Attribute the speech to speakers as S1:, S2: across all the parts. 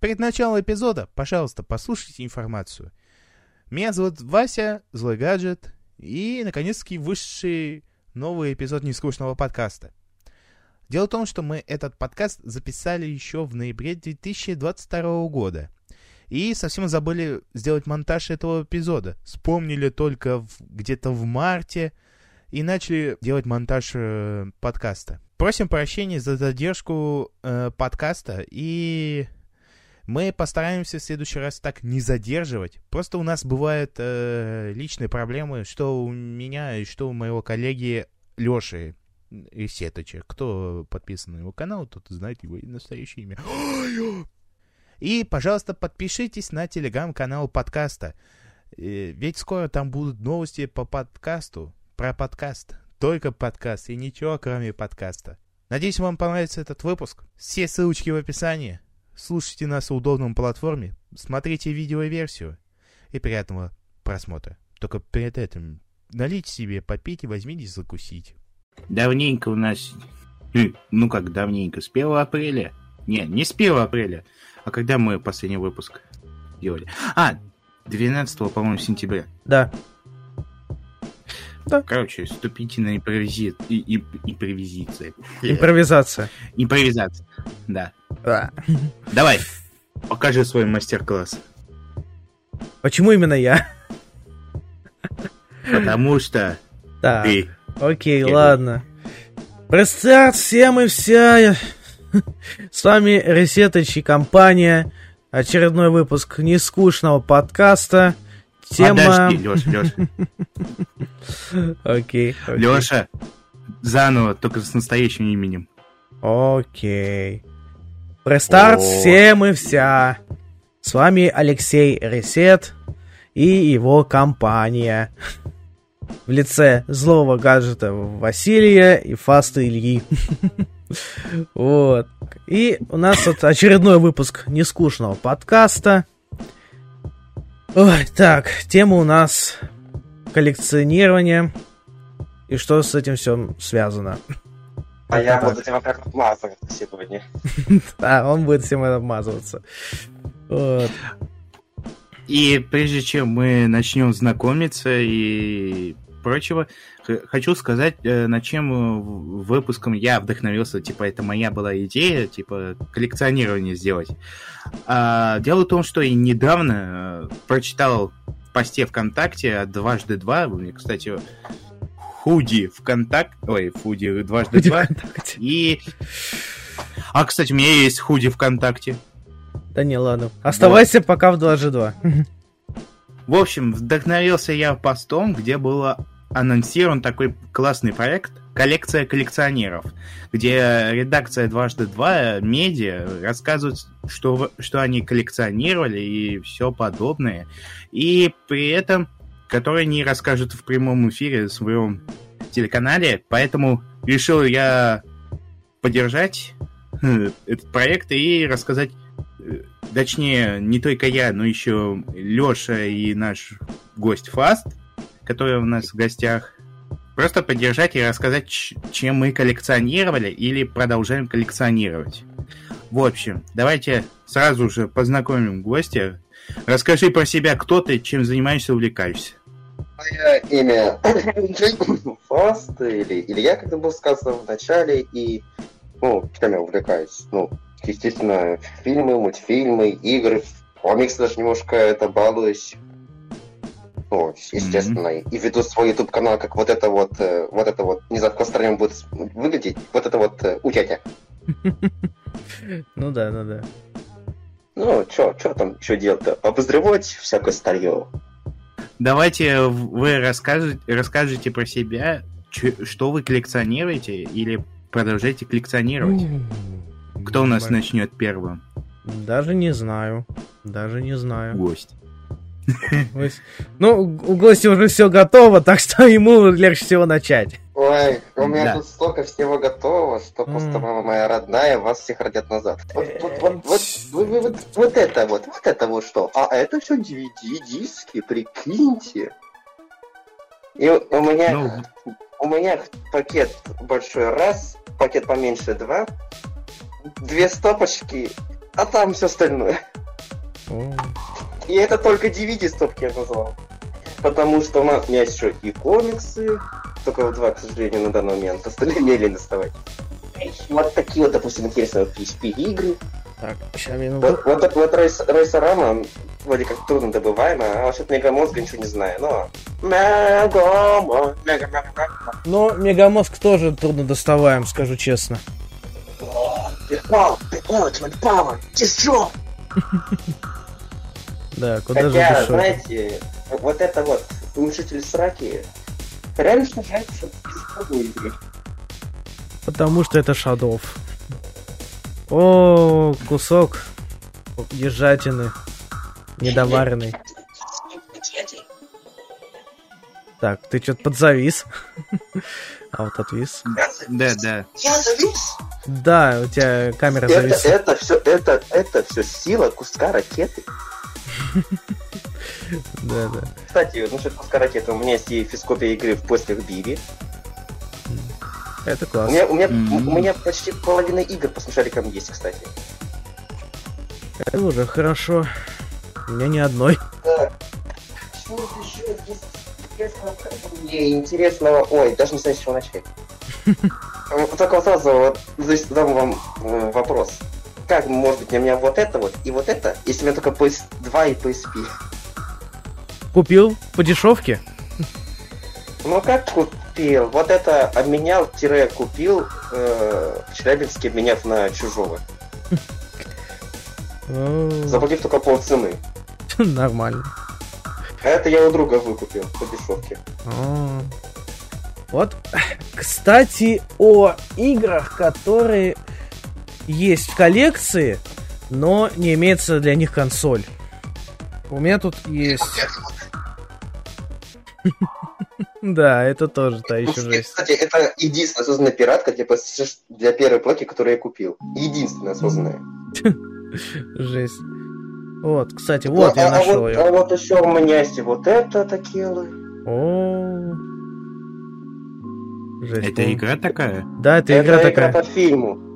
S1: Перед началом эпизода, пожалуйста, послушайте информацию. Меня зовут Вася, Злой Гаджет, и, наконец-таки, высший новый эпизод нескучного подкаста. Дело в том, что мы этот подкаст записали еще в ноябре 2022 года. И совсем забыли сделать монтаж этого эпизода. Вспомнили только где-то в марте и начали делать монтаж э, подкаста. Просим прощения за задержку э, подкаста и мы постараемся в следующий раз так не задерживать. Просто у нас бывают э, личные проблемы, что у меня и что у моего коллеги Леши и Сеточек. Кто подписан на его канал, тот знает его настоящее имя. И, пожалуйста, подпишитесь на телеграм-канал подкаста. Э, ведь скоро там будут новости по подкасту, про подкаст. Только подкаст и ничего, кроме подкаста. Надеюсь, вам понравится этот выпуск. Все ссылочки в описании. Слушайте нас в удобном платформе, смотрите видеоверсию и приятного просмотра. Только перед этим налейте себе попить и возьмите закусить.
S2: Давненько у нас... Хм, ну как давненько? С 1 апреля? Не, не с 1 апреля. А когда мы последний выпуск делали? А, 12, по-моему, сентября.
S3: Да.
S2: Да. Короче, вступительная импровизи... и, и, импровизация.
S3: Импровизация.
S2: Импровизация, да.
S3: Да.
S2: Давай, покажи свой мастер-класс.
S3: Почему именно я?
S2: Потому что
S3: Так,
S2: ты...
S3: окей,
S2: Первый.
S3: ладно. Привет всем и вся. С вами Ресетыч и компания. Очередной выпуск нескучного подкаста. Тема...
S2: Подожди, Леш, Леш.
S3: Окей.
S2: Леша, заново, только с настоящим именем.
S3: Окей. Рестарт всем и вся. С вами Алексей Ресет и его компания. В лице злого гаджета Василия и Фаста Ильи. Вот. И у нас вот очередной выпуск нескучного подкаста. Ой, так, тема у нас коллекционирование. И что с этим все связано?
S4: А я
S3: Так.
S4: буду тебя как обмазывать сегодня.
S3: Да, он будет всем обмазываться. Вот.
S2: И прежде чем мы начнем знакомиться и прочего, хочу сказать, э, над чем э, выпуском я вдохновился. Типа, это моя была идея, типа, коллекционирование сделать. А, дело в том, что и недавно э, прочитал в посте ВКонтакте от дважды два, у меня, кстати, худи ВКонтакте, ой, худи дважды два, и... А, кстати, у меня есть худи ВКонтакте.
S3: Да не, ладно. Оставайся пока в 2G2.
S2: В общем, вдохновился я постом, где было анонсирован такой классный проект «Коллекция коллекционеров», где редакция «Дважды два» медиа рассказывает, что, что они коллекционировали и все подобное. И при этом, которые не расскажут в прямом эфире в своем телеканале, поэтому решил я поддержать э, этот проект и рассказать э, точнее, не только я, но еще Леша и наш гость Фаст, который у нас в гостях. Просто поддержать и рассказать, чем мы коллекционировали или продолжаем коллекционировать. В общем, давайте сразу же познакомим гостя. Расскажи про себя, кто ты, чем занимаешься, увлекаешься.
S4: Мое имя Фаст, или Илья, как это было сказано в начале, и, ну, чем я увлекаюсь? Ну, естественно, фильмы, мультфильмы, игры, комиксы даже немножко это балуюсь. Ну, естественно, и веду свой YouTube канал, как вот это вот, э, вот это вот, не знаю, в какой стране он будет выглядеть, вот это вот э, у дядя.
S3: Ну да, ну да.
S4: Ну, чё, чё там еще делать-то? Обозревать всякое старье.
S2: Давайте вы расскажете, расскажете про себя, чё- что вы коллекционируете или продолжаете коллекционировать. Кто у нас начнет первым?
S3: Даже не знаю. Даже не знаю.
S2: Гость.
S3: Ну, у гостя уже все готово, так что ему легче всего начать.
S4: Ой, у меня
S2: Да.
S4: тут столько всего готово, что
S3: М.
S4: просто мама моя родная, вас всех родят назад. Вот, вот, вот, вот, вы- вы- вот, вот это вот, вот это вот что? А это все DVD, диски, прикиньте. И у меня,
S2: Ну,
S4: у меня пакет большой раз, пакет поменьше два, две стопочки, а там все остальное. И это только DVD стопки я назвал. Потому что у нас есть еще и комиксы, только вот два, к сожалению, на данный момент. Остальные не лень доставать. Вот такие вот, допустим, интересные вот PSP игры.
S3: Так, сейчас минуту.
S4: Вот, вот, вот Рейс, Рейсорама вроде как трудно добываемая, а насчет Мегамозга ничего не знаю, но... Мегамозг, Мега, Мега, Мега.
S3: Но Мегамозг тоже трудно доставаем, скажу честно.
S4: Power, ultimate power, destroy.
S3: Да, куда же
S4: Хотя,
S3: дешевле.
S4: знаете, вот это вот Уменьшитель сраки реально снижается в игры.
S3: Потому что это шадов. О, кусок ежатины. Недоваренный. Так, ты что-то подзавис. А вот отвис.
S2: Да, да.
S4: Я завис.
S3: Да, у тебя камера
S4: Это,
S3: зависла.
S4: это все, это, это все сила куска ракеты.
S3: Да, да.
S4: Кстати, насчет куска ракеты, у меня есть и физкопия игры в поисках Биби.
S3: Это
S4: У
S3: классно.
S4: меня, у меня,
S2: Мгм.
S4: у меня почти половина игр по смешарикам есть, кстати.
S3: Это уже хорошо. У меня ни одной.
S4: Так. Что еще есть интересного? Мне интересного... Ой, даже не знаю, с чего начать. Вот Только вот сразу вот задам вам э, вопрос. Как может быть у меня вот это вот и вот это, если у меня только PS2 и PSP?
S3: Купил по дешевке.
S4: Ну как купил? Вот это обменял-купил э, в Челябинске, обменяв на чужого. Заплатив только полцены.
S3: Нормально.
S4: А это я у друга выкупил по дешевке.
S3: А. Вот, кстати, о играх, которые есть в коллекции, но не имеется для них консоль. У меня тут есть... Да, это тоже та еще
S4: Ну,
S3: жесть.
S4: Кстати, это единственная созданная пиратка для, PS- для первой плойки, которую я купил. Единственная созданная.
S3: Жесть. Вот, кстати, вот
S4: а,
S3: я
S4: а
S3: нашел
S4: вот,
S3: ее.
S4: а вот еще у меня есть и вот это такие.
S3: О. Жесть.
S2: Это игра такая?
S3: Да, это игра такая.
S4: по фильму.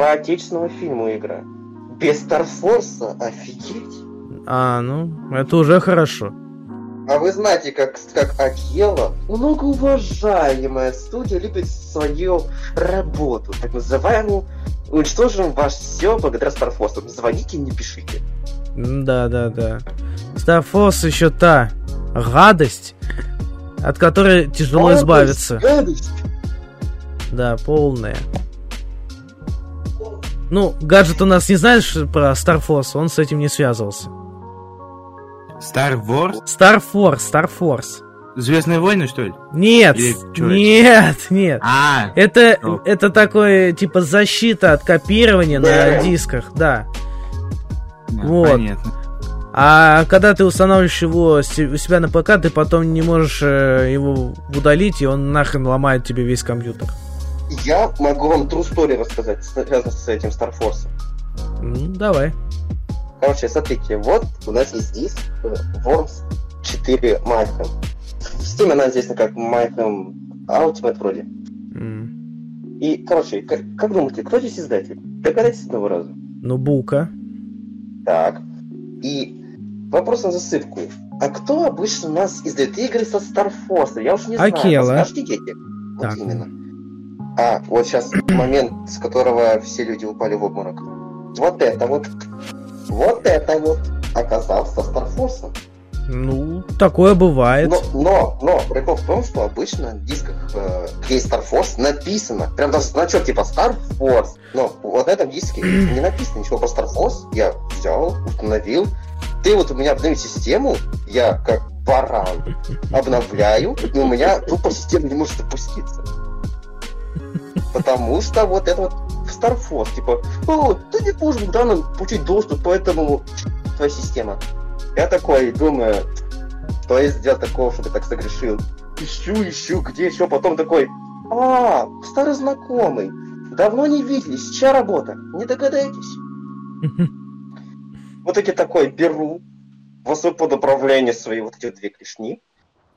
S4: По отечественному фильму игра. Без Старфорса, офигеть.
S3: А, ну, это уже хорошо.
S4: А вы знаете, как, как Акела, многоуважаемая студия любит свою работу, так называемую уничтожим ваш все благодаря Старфорсу. Звоните, не пишите.
S3: Да, да, да. Force еще та гадость, от которой тяжело
S4: Гадость,
S3: избавиться.
S4: гадость.
S3: Да, полная. Ну, гаджет у нас не знаешь про Star Force, он с этим не связывался.
S2: Star Wars?
S3: Star Force, Star Force.
S2: Звездные войны, что ли?
S3: Нет,
S2: Или чё это?
S3: нет, нет.
S2: А,
S3: Это, это такое, типа, защита от копирования на дисках, да.
S2: да,
S3: Вот.
S2: понятно.
S3: А когда ты устанавливаешь его у себя на ПК, ты потом не можешь э, его удалить, и он нахрен ломает тебе весь компьютер.
S4: Я могу вам true story рассказать, связанную с этим Старфорсом.
S3: Ну, давай.
S4: Короче, смотрите, вот у нас есть диск э, Worms 4 Mayhem. В Steam она известна как Mayhem Ultimate вроде.
S3: М.
S4: И, короче, как, как думаете, кто здесь издатель? Догадайтесь одного раза.
S3: Ну, Бука.
S4: Так. И вопрос на засыпку. А кто обычно у нас издает игры со Старфорса? Я уж не знаю.
S3: Акела.
S4: Подскажите, дети. Вот
S3: Так.
S4: именно. А, вот сейчас момент, с которого все люди упали в обморок. Вот это вот. Вот это вот оказался Старфорсом.
S3: Ну, такое бывает.
S4: Но, но, но, прикол в том, что обычно на дисках, э, где есть Star Force, написано, прям даже значок типа Star Force, но вот на этом диске не написано ничего про Star Force, я взял, установил, ты вот у меня обновил систему, я как баран обновляю, и у меня тупо система не может запуститься. Потому что вот это вот Star Force, типа, о, ты не можешь данным получить доступ, поэтому твоя система. Я такой думаю, что я сделал такого, что ты так согрешил? Ищу, ищу, где еще, потом такой, а, старый знакомый, давно не виделись, чья работа, не догадаетесь? Вот эти такой беру, в особое под управление свои вот эти две клешни,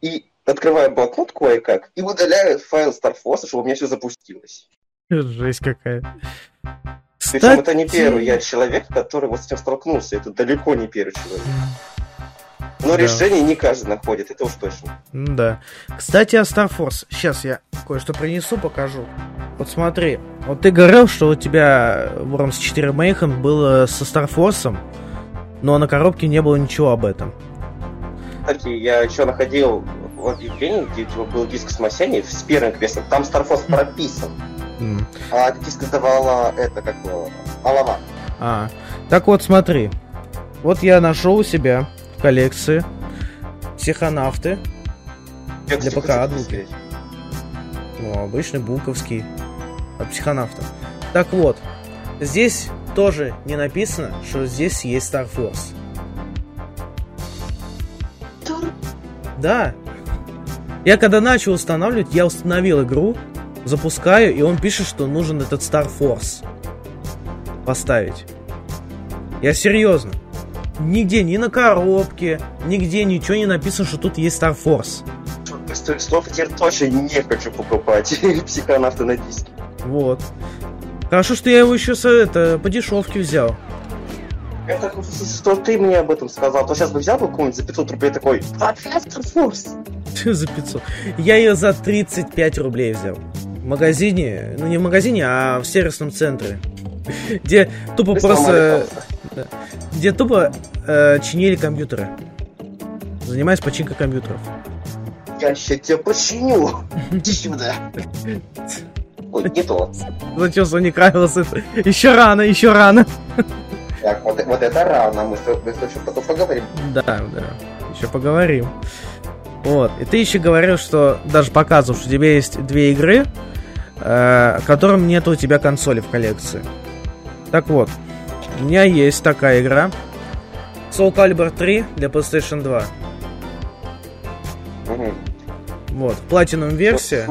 S4: и открываю блокнот кое-как, и удаляю файл StarForce, чтобы у меня все запустилось.
S3: Жесть какая.
S4: Причем это не первый я человек, который вот с этим столкнулся. Это далеко не первый человек. Но
S3: Да.
S4: решение не каждый находит, это уж точно.
S3: Да. Кстати, о Star Force. Сейчас я кое-что принесу, покажу. Вот смотри. Вот ты говорил, что у тебя Worms 4 Mayhem было со Star Force, но на коробке не было ничего об этом.
S4: Кстати, я еще находил в объявлении, где типа, был диск с Масяни с первым квестом. Там Star Force прописан.
S3: М.
S4: А диск издавала это, как было, Алава.
S3: А, так вот, смотри. Вот я нашел у себя в коллекции психонавты.
S4: Я,
S3: Для ПК
S4: посмотреть.
S3: Ну, обычный буковский от психонавта. Так вот, здесь тоже не написано, что здесь есть Star Force. Да. Я когда начал устанавливать, я установил игру, запускаю, и он пишет, что нужен этот Star Force поставить. Я серьезно. Нигде, ни на коробке, нигде ничего не написано, что тут есть Star Force.
S4: Слов я точно не хочу покупать психонавта на диске.
S3: Вот. Хорошо, что я его еще с, это, по дешевке взял.
S4: Это что ты мне об этом сказал, то сейчас бы взял бы какого-нибудь за 500 рублей такой, опять Star Force.
S3: За 500. Я ее за 35 рублей взял. В магазине, ну не в магазине, а в сервисном центре. Где тупо просто... Где тупо э, чинили компьютеры. Занимаюсь починкой компьютеров.
S4: Я сейчас тебя починю. Иди сюда. Ой, не то.
S3: Зачем Rivals это? Еще рано, еще рано.
S4: Так, вот, вот это рано, мы с тобой мы с тобой потом поговорим.
S3: Да, да. Еще поговорим. Вот. И ты еще говорил, что даже показывал, что у тебя есть две игры, э, которым нет у тебя консоли в коллекции. Так вот, у меня есть такая игра. Soul Calibur 3 для PlayStation 2.
S4: Мгм.
S3: Вот, Platinum версия.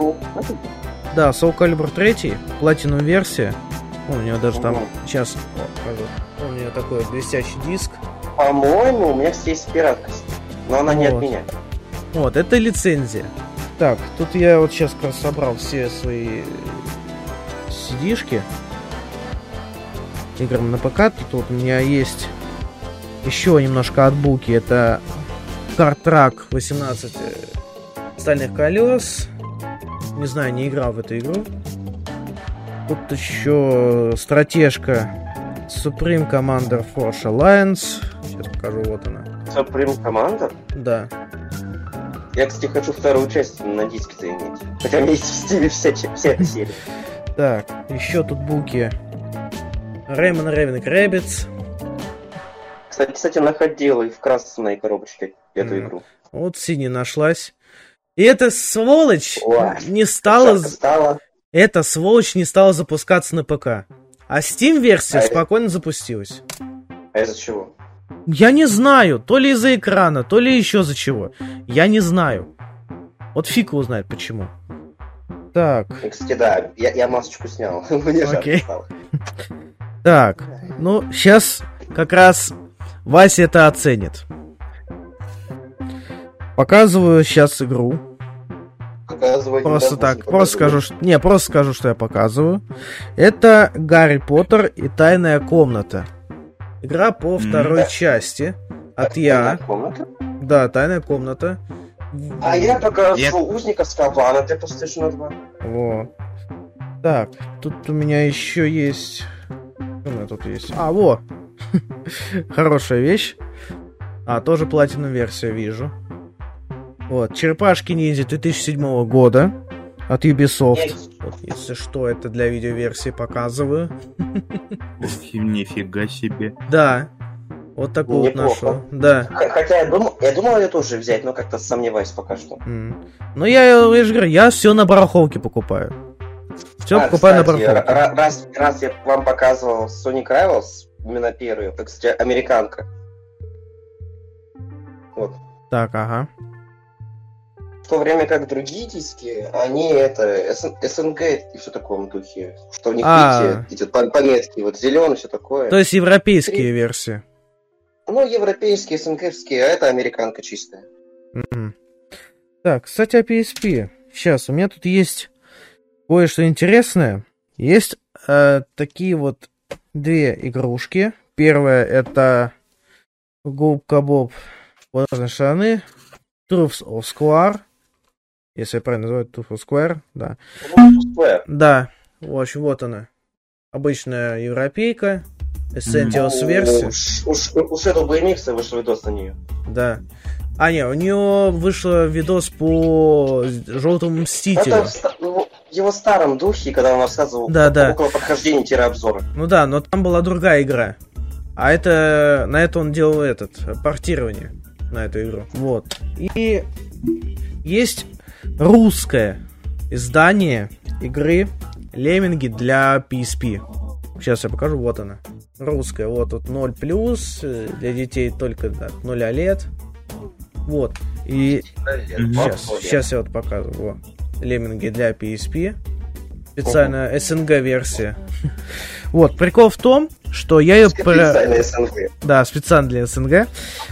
S3: Да, Soul Calibur 3, Platinum версия. О, у него даже там
S4: Мгм.
S3: сейчас у него такой блестящий диск.
S4: По-моему, у меня кстати, есть пиратка, но она не от
S3: Вот.
S4: меня.
S3: Вот, это лицензия. Так, тут я вот сейчас как собрал все свои сидишки играм на ПК. Тут вот у меня есть еще немножко от буки. Это Картрак 18 э, стальных колес. Не знаю, не играл в эту игру. Тут еще стратежка Supreme Commander Force Alliance. Сейчас покажу, вот она.
S4: Supreme Commander?
S3: Да.
S4: Я, кстати, хочу вторую часть на диске-то иметь. Хотя у меня есть в стиле вся, вся серия.
S3: Так, еще тут буки. Rayman Raving Rabbids.
S4: Кстати, кстати, находил и в красной коробочке эту игру.
S3: Вот синяя нашлась. И эта сволочь
S4: Ой,
S3: не стала...
S4: Стало.
S3: Эта сволочь не стала запускаться на ПК. А Steam-версия
S4: А это-
S3: спокойно запустилась.
S4: А из-за чего?
S3: Я не знаю, то ли из-за экрана, то ли еще за чего. Я не знаю. Вот фиг его знает почему. Так,
S4: И, Кстати, да, я, я масочку снял. Мне
S3: Окей. так. Ну, сейчас как раз Вася это оценит. Показываю сейчас игру.
S4: Показывай,
S3: Просто так,
S4: не
S3: просто скажу, что... Не, просто скажу, что я показываю. Это Гарри Поттер и Тайная комната. Игра по второй
S4: Да.
S3: части. От я.
S4: комната?
S3: Да, Тайная комната.
S4: А я покажу
S2: Я-
S4: узника с для PlayStation 2.
S3: Во. Так, тут у меня еще есть... Что у меня тут есть? А, во! Хорошая вещь. А, тоже платину версию вижу. Вот, Черепашки ниндзя 2007 года от Ubisoft. Вот, если что, это для видеоверсии показываю.
S2: Нифига себе.
S3: Да. Вот такой вот нашел. Да.
S4: Хотя я думал, я думал ее тоже взять, но как-то сомневаюсь пока что.
S3: М. Ну, я, я же говорю, я все на барахолке покупаю. Все
S4: А,
S3: покупаю на
S4: кстати,
S3: барахолке.
S4: ра- раз, раз я вам показывал Sonic Rivals, именно первую, это, кстати, американка. Вот.
S3: Так, ага.
S4: В то время как другие диски, они это СН- СНГ и все таком духе. Что у них,
S3: А.
S4: видите, эти пом- пометки, вот зеленый, все такое.
S3: То есть европейские
S4: Три.
S3: версии.
S4: Ну, европейские, СНГовские, а это американка чистая.
S3: Мгм. Так, кстати, о PSP. Сейчас, у меня тут есть кое-что интересное. Есть э, такие вот две игрушки. Первая это Губка Боб Влажные штаны, Truths of Square, если я правильно называю, of Square, да.
S4: Square.
S3: Да, в общем, вот она. Обычная европейка, Essentials версия,
S4: Уж, уж, у Shadow BMX вышел видос на нее.
S3: да. А, не, у нее вышел видос по Желтому Мстителю.
S4: Это в, ста- в его старом духе, когда он рассказывал
S3: Да, да.
S4: около прохождения тире-обзора.
S3: Ну да, но там была другая игра. А это на это он делал этот портирование на эту игру. Вот. И есть русское издание игры Лемминги для PSP. Сейчас я покажу, вот она. Русская, вот тут 0 плюс, э, для детей только от 0 лет. Вот. И сейчас, сейчас я вот показываю. Вот. Лемминги для PSP. Специально СНГ версия. Вот, прикол в том, что я ее...
S4: Специальная СНГ.
S3: Да, специально для СНГ.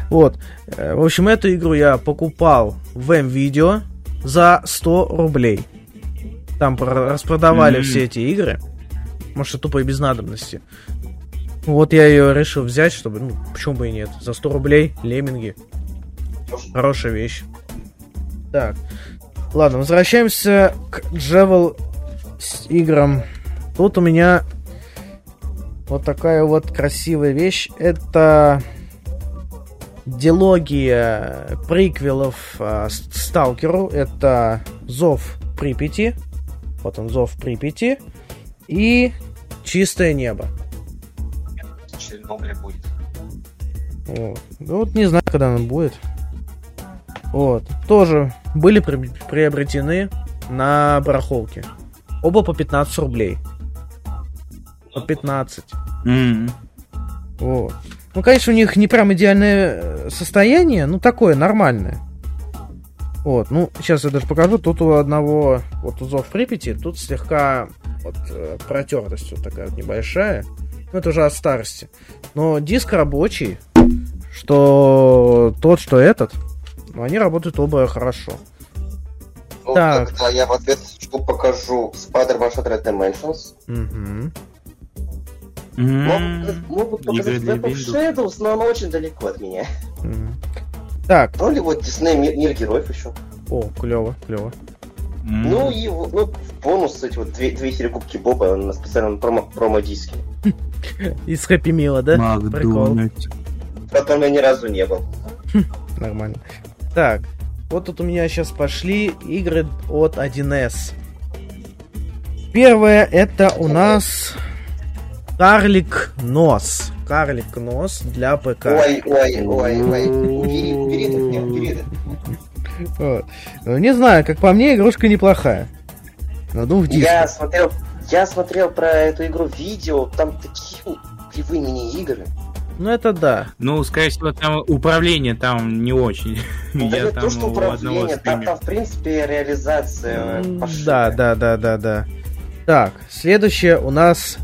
S3: Вот. Э, В общем, эту игру я покупал в М-видео за 100 рублей. Там про- распродавали
S2: М.
S3: все эти игры. Может, тупо и без надобности. Вот я ее решил взять, чтобы, ну, почему бы и нет. За 100 рублей лемминги. Хорошая вещь. Так. Ладно, возвращаемся к Джевел с играм. Тут у меня вот такая вот красивая вещь. Это дилогия приквелов а, с- Сталкеру. Это Зов Припяти. Вот он, Зов Припяти. И Чистое небо.
S4: Чернобыль будет.
S3: Вот. Ну, вот не знаю, когда он будет. Вот. Тоже были при- приобретены на барахолке. Оба по 15 рублей. По 15.
S2: М.
S3: Вот. Ну, конечно, у них не прям идеальное э, состояние, ну, такое нормальное. Вот, ну, сейчас я даже покажу. Тут у одного, вот у Зов Припяти, тут слегка вот, э, протертость вот такая вот небольшая. Ну, это уже от старости. Но диск рабочий, что тот, что этот, ну, они работают оба хорошо.
S4: Ну,
S3: Так.
S4: тогда я в ответочку покажу Spider-Man Shattered Dimensions.
S3: Мгм.
S2: М.
S4: Могут, могут
S2: Игры
S4: показать Web of. Shadows, но она очень далеко от меня.
S3: Мгм. Так,
S4: Ну или вот Disney Мир, Мир Героев еще.
S3: о, клево, клево.
S2: М.
S4: Ну и ну, в бонус эти вот две, две серии Кубки Боба на специальном промо, промо-диске.
S3: Из Хэппи Мила, да?
S2: Макдональдс.
S4: В котором я ни разу не был.
S3: Нормально. Так, вот тут у меня сейчас пошли игры от 1С. Первое это у нас Карлик Нос. Карлик Нос для ПК.
S4: Ой, ой, ой, ой. Убери, убери это, не, убери это.
S3: Ну, Не знаю, как по мне, игрушка неплохая. На двух
S4: Я смотрел, я смотрел про эту игру видео, там такие кривые мини-игры.
S3: Ну это да.
S2: Ну, скорее всего, там управление там не очень. Я
S4: не
S2: там
S4: то, что управление, там, там, в принципе, реализация.
S3: Да, да, да, да, да. Так, следующее у нас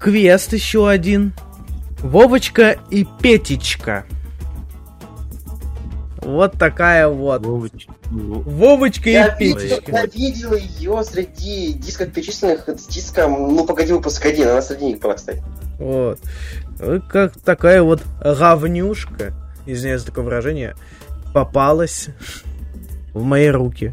S3: квест еще один. Вовочка и Петечка. Вот такая вот.
S2: Вовыч- Во-
S3: Вовочка
S4: Я
S3: и
S4: видел,
S3: Петечка.
S4: я видел ее среди дисков перечисленных с диском «Ну, погоди, выпуск один», она среди них была, кстати.
S3: Вот. Вот Как такая вот говнюшка, извиняюсь за такое выражение, попалась в мои руки.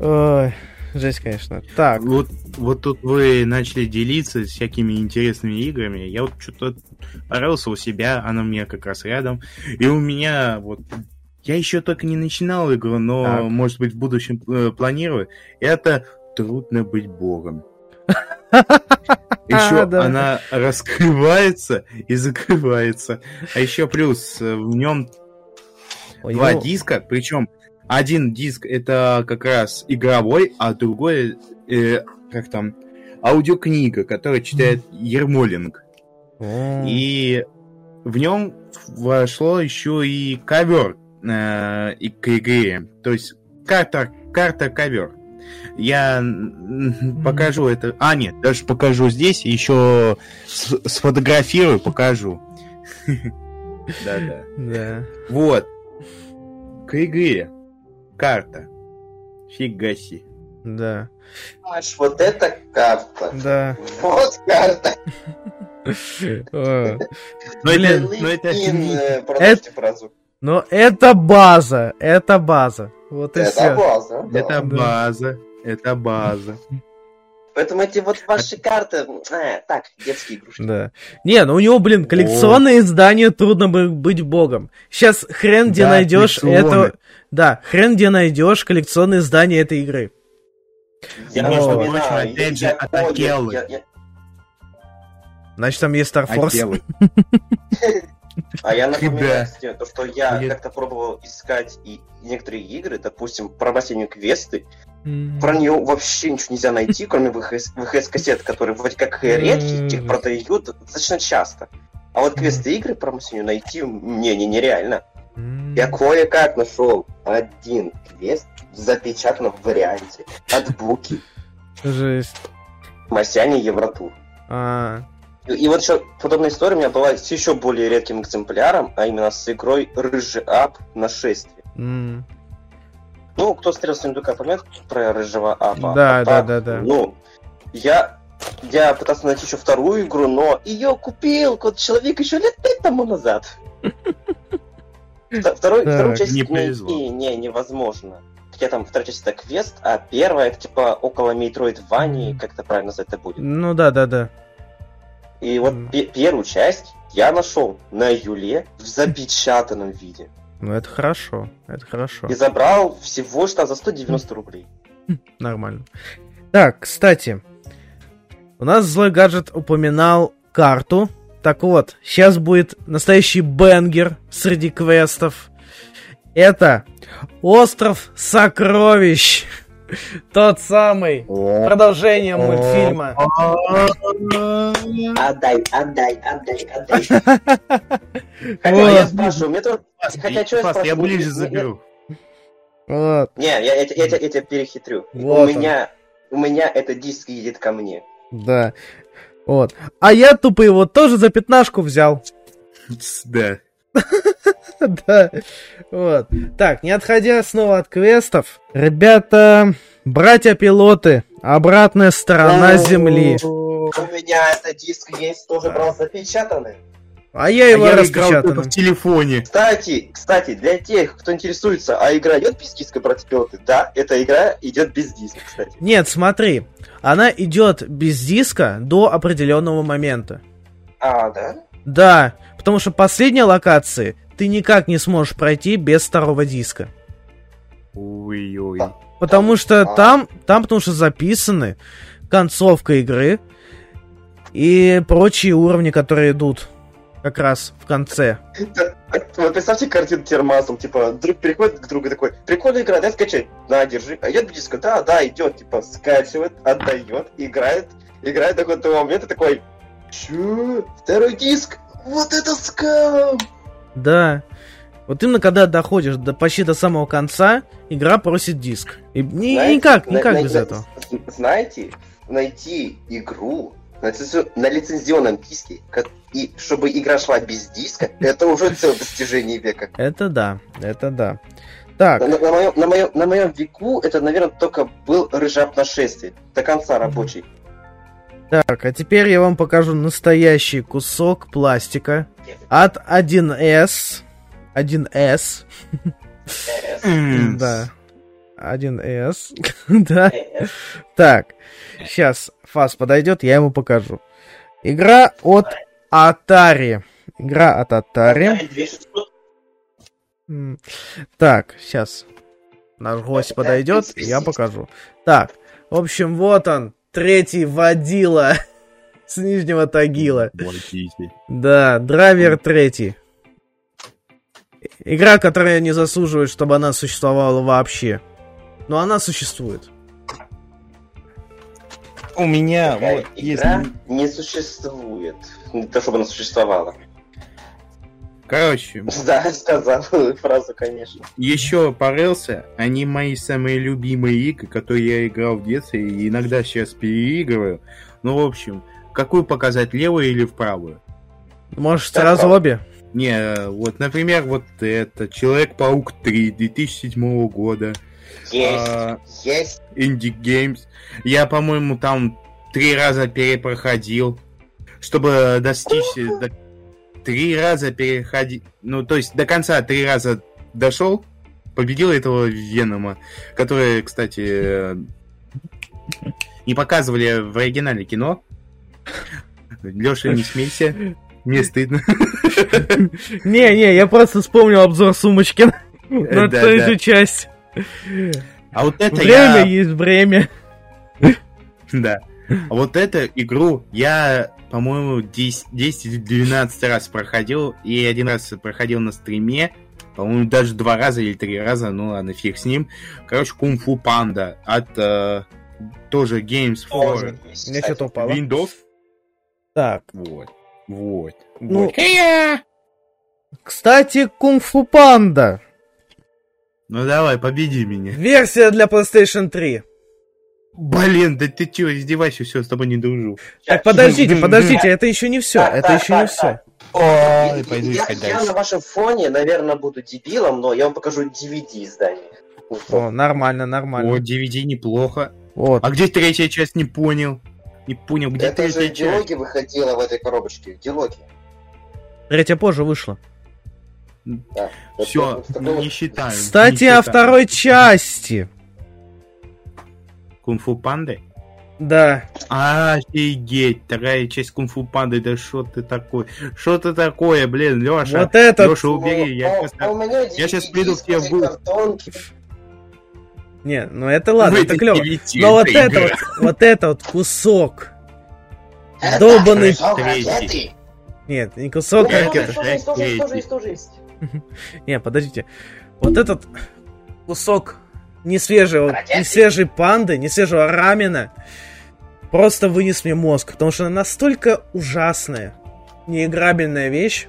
S3: Ой, жесть, конечно. Так,
S2: Вот, вот тут вы начали делиться всякими интересными играми. Я вот что-то порылся у себя, она у меня как раз рядом. И у меня вот... Я еще только не начинал игру, но,
S3: Так.
S2: может быть, в будущем э, планирую. Это «Трудно быть богом». Еще
S3: Да.
S2: она раскрывается и закрывается. А еще плюс э, в нем
S3: у
S2: два
S3: него-
S2: диска, причем один диск это как раз игровой, а другой, э, как там, аудиокнига, которая читает Ермолинг. И в нем вошло еще и ковер э, и к игре. То есть карта, карта ковер. Я покажу это. А, нет, даже покажу здесь, еще с- сфотографирую, покажу. Да-да.
S3: Да.
S2: Вот. К игре. Карта. Фигаси.
S3: Да.
S4: Аж вот эта карта.
S3: Да.
S4: Вот карта.
S2: Но это,
S3: Блин,
S2: но это
S4: э.
S3: Но это база, это база. Вот и
S4: Это
S3: все.
S4: база. да.
S2: Это база. Это база.
S4: Поэтому эти вот ваши карты, э, так, детские игрушки.
S3: Да. Не, ну у него, блин, коллекционное издание трудно бы быть богом. Сейчас хрен где
S2: Да,
S3: найдешь это. Да, хрен где найдешь коллекционное издание этой игры.
S4: Я
S2: И, между
S4: напоминаю,
S2: прочим, опять же,
S4: я
S2: от Акеллы.
S4: я- я-
S3: Значит, там есть Star Force.
S2: Акелы.
S4: А я напоминаю, кстати, то, что я как-то пробовал искать и некоторые игры, допустим, про бассейную квесты, про нее вообще ничего нельзя найти, кроме ВХС, ВХС-кассет, которые вроде как редкие, их продают достаточно часто. А вот квесты игры про бассейную найти мне не нереально.
S3: М.
S4: Я кое-как нашел один квест в запечатанном варианте от Буки
S3: Жесть.
S4: Масяне Евротур.
S3: А,
S4: И, и вот еще подобная история у меня была с еще более редким экземпляром, а именно с игрой Рыжий Ап Нашествие.
S3: м.
S4: Ну, кто смотрел Сундука, помнит про Рыжего Апа?
S3: Да,
S4: А
S3: да, да, да.
S4: Ну, я, я пытался найти еще вторую игру, но ее купил вот человек еще лет пять тому назад. Вто- Второй,
S3: Так,
S4: вторую часть
S2: не
S4: найти
S2: повезло.
S4: не, невозможно. Хотя там вторая часть это квест, а первая это типа около Metroidvania,
S3: Мгм.
S4: как это правильно назвать это будет.
S3: Ну да, да, да.
S4: И вот пе- первую часть я нашел на Юле в запечатанном виде.
S3: Ну это хорошо. Это хорошо.
S4: И забрал всего что за 190 рублей.
S3: Нормально. Так, кстати, у нас злой гаджет упоминал карту. Так вот, сейчас будет настоящий бенгер среди квестов. Это остров сокровищ. Тот самый. Продолжение мультфильма.
S4: Отдай, отдай, отдай, отдай. Хотя я спрашиваю, мне тоже... Хотя что я
S2: Фас, я ближе заберу.
S3: Вот.
S4: Не, я, я, я, тебя- я тебя перехитрю.
S3: Вот
S4: у
S3: он.
S4: меня... У меня этот диск едет ко мне.
S3: Да. Вот. А я тупо его тоже за пятнашку взял.
S2: Да.
S3: Да. Вот. Так, не отходя снова от квестов, ребята, братья-пилоты, обратная сторона Земли.
S4: У меня этот диск есть, тоже брал запечатанный.
S3: А я
S2: А
S3: его распечатанным.
S2: только в телефоне.
S4: Кстати, кстати, для тех, кто интересуется, а игра идет без диска против Да, эта игра идет без диска, кстати.
S3: Нет, смотри, она идет без диска до определенного момента.
S4: А, да?
S3: Да, потому что последние локации ты никак не сможешь пройти без второго диска.
S2: Ой-ой.
S3: Потому что
S4: А.
S3: там, там потому что записаны концовка игры и прочие уровни, которые идут как раз в конце.
S4: Вот представьте картину термасом, типа, друг переходит к другу такой, прикольная игра, дай скачать. На, держи. А идет диска, да, да, идет, типа, скачивает, отдает, играет, играет до какого-то момента такой, чё? Второй диск? Вот это скам!
S3: Да. Вот именно когда доходишь до, почти до самого конца, игра просит диск. И
S4: Знаете,
S3: никак, никак
S4: на-
S3: без
S4: на-
S3: этого.
S4: Знаете, найти игру на, лицензи- на лицензионном диске, и чтобы игра шла без диска, это уже целое достижение века.
S3: Это да, это да. Так,
S4: На, на моем, на, моем, на моем веку это, наверное, только был рыжап нашествие. До конца рабочий.
S3: так, а теперь я вам покажу настоящий кусок пластика от 1С. 1С.
S2: М,
S3: Да. 1С. да. Так, сейчас Фас подойдет, я ему покажу. Игра от Atari. Игра от Atari. Так, сейчас наш гость подойдет, и я покажу. Так, в общем, вот он, третий водила с Нижнего Тагила. Да, драйвер третий. Игра, которая не заслуживает, чтобы она существовала вообще. Но она существует.
S2: У меня
S4: Такая
S2: вот есть...
S4: игра не существует. Не то, чтобы она существовала.
S2: Короче,
S4: Да, сказал фразу, конечно.
S2: еще порылся, они мои самые любимые игры, которые я играл в детстве и иногда сейчас переигрываю. Ну, в общем, какую показать, левую или в правую?
S3: Может,
S4: Да,
S3: сразу обе?
S2: Не, вот, например, вот это Человек-паук 3 2007 года.
S4: Есть,
S2: а,
S4: есть.
S2: Indie Games. Я, по-моему, там три раза перепроходил, чтобы достичь... э, до- Три раза переходить... Ну, то есть до конца три раза дошел, победил этого Венома, который, кстати, э, не показывали в оригинале кино. Леша, не смейся. Мне стыдно.
S3: Не-не, я просто вспомнил обзор Сумочкин на
S2: Да,
S3: ту же часть.
S2: А вот это
S3: Время
S2: я...
S3: есть время.
S2: Да. А вот эту игру я, по-моему, 10 10 или 12 раз проходил, и один раз проходил на стриме, по-моему, даже два раза или три раза, ну ладно, фиг с ним. Короче, Кунг Фу Панда от э, тоже Games for
S4: кстати.
S3: что-то упало.
S2: Windows.
S3: Так,
S2: Вот. Вот.
S3: Ну,
S2: вот.
S3: Кстати, Кунг-фу Панда.
S2: Ну давай, победи меня.
S3: Версия для PlayStation 3.
S2: Блин, да ты чё, издевайся, все, с тобой не дружу.
S3: Так, подождите, подождите, это еще не все, это еще не все.
S2: Ой,
S4: Я-
S2: пойду
S4: я,
S2: искать
S4: я
S2: дальше.
S4: на вашем фоне, наверное, буду дебилом, но я вам покажу DVD издание.
S3: О, нормально,
S2: О,
S3: нормально.
S2: DVD неплохо.
S3: Вот.
S2: А где третья часть, не понял. Не понял, где
S4: Это же
S2: третья часть?
S4: диалоги выходила в этой коробочке. Диалоги.
S3: Третья позже вышла.
S4: Да.
S2: Все,
S4: Это- это-
S2: не считаем.
S3: Кстати,
S2: не
S3: о
S2: считаем.
S3: второй части.
S2: Кунг-фу панды?
S3: Да.
S2: Офигеть, вторая часть кунг-фу панды, да что ты такой? Что ты такое, блин, Леша?
S3: Вот это...
S2: Леша, убери, я
S4: А-
S2: сейчас...
S4: а
S2: я щас
S4: DVD
S2: приду к тебе в
S4: картонки.
S3: Не, ну это ладно, это
S2: Выйди,
S3: клево. Но вот
S2: это
S3: это
S2: игра.
S3: вот, вот это вот кусок.
S4: Это ракеты.
S3: Нет, не кусок
S2: Нет,
S3: ракеты. Не, подождите. Вот этот кусок не свежего,
S4: Ракеты.
S3: не свежей панды, не свежего рамена просто вынес мне мозг, потому что она настолько ужасная, неиграбельная вещь,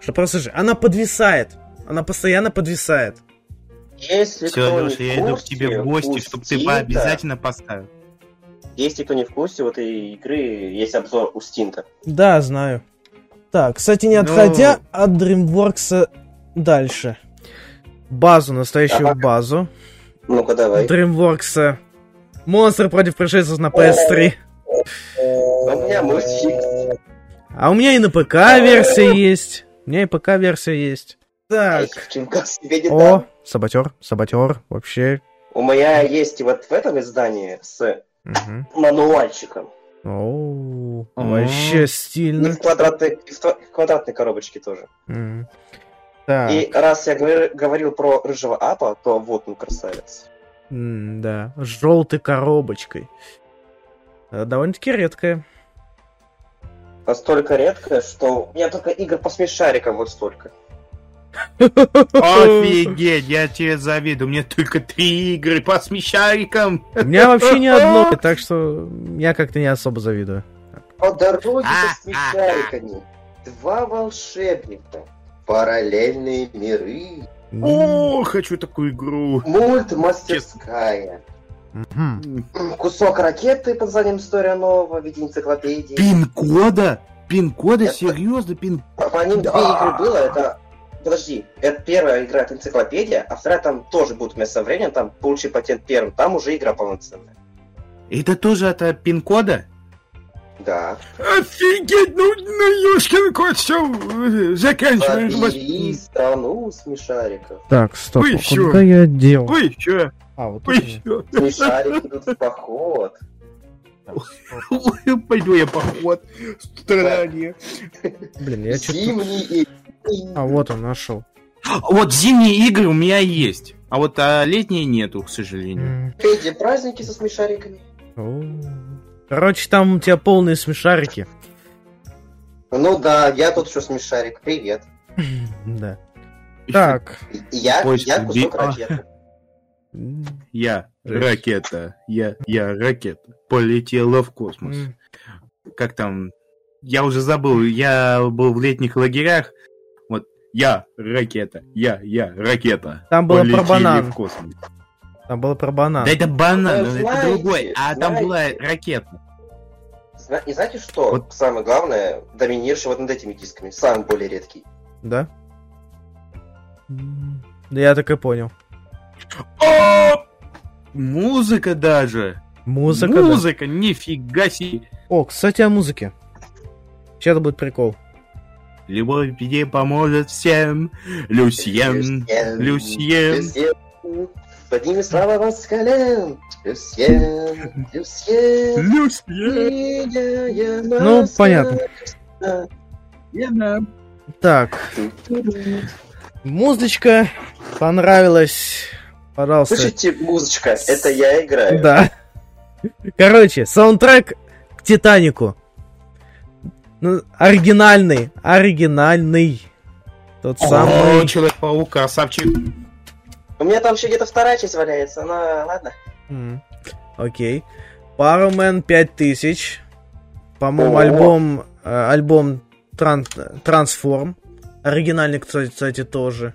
S3: что просто же она подвисает. Она постоянно подвисает.
S4: Если
S2: Все,
S4: кто не
S2: Леша, я иду к тебе в гости, чтобы ты обязательно поставил.
S4: Если кто не в курсе, у этой игры есть обзор у Стинта.
S3: Да, знаю. Так, кстати, не
S2: Ну-
S3: отходя от DreamWorks дальше. Базу, настоящую
S4: Ага.
S3: базу.
S4: Ну-ка, давай.
S3: DreamWorks Монстр против пришельцев на PS3.
S4: У меня мультфильм.
S3: А у меня и на ПК версия есть. У меня и ПК версия есть. Так. О, саботер, саботер, вообще.
S4: У меня есть вот в этом издании с мануальчиком.
S2: О.
S3: вообще
S4: И
S3: стильно.
S4: в квадратной, и в квадратной коробочке тоже.
S3: М. Так,
S4: И раз я говор- говорил про рыжего апа, то вот он красавец.
S3: м, да, с желтой коробочкой. Э, Довольно-таки редкая.
S4: Настолько редкое, что у меня только игр по смешарикам вот столько.
S2: Офигеть, я тебе завидую, у меня только три игры по смешарикам.
S3: У меня вообще ни одной, так что я как-то не особо завидую.
S4: По дороге
S2: А,
S4: со смешариками. Два волшебника. Параллельные миры.
S2: О, хочу такую игру.
S4: Мульт мастерская.
S3: Мгм.
S4: Кусок ракеты под названием История нового в виде энциклопедии.
S2: Пин-кода? Пин-кода? Серьезно? Пин...
S4: По, по ним две игры было, это... Подожди, это первая игра, это энциклопедия, а вторая там тоже будет вместе со временем, там получи патент первым, там уже игра полноценная.
S2: Это тоже от э, пин-кода?
S4: Да.
S2: Офигеть, ну, ну, ёшкин кот, все, заканчиваем.
S4: Забери страну смешариков.
S3: Так, стоп, а
S2: всё.
S3: куда я дел?
S2: Ой, чё?
S3: А, вот тут
S2: чё?
S4: Смешарики идут в поход.
S2: Ой, Пойду я поход.
S3: Меня. Блин, я.
S4: Зимний и...
S3: А, вот он, нашел.
S2: Вот зимние игры у меня есть, а вот а летние нету, к сожалению.
S4: Педи, праздники со смешариками.
S3: Короче, там у тебя полные смешарики.
S4: Ну да, я тут еще смешарик. Привет.
S3: Да. Так.
S4: Я, я кусок
S2: а.
S4: ракеты.
S2: Я ракета, я, я ракета, полетела в космос. Как там? Я уже забыл, я был в летних лагерях. Я ракета, я, я ракета.
S3: Там было про
S2: полетели
S3: банан.
S2: в космос.
S3: Там было про банан.
S2: Да это банан, это
S4: знаете,
S2: другой, а там
S4: знаете.
S2: была ракета.
S4: Зна- И знаете что?
S2: Вот.
S4: Самое главное, доминировавший вот над этими дисками. Самый более редкий.
S3: Да? Да я так и понял.
S2: О! Музыка даже.
S3: Музыка, да.
S2: Музыка, нифига себе.
S3: О, кстати, о музыке. Сейчас будет прикол.
S2: Любовь в беде поможет всем. Люсьен, Люсьен.
S4: Люсьен. Подними слава вас с колен. Люсьен, Люсьен.
S2: Люсьен.
S3: Ну, понятно. Так, музычка понравилась. Пожалуйста.
S4: Слышите, музычка, это я играю.
S3: Да. Короче, саундтрек к Титанику. Ну, оригинальный, оригинальный. Тот самый.
S2: О, Человек-паук, красавчик.
S4: У меня там еще где-то вторая часть валяется, но ладно.
S3: М, Окей. Паромен 5000. По-моему, альбом, э, альбом Тран- Трансформ. Оригинальный, кстати, кстати, тоже.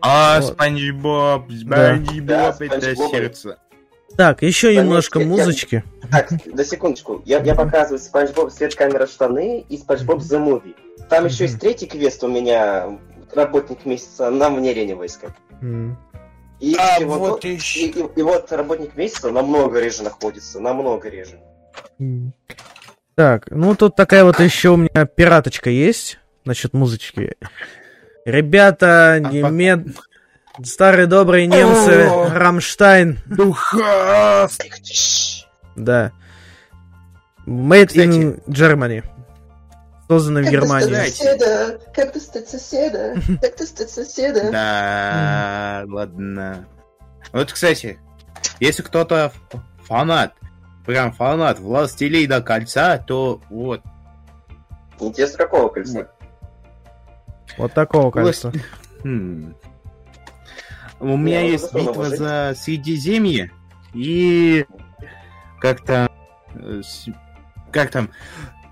S2: А,
S3: Вот.
S2: Спанч Боб,
S4: Да,
S2: Спанч Боб,
S4: Спанч
S2: это
S4: Боб.
S2: сердце.
S3: Так, еще
S4: Да
S3: немножко
S4: нет, я-
S3: музычки.
S4: Так, на секундочку. Я, я показываю Спанч Боб свет камера штаны и Спанч Боб The Movie. Там еще есть третий квест у меня, работник месяца, нам в Нерене войска. И,
S2: А,
S4: и вот,
S2: вот
S4: и,
S2: еще.
S4: и- и вот работник месяца намного реже находится, намного реже.
S3: Так, ну тут такая вот еще у меня пираточка есть насчет музычки. Ребята, немед... старые добрые немцы,
S2: О.
S3: Рамштайн,
S2: Духас!
S3: да. Made
S2: Кстати.
S3: in Germany. Создано в Германии.
S2: достать
S4: соседа? Как достать соседа? Как достать соседа?
S2: Да, ладно. Вот, кстати, если кто-то фанат, прям фанат Властелина Кольца, то вот.
S4: Интересно, какого кольца?
S3: Вот такого кольца.
S2: Хм. У меня есть битва за Средиземье и как там, э, с- как там,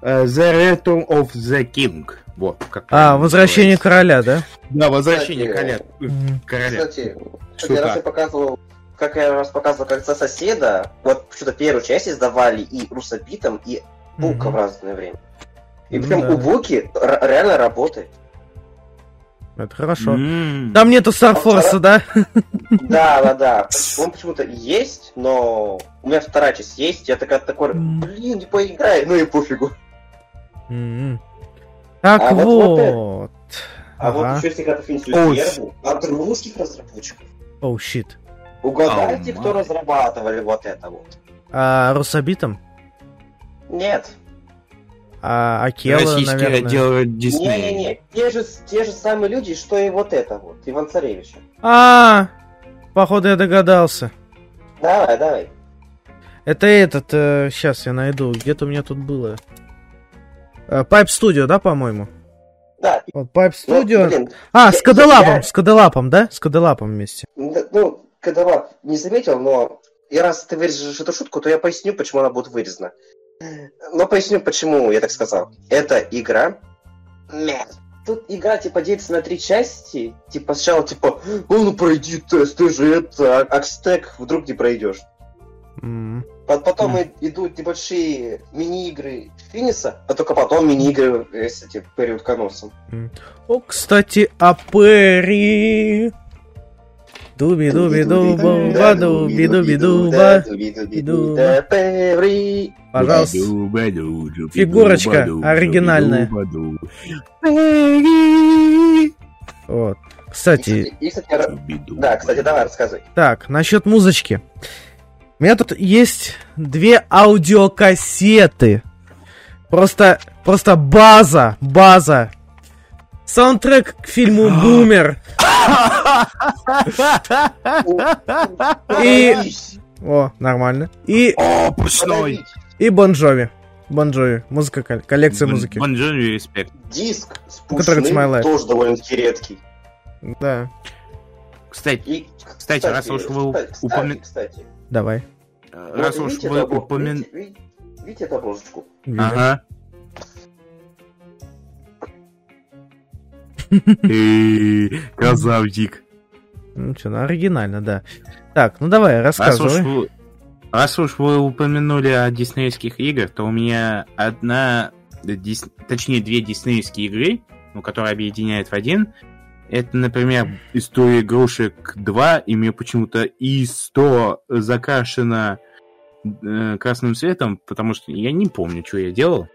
S2: э, The Return of the King. Вот, как
S3: А, возвращение
S2: называется.
S3: короля, да?
S2: Да, возвращение
S4: Кстати,
S2: короля. Короля.
S4: Кстати,
S2: Шута.
S4: раз я показывал, как я раз показывал кольца соседа, вот что-то первую часть издавали и русобитом, и Бука в
S3: Мгм.
S4: разное время. И
S3: Ну
S4: прям
S3: да.
S4: у Буки р- реально работает.
S3: Это хорошо.
S2: М.
S3: Там нету Старфорса, да?
S4: Да, да, да. Он почему-то есть, но у меня вторая часть есть. Я такая такой, блин, не поиграй, ну и пофигу.
S3: М. Так
S4: А вот
S3: вот.
S4: А вот еще секретов. Инсюзербу от русских разработчиков.
S3: Оу, щит.
S4: Угадайте, кто разрабатывали вот это вот.
S3: А русобитом?
S4: Нет.
S3: А Акела,
S2: Российский
S3: наверное.
S2: отдел Диснея.
S4: Не-не-не. Те же, те же самые люди, что и вот это вот. Иван Царевича.
S3: А, походу я догадался.
S4: Давай, давай.
S3: Это этот, сейчас я найду, где-то у меня тут было. Э, Pipe Studio, да, по-моему?
S4: Да.
S3: Вот Pipe
S4: Ну,
S3: Studio.
S4: блин,
S3: а,
S4: я-
S3: с Кадалапом,
S4: я-
S3: с Кадалапом, да? С Кадалапом вместе.
S4: н- ну, когда не заметил, но и раз ты вырежешь эту шутку, то я поясню, почему она будет вырезана. Но поясню, почему я так сказал. Это игра. Тут игра, типа, делится на три части. Типа, сначала, типа, «Ну, ну, пройди тест, ты же это, а- Акстек вдруг не пройдешь. Потом идут небольшие мини-игры Финиса, а только потом мини-игры э, с этим периодконосом.
S3: О, кстати, о Перри. Дуби дуби дуба дуби дуби дуба. дуба. Пожалуйста. Фигурочка оригинальная. Вот. Кстати,
S4: И, кстати, да, кстати, давай рассказывай.
S3: Так, насчет музычки. У меня тут есть две аудиокассеты. Просто, просто база, база. Саундтрек к фильму «Бумер». И- О, нормально. И,
S2: О, пушной!
S3: и Bon Jovi. Bon Jovi. Музыка, кол- коллекция музыки.
S2: Bon Jovi респект.
S4: Диск с Пушным
S3: Live.
S4: тоже довольно-таки редкий.
S3: Да,
S2: Кстати,
S4: И,
S2: Кстати, раз уж вы
S4: кстати,
S2: упомя-
S4: Кстати,
S3: давай.
S2: раз уж вы упомянули...
S4: Видите- видите- Видите эту обложечку?
S2: Ага. Красавчик.
S3: Ну что, ну оригинально, да. Так, ну давай, рассказывай.
S2: раз уж вы упомянули о диснеевских играх, то у меня одна, дис- точнее две диснеевские игры, ну, которые объединяют в один. Это, например, история игрушек 2, и мне почему-то И100 закрашено э, красным цветом, потому что я не помню, что я делал.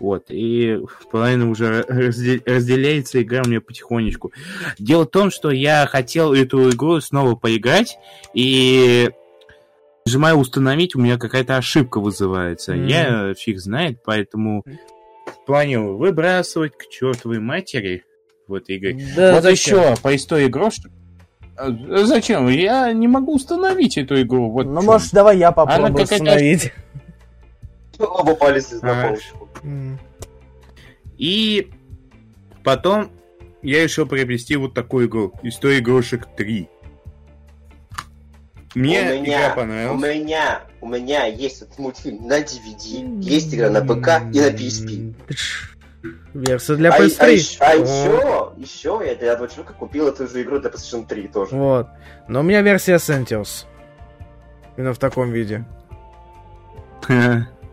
S2: Вот, и половина уже разде- разделяется игра у меня потихонечку. Дело в том, что я хотел эту игру снова поиграть, и нажимаю установить, у меня какая-то ошибка вызывается.
S3: М.
S2: Я фиг знает, поэтому планирую выбрасывать к чертовой матери в этой игре.
S3: Да
S2: вот
S3: зачем?
S2: еще по истории игрушек. А, Зачем? Я не могу установить эту игру. Вот
S3: Ну, может, давай я попробую
S2: какая-то-
S3: установить.
S4: Оба полезли на
S2: А.
S4: полочку.
S2: И потом я решил приобрести вот такую игру. История игрушек 3. Мне
S4: у
S2: игра
S4: меня, у
S2: понравилась.
S4: меня, у меня есть этот мультфильм на DVD, есть игра на ПК и на PSP.
S3: Версия для
S4: а,
S3: PS3.
S4: а а
S3: О.
S4: еще, еще я для этого человека купил эту же игру для PlayStation 3 тоже.
S3: Вот. Но у меня версия Sentios. Именно в таком виде.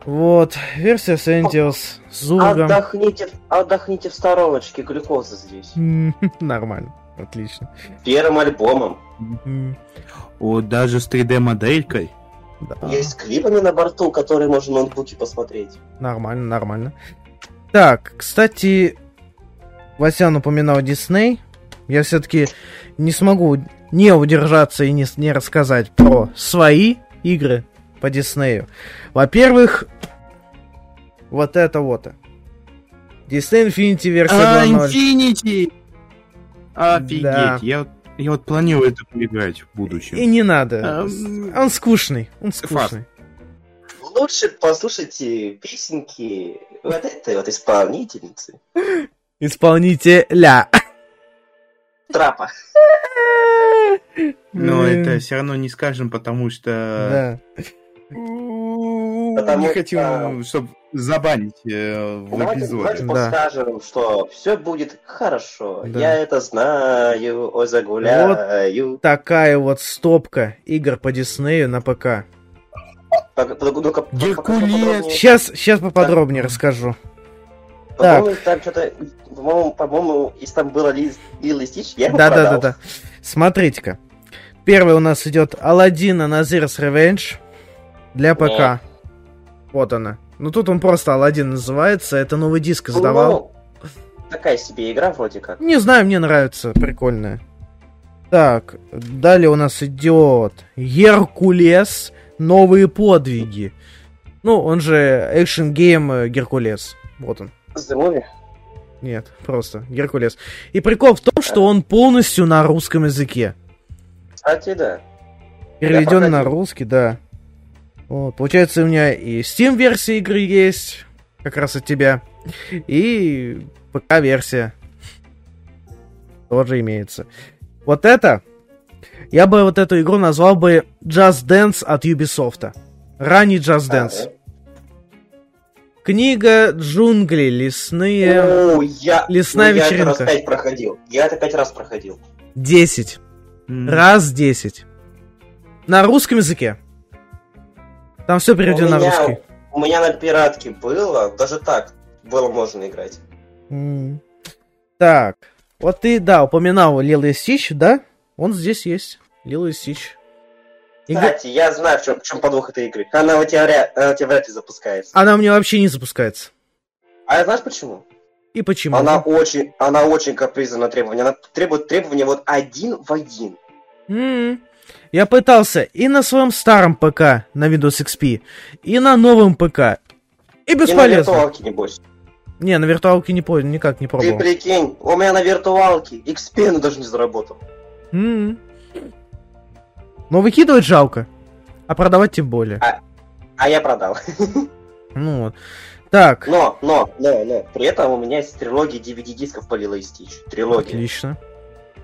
S3: Вот, версия Sentios с Зургом.
S4: Отдохните, отдохните в стороночке, глюкоза здесь.
S3: Нормально, отлично.
S4: Первым альбомом.
S2: Вот даже с 3D-моделькой.
S3: да.
S4: Есть клипами на борту, которые можно на ноутбуке посмотреть.
S3: Нормально, нормально. Так, кстати, Васян упоминал Дисней. Я все-таки не смогу не удержаться и не, не рассказать про свои игры по Диснею. Во-первых, вот это вот. Disney Infinity версия
S2: А,
S3: 2.0.
S2: Infinity! Офигеть,
S3: Да.
S2: я, вот- я вот планирую это поиграть в будущем.
S3: И не надо.
S2: Ам,
S3: Он скучный. Он скучный.
S4: Лучше послушайте песенки вот этой вот исполнительницы.
S3: Исполнителя.
S4: Трапа.
S2: Но это все равно не скажем, потому что
S3: Да.
S4: Потому
S2: не
S4: что-
S2: хотим, чтобы забанить э, в
S4: Давайте,
S2: эпизоде.
S4: давайте
S3: Да.
S4: подскажем, что все будет хорошо.
S3: Да.
S4: Я это знаю, ой, загуляю.
S3: Такая вот стопка игр по Диснею на ПК.
S2: Геркулес.
S3: Сейчас, сейчас поподробнее расскажу.
S4: По-моему, там что-то, по-моему, по-моему, если там было Лил и Стич, я
S3: Да, да, да, да. Смотрите-ка. Первый у нас идет Алладин Назир's Revenge для ПК. Вот она. Ну тут он просто Алладин называется. Это Новый Диск издавал.
S4: Ну, такая себе игра вроде как.
S3: Не знаю, мне нравится. Прикольная. Так, далее у нас идет Геркулес. Новые подвиги. Ну, он же action game Геркулес. Вот он.
S4: The Movie.
S3: Нет, просто Геркулес. И прикол в том, что он полностью на русском языке.
S4: Кстати, да.
S3: Переведен на русский, да. Вот, получается, у меня и Steam версия игры есть, как раз от тебя, и ПК версия тоже имеется. Вот это, я бы вот эту игру назвал бы Just Dance от Ubisoft. Ранний Just Dance. Книга джунгли лесные.
S4: О, я,
S3: лесная
S4: ну, я это раз
S3: вечеринка.
S4: пять проходил. Я это пять раз проходил.
S3: 10.
S2: М.
S3: Раз 10. На русском языке. Там все переведено на русский.
S4: у меня на пиратке было, даже так было можно играть.
S3: М. Так. Вот ты, да, упоминал Лил и Стич, да? Он здесь есть. Лил и Стич.
S4: Кстати, я знаю, в чем, в чем подвох этой игры. Она у тебя, вряд- она у тебя вряд ли запускается.
S3: Она у меня вообще не запускается.
S4: А знаешь почему?
S3: И почему?
S4: Она очень, она очень капризна на требования. Она требует требования вот один в один.
S3: М. Я пытался и на своем старом ПК на Windows XP, и на новом ПК. И
S4: И на
S3: бесполезно.
S4: виртуалке, небось.
S3: Не, на виртуалке не понял, никак не
S4: Ты
S3: пробовал.
S4: прикинь, у меня на виртуалке XP даже не заработал.
S3: М. Но выкидывать жалко. А продавать тем более.
S4: А я продал.
S3: Ну вот. Так,
S4: Но, но, но, но. При этом у меня есть трилогия DVD-дисков по Лило и Стич. Трилогия.
S3: отлично.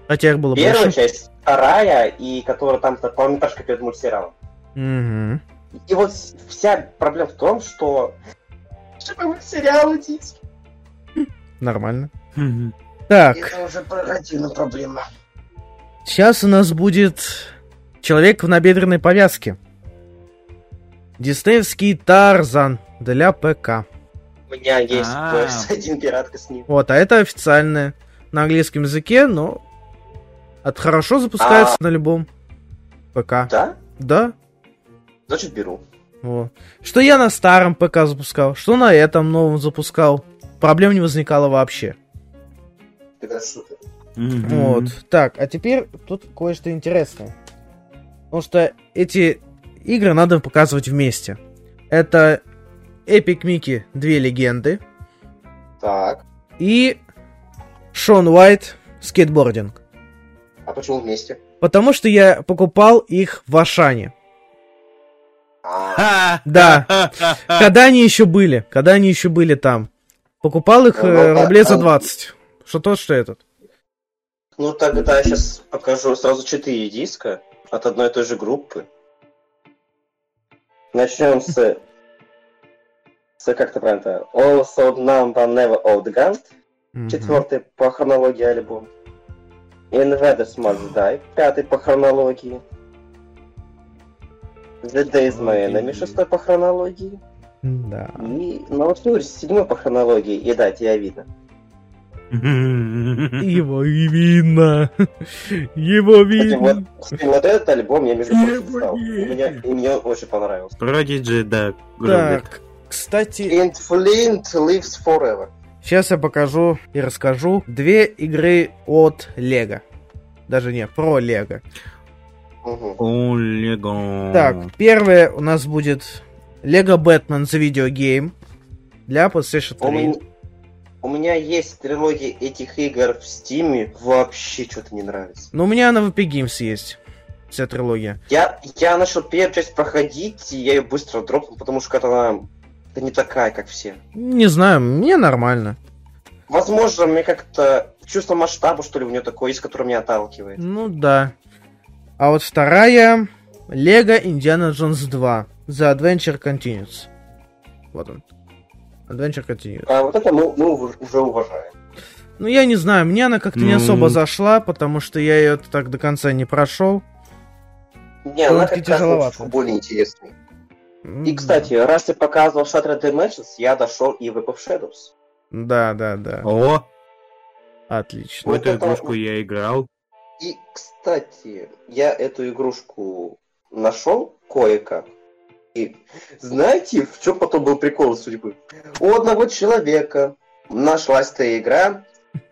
S3: Хотя их было
S4: Первая
S3: больше.
S4: часть, вторая, и которая там полнометражка перед мультсериалом.
S3: Мгм.
S4: И вот вся проблема в том, что... Чтобы мультсериалы диски.
S3: Нормально.
S2: Мгм.
S3: Так,
S4: Это уже отдельная проблема.
S3: сейчас у нас будет человек в набедренной повязке. Диснеевский Тарзан для ПК.
S4: У меня есть
S2: А.
S4: PS1 пиратка с ним.
S3: Вот, а это официальная. на английском языке, но от хорошо запускается на любом ПК.
S4: Да?
S3: Да.
S4: Значит, беру.
S3: Вот. Что я на старом ПК запускал, что на этом новом запускал. Проблем не возникало вообще.
S4: Это.
S2: Мгм.
S3: Вот. Так, а теперь тут кое-что интересное. Потому что эти игры надо показывать вместе. Это Epic Mickey Две легенды
S4: Так.
S3: и Shaun White Skateboarding.
S4: А почему вместе?
S3: Потому что я покупал их в Ашане.
S4: А!
S3: Да. Когда они еще были? Когда они еще были там? Покупал их
S4: Ну,
S3: э,
S4: ну,
S3: рублей за
S4: а-
S3: 20. Что тот, что этот.
S4: ну тогда я сейчас покажу сразу четыре диска от одной и той же группы. Начнем с... С как то правильно? All So Number Never Outgunned.
S3: Мгм.
S4: Четвертый по хронологии альбом. Invaders Must Die. Пятый по хронологии. The Days My Enemy. Шестой по хронологии.
S3: Да.
S4: И научный седьмой по хронологии. И да, тебя видно.
S3: Его и видно. Его
S4: вот,
S3: видно.
S4: кстати, вот этот альбом я, между прочим, стал. И мне, и мне он очень понравился.
S2: Prodigy, да.
S3: Так, кстати,
S4: And Flint lives forever.
S3: Сейчас я покажу и расскажу две игры от Лего. Даже не, про Лего.
S2: О, Лего.
S3: Так, первое у нас будет Batman The Video Game для PlayStation
S4: У,
S3: 3.
S4: меня, у меня есть трилогия этих игр в Стиме. Вообще что-то не нравится.
S3: Но у меня на VP Games есть вся трилогия.
S4: Я, я начал первую часть проходить, и я ее быстро дропнул, потому что она да не такая, как все.
S3: Не знаю, мне нормально.
S4: Возможно, мне как-то чувство масштаба, что ли, у нее такое есть, которое меня отталкивает.
S3: Ну да. А вот вторая Лего Индиана Джонс 2 The Adventure Continues. Вот он. Adventure Continues.
S4: А вот это мы, мы уже уважаем.
S3: Ну, я не знаю, мне она как-то не
S2: Ну.
S3: особо зашла, потому что я ее так до конца не прошел.
S4: Не, она
S3: Довольно-таки
S4: как раз
S3: тяжеловато.
S4: более интересная. И, кстати, раз ты показывал Shattered Dimensions, я дошел и в Web of Shadows.
S3: Да, да, да.
S2: О, в
S3: Отлично.
S4: Вот
S2: эту
S4: это-
S2: игрушку я играл.
S4: И, кстати, я эту игрушку нашел кое-как. И знаете, в чем потом был прикол судьбы? У одного человека нашлась эта игра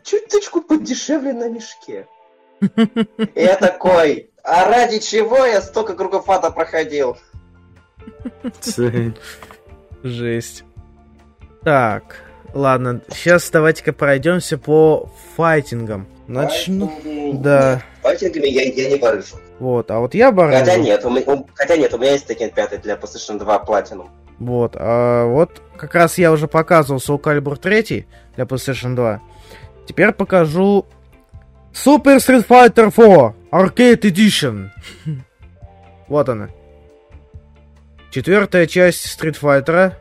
S4: чуточку подешевле на мешке. И я такой, а ради чего я столько кругов ада проходил?
S3: Жесть. Так, ладно, сейчас давайте-ка пройдемся по файтингам. Начну. Да.
S4: Файтингами я, я не барыжу.
S3: Вот, а вот я барыжу.
S4: Хотя нет, у меня, у- хотя нет, у меня есть Tekken 5 для PlayStation 2 Platinum.
S3: Вот, а вот как раз я уже показывал Soul Calibur 3 для PlayStation 2. Теперь покажу Super Street Fighter 4 Arcade Edition. Вот она. Четвертая часть Street Fighter.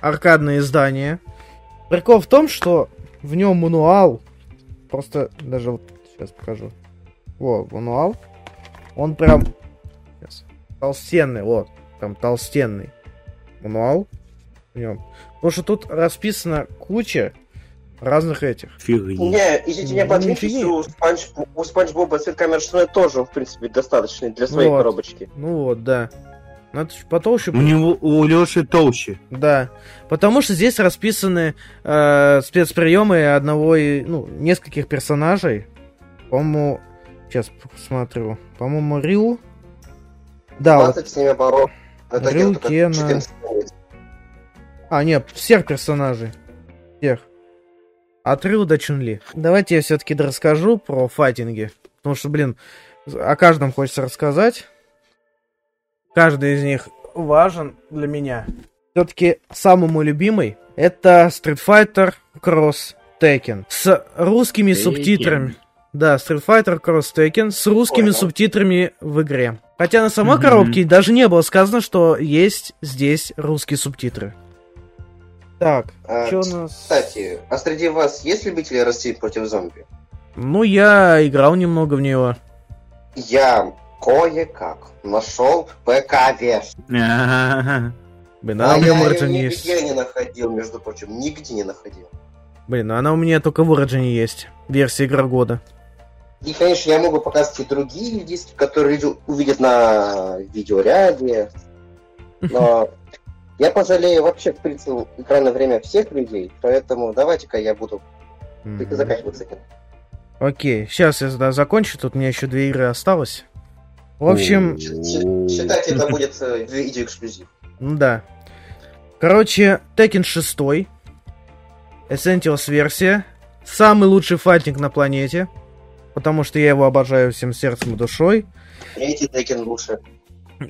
S3: Аркадное издание. Прикол в том, что в нем мануал. Просто даже вот сейчас покажу. Вот, мануал. Он прям сейчас, толстенный, вот. Прям толстенный мануал в нем. Потому что тут расписана куча разных этих.
S2: Фигни.
S4: Не, извините меня,
S3: Ну, нифига.
S4: у, Спанч... у Спанч Боба цвет камеры тоже, в принципе, достаточный для своей
S3: Вот.
S4: коробочки.
S3: Ну вот, да. Надо чуть потолще
S2: У него у Леши толще.
S3: Да, потому что здесь расписаны э, спецприемы одного и, ну, нескольких персонажей. По-моему, сейчас посмотрю. По-моему, Рю. Да, вот.
S4: 20 с ними оборот. Это
S3: Рю,
S4: где-то как
S3: Кена.
S4: 14
S3: А, нет, всех персонажей. Всех. От Рю до Чунли. Давайте я все-таки расскажу про файтинги. Потому что, блин, о каждом хочется рассказать. Каждый из них важен для меня. Все-таки самый мой любимый это Street Fighter Cross Tekken. С русскими
S2: Tekken.
S3: субтитрами. Да, Street Fighter Cross Tekken с русскими
S4: Понял.
S3: субтитрами в игре. Хотя на самой
S2: Мгм.
S3: коробке даже не было сказано, что есть здесь русские субтитры. Так,
S4: А,
S3: что у нас...
S4: Кстати, а среди вас есть любители России против зомби?
S3: Ну, я играл немного в него.
S4: Я кое-как нашел ПК-версию.
S3: Блин,
S4: а
S3: а у меня
S4: я ее
S3: есть.
S4: нигде не находил, между прочим, нигде не находил.
S3: Блин, ну она у меня только в Origin есть. Версия игра года.
S4: И, конечно, я могу показать и другие диски, которые люди увидят на видеоряде. Но я пожалею вообще, в принципе, экранное время всех людей, поэтому давайте-ка я буду заканчивать с этим.
S3: Окей, сейчас я закончу, тут у меня еще две игры осталось. В общем,
S4: Считайте, это будет э, видеоэксклюзив.
S3: ну да. Короче, Tekken 6, Essentials версия, самый лучший файтинг на планете, потому что я его обожаю всем сердцем и душой.
S4: Третий Текен лучше.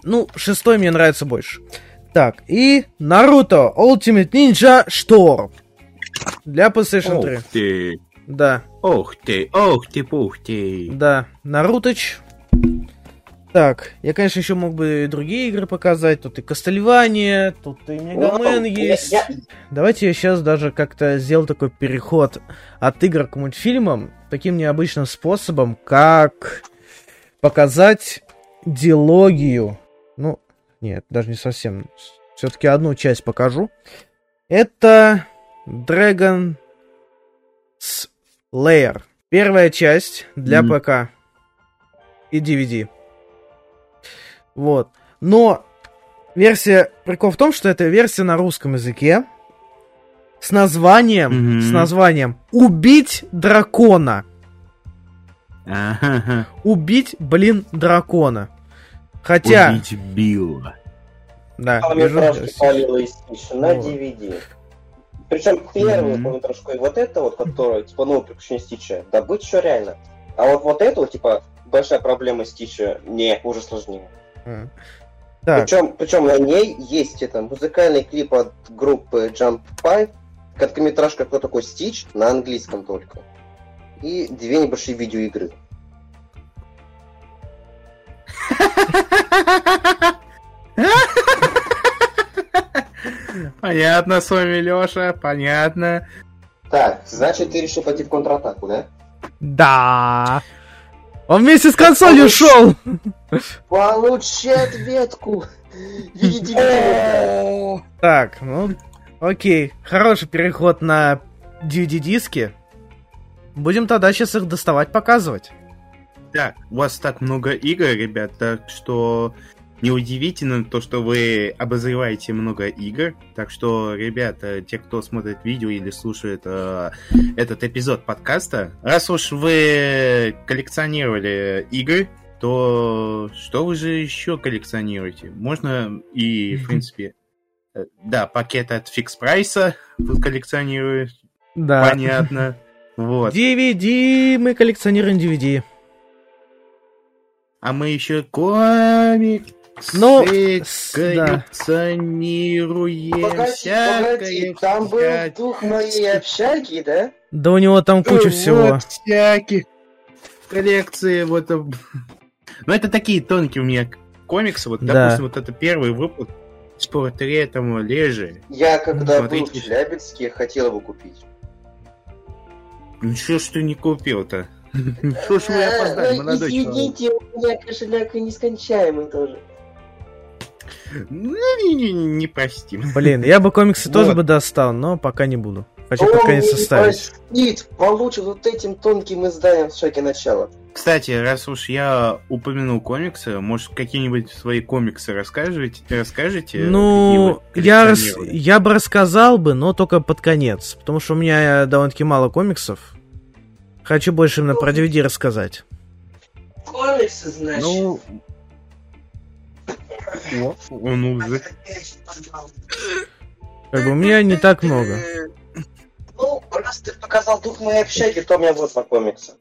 S3: Ну, шестой мне нравится больше. Так, и Наруто Ultimate Ninja Storm. Для PlayStation 3.
S2: Ух ты,
S3: Да,
S2: ух ты, ух ты, пух ты.
S3: да, Наруточ. Так, я, конечно, еще мог бы и другие игры показать. Тут и Кастельвания, тут и Мегамен
S4: Ну,
S3: есть.
S4: я- я-
S3: Давайте я сейчас даже как-то сделал такой переход от игр к мультфильмам таким необычным способом, как показать диалогию. Ну, нет, даже не совсем. Все-таки одну часть покажу. Это Dragon Slayer. Первая часть для
S2: Мгм.
S3: ПК и DVD. Вот. Но версия... Прикол в том, что это версия на русском языке с названием,
S2: Мгм.
S3: с названием «Убить дракона».
S2: Ага,
S3: Убить, блин, дракона. Хотя...
S2: убить Билла.
S3: Да,
S4: полнометражки
S3: вижу.
S4: Палила и Стич на
S3: Вот.
S4: DVD. Причем первую
S2: Мгм.
S4: полнометражку и вот это вот, которая, типа, новое приключение Стича, добыть еще реально. А вот вот эту, типа, большая проблема Стича, не, уже сложнее.
S3: Так,
S4: Причем, причем на ней есть это музыкальный клип от группы Jump Pie, короткометражка кто такой Стич, на английском только. И две небольшие видеоигры.
S2: Понятно с вами, Леша, понятно.
S4: Так, значит, ты решил пойти в контратаку, да?
S3: да. Он вместе с консолью шел.
S4: Получи ответку!
S3: Так, ну, окей. Хороший переход на DVD-диски. Будем тогда сейчас их доставать, показывать.
S2: Так, у вас так много игр, ребят, так что неудивительно то, что вы обозреваете много игр. Так что, ребята, те, кто смотрит видео или слушает э, этот эпизод подкаста, раз уж вы коллекционировали игры, то что вы же еще коллекционируете? Можно и, в принципе, э, да, пакет от фикс прайса вы коллекционируете,
S3: Да.
S2: понятно. Вот.
S3: DVD, мы коллекционируем DVD.
S2: А мы еще комиксы
S3: Ну, да.
S2: коллекционируем.
S4: Погоди,
S2: всякое,
S4: погоди, там был дух моей общаги, да?
S3: Да у него там куча всего.
S2: Вот всяких коллекции. Вот. об- Ну, это такие тонкие у меня комиксы. Вот,
S3: Да.
S2: допустим, вот это первый выпуск с портретом Лежи.
S4: Я когда был в
S2: Смотрите.
S4: Челябинске, хотел его купить.
S2: Ну, что ж ты не купил-то? Что ж вы опоздали,
S4: Э,
S2: молодой человек?
S4: Извините, у меня кошеляк нескончаемый тоже.
S2: Ну, не, не, не, не простим.
S3: Блин, я бы комиксы тоже бы достал, но пока не буду. Хочу под
S4: Он
S3: конец
S4: не
S3: составить.
S4: простит, получит вот этим тонким изданием в шаге начала.
S2: Кстати, раз уж я упомянул комиксы, может, какие-нибудь свои комиксы расскажете? расскажете
S3: Ну, я, рас- я бы рассказал бы, но только под конец. Потому что у меня довольно-таки мало комиксов. Хочу больше именно про DVD рассказать.
S4: Комиксы, значит.
S2: Ну, о, он уже...
S3: Как бы у меня не так много.
S4: Ну, раз ты показал дух моей общаги, то у меня вот комикса.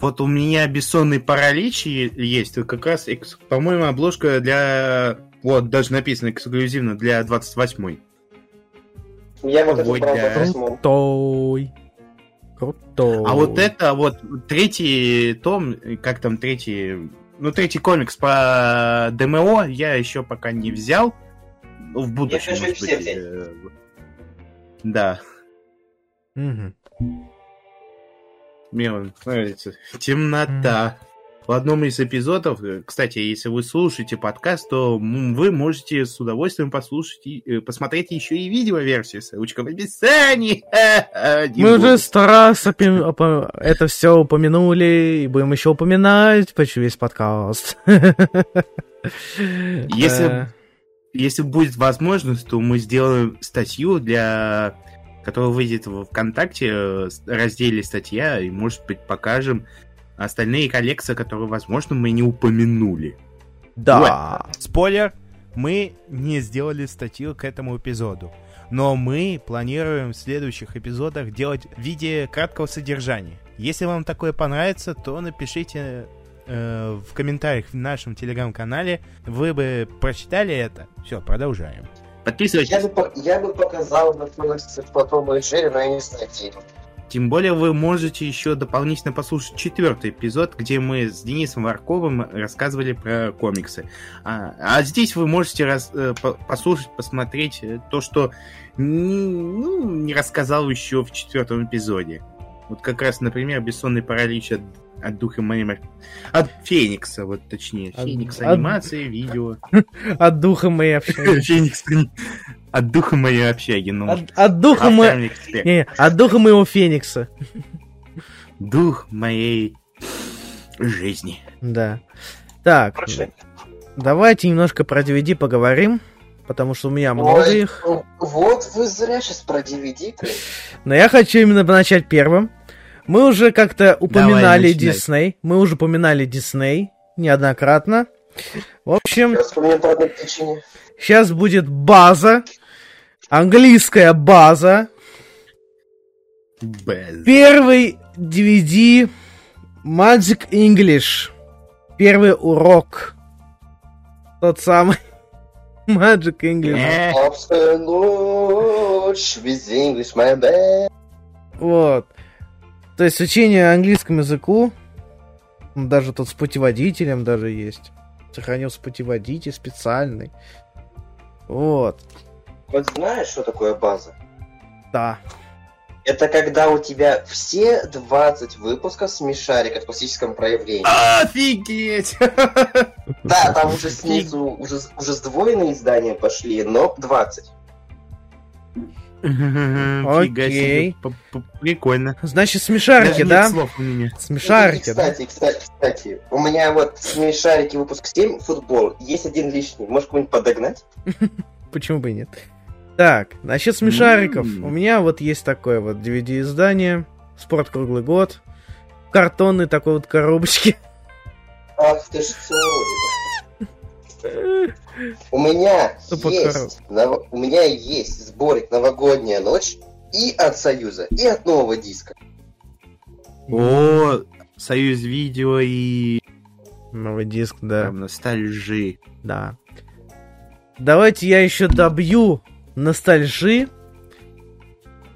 S2: Вот у меня бессонный паралич есть, как раз, по-моему, обложка для... Вот, даже написано эксклюзивно для 28-й.
S4: Я вот
S2: Ой,
S4: брал
S2: да.
S3: Крутой. Крутой.
S2: А вот это вот третий том, как там третий... Ну, третий комикс по ДМО я еще пока не взял. Ну, в будущем,
S4: хочу
S2: может
S4: все
S2: быть.
S4: взять.
S2: э, Да.
S3: Мгм.
S2: Мне он нравится. Темнота. В одном из эпизодов, э, кстати, если вы слушаете подкаст, то вы можете с удовольствием послушать и э, посмотреть еще и видеоверсию. Ссылочка в описании.
S3: Мы
S2: буду.
S3: уже сто раз это все упомянули и будем еще упоминать почти весь подкаст.
S2: Если- Если будет возможность, то мы сделаем статью для которая выйдет в ВКонтакте э, разделе статья, и, может быть, покажем остальные коллекции, которые, возможно, мы не упомянули.
S3: Да.
S1: Спойлер, мы не сделали статью к этому эпизоду. Но мы планируем в следующих эпизодах делать в виде краткого содержания. Если вам такое понравится, то напишите э, в комментариях в нашем телеграм-канале. Вы бы прочитали это. Все, продолжаем.
S2: Подписывайтесь.
S4: Я бы, я бы показал на по Тому и Джерри, но я не знаю, где.
S2: Тем более вы можете еще дополнительно послушать четвертый эпизод, где мы с Денисом Варковым рассказывали про комиксы. А, а здесь вы можете раз- э, по- послушать, посмотреть э, то, что не, ну, не рассказал еще в четвертом эпизоде. Вот как раз, например, бессонный паралич от, от духа моей... От Феникса, вот точнее.
S3: От-
S2: Феникс,
S3: от-
S2: анимация, видео.
S3: От духа моей общаги.
S2: Феникс от духа моей общаги. Ну,
S3: От, от духа мо-. Не, от духа моего Феникса.
S2: Дух моей жизни.
S3: Да. Так,
S4: Короче,
S3: давайте немножко про DVD поговорим, потому что у меня много
S4: ой,
S3: их.
S4: Вот вы зря сейчас про DVD.
S3: Но я хочу именно начать первым. Мы уже как-то упоминали. Дисней. Мы уже упоминали Дисней неоднократно. В общем, сейчас будет база. Английская база.
S2: Без.
S3: Первый DVD Magic English. Первый урок. Тот самый Magic English.
S2: Э.
S3: Вот. То есть учение английскому языку, даже тут с путеводителем даже есть. Сохранился путеводитель специальный. Вот.
S4: Вот знаешь, что такое база?
S3: Да.
S4: Это когда у тебя все 20 выпусков смешарика в классическом проявлении.
S2: Офигеть!
S4: Да, там уже снизу уже, уже сдвоенные издания пошли, но 20.
S2: Фига себе. П- п- Прикольно.
S3: Значит, смешарики, да?
S2: слов у меня.
S3: Смешарики,
S4: кстати, кстати, кстати, у меня вот смешарики выпуск 7, футбол, есть один лишний. Может, кого-нибудь подогнать?
S3: Почему бы и нет? Так, насчет смешариков. У меня вот есть такое вот DVD-издание. Спорт круглый год. Картонный такой вот коробочки.
S4: Ах ты ж всё. У меня
S3: Ну,
S4: есть, у меня есть сборник «Новогодняя ночь» и от Союза, и от нового диска.
S2: О, Союз видео и
S3: Новый диск, да.
S2: там, ностальжи.
S3: Да. Давайте я еще добью ностальжи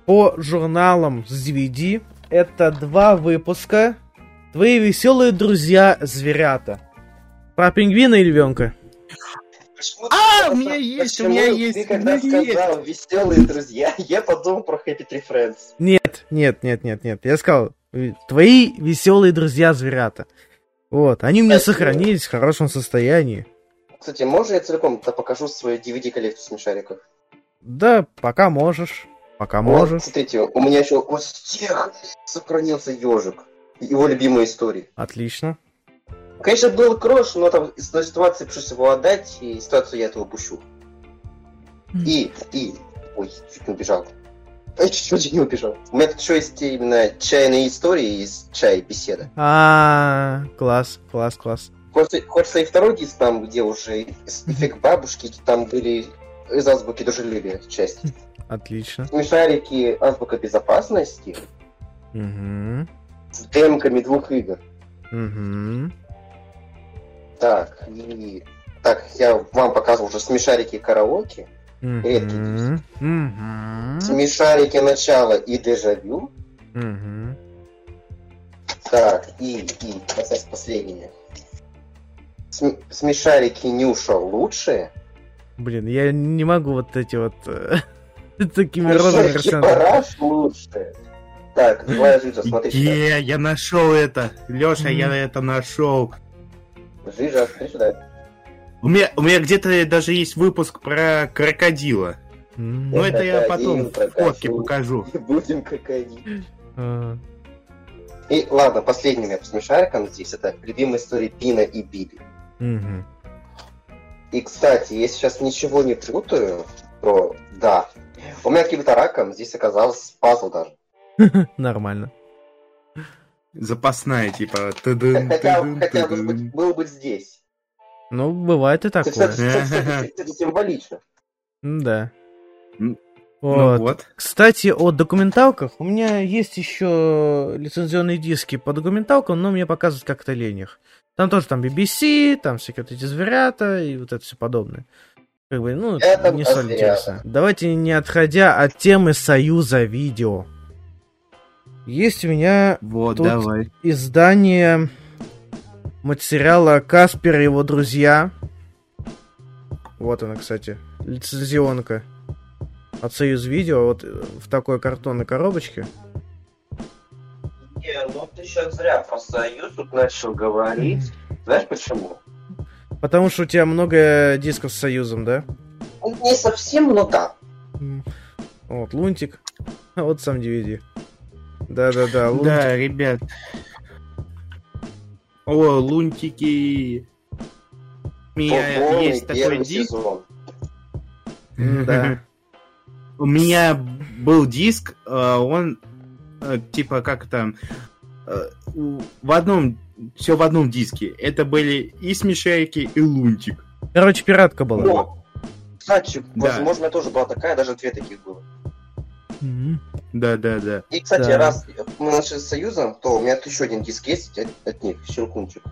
S3: по журналам с DVD. Это два выпуска. Твои веселые друзья зверята. Про пингвина и львенка.
S4: Почему
S2: А, у меня есть, у меня есть,
S4: Ты
S2: у
S4: когда сказал «Веселые друзья», я подумал про Happy Tree Friends.
S3: Нет, нет, нет, нет, нет. Я сказал, э, твои веселые друзья зверята. Вот, они у меня сохранились в хорошем состоянии.
S4: Кстати, можно я целиком то покажу свою DVD-коллекцию смешариков?
S3: Да, пока можешь. Пока
S4: Вот,
S3: можешь.
S4: смотрите, у меня еще тех лет сохранился ежик. Его любимые истории.
S3: Отлично.
S4: Конечно, был крош, но там из той ситуации пришлось его отдать, и ситуацию я этого упущу. И, и... Ой, чуть не убежал. Ой, чуть-чуть не убежал. У меня тут еще есть именно чайные истории из чая и беседа.
S3: А, класс, класс, класс.
S4: Хочется, хочется и второй диск там, где уже эффект бабушки, там были из азбуки дружелюбия части.
S3: Отлично.
S4: Смешарики азбука безопасности
S3: Угу.
S4: с демками двух игр.
S3: Угу.
S4: Так, и... Так, я вам показывал уже смешарики караоке, Редкий
S3: Угу. Угу.
S4: смешарики начала и дежавю.
S3: Угу.
S4: Так, и, и, касаясь последнее. См- смешарики Нюша лучшие.
S3: Блин, я не могу вот эти вот э, такими розовыми.
S4: Параш лучшие. Так, злая жижа, смотри.
S2: Где? Я нашел это. Леша, я это нашел.
S4: Жижа, сюда.
S2: У меня, у меня где-то даже есть выпуск про крокодила. Но это я потом в фотке покажу.
S4: Будем крокодил.
S3: а,
S4: И ладно, последним я смешариком здесь, это любимая история Пина и Биби. И, кстати, я сейчас ничего не путаю, то да. У меня каким-то раком здесь оказался пазл даже.
S3: Нормально.
S2: Запасная, типа. тыдын,
S4: Хотя,
S2: тыдын,
S4: хотя бы
S2: тыдын.
S4: быть, был бы здесь.
S3: Ну, бывает и такое.
S4: кстати, кстати, кстати, символично.
S3: Да.
S2: М,
S3: Вот.
S2: Ну вот.
S3: Кстати, о документалках. У меня есть еще лицензионные диски по документалкам, но мне показывают как-то лень их. Там тоже там BBC, там всякие вот эти зверята и вот это все подобное. Как бы, ну,
S4: Это
S3: не столь интересно. Давайте не отходя от темы Союза видео. Есть у меня
S2: Вот,
S3: Тут-
S2: давай.
S3: издание мультсериала «Каспер и его друзья». Вот она, кстати, лицензионка от Союз Видео, вот э, в такой картонной коробочке.
S4: Не, ну ты сейчас зря про союз тут начал говорить. Знаешь почему?
S3: Потому что у тебя много дисков с Союзом, да?
S4: Не совсем, но да.
S3: Вот, Лунтик. А вот сам DVD. Да-да-да, Лунтик.
S2: Да, ребят. О, лунтики. У меня
S4: Полный
S2: есть такой диск.
S4: сезон.
S3: Да.
S2: У меня был диск, э, он э, типа как там э, в одном все в одном диске. Это были и смешарики, и лунтик.
S3: Короче, пиратка была.
S4: Но, кстати,
S2: Да.
S4: возможно, тоже была такая, даже две таких было.
S3: Мгм.
S2: Да, да, да.
S4: И, кстати,
S3: Да.
S4: раз мы начали с Союзом, то у меня тут еще один диск есть от, от них, Щелкунчик.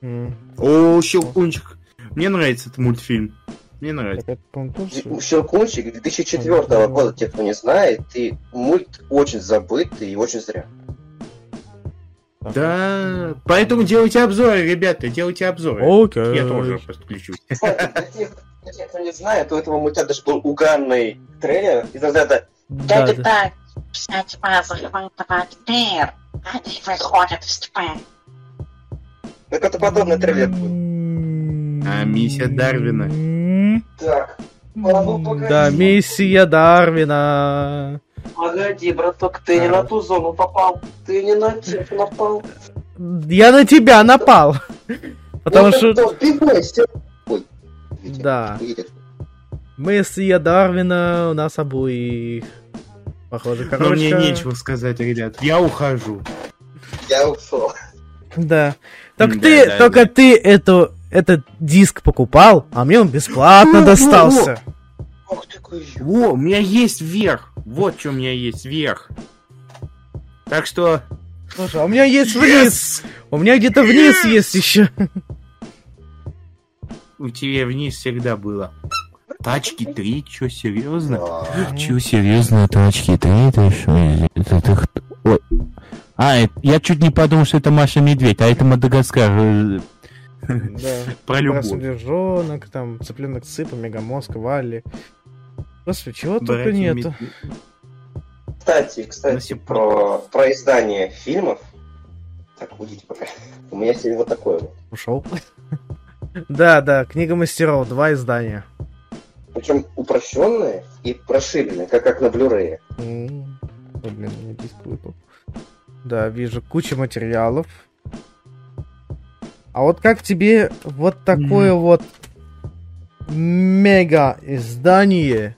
S3: М.
S2: О, Щелкунчик. Мне нравится этот мультфильм. Мне нравится.
S4: Щелкунчик 2004 года, те, кто не знает, и мульт очень забытый и очень зря.
S2: Да, поэтому делайте обзоры, ребята, делайте обзоры.
S3: Окей.
S2: Я тоже подключусь.
S4: Тех, кто не знает, у этого мульта даже был угарный трейлер из разряда
S3: Да,
S5: Дядя
S3: да.
S5: так, вся тьма захватывает мир. Они выходят из тьмы.
S4: какой-то подобный трейлер был.
S2: А, миссия Дарвина.
S4: Так, а ну погоди.
S3: Да, миссия Дарвина.
S4: Погоди, браток, ты не на ту зону попал. Ты не на тех напал.
S3: Я на тебя напал. Потому
S4: Вот
S3: что...
S4: это Ты. Витя,
S3: Да. Миссия Дарвина у нас обоих. Похоже,
S2: Но
S3: коробочка.
S2: мне нечего сказать, ребят. Я ухожу.
S4: Я ушел.
S3: Да. Только
S2: Да,
S3: ты,
S2: да,
S3: только
S2: да.
S3: ты эту, этот диск покупал, а мне он бесплатно достался.
S4: Ох ты
S2: О, у меня есть верх. Вот что у меня есть верх. Так что...
S3: Слушай, а у меня есть вниз. У меня где-то вниз есть еще.
S2: У тебя вниз всегда было. Тачки 3, чё, серьезно?
S4: Да.
S6: Чё, серьезно, тачки? Ты это что? Это, это? Ой. А, это- я чуть не подумал, что это Маша Медведь, а это Мадагаскар. э,
S3: Да.
S2: Про любовь.
S3: Медвежонок, там, цыпленок Цыпа, Мегамозг, Валли. Господи, чего только
S2: Братья
S3: нету.
S2: Мед-
S4: Кстати, кстати, про, про издание фильмов. Так, уйдите пока. У меня сегодня вот такое вот.
S3: Ушел. Да, да, книга мастеров, два издания.
S4: Причем упрощенное и проширенное, как, как на Blu-ray.
S3: Ой, Блин, меня диск выпал. Да, вижу куча материалов. А вот как тебе вот такое вот мега издание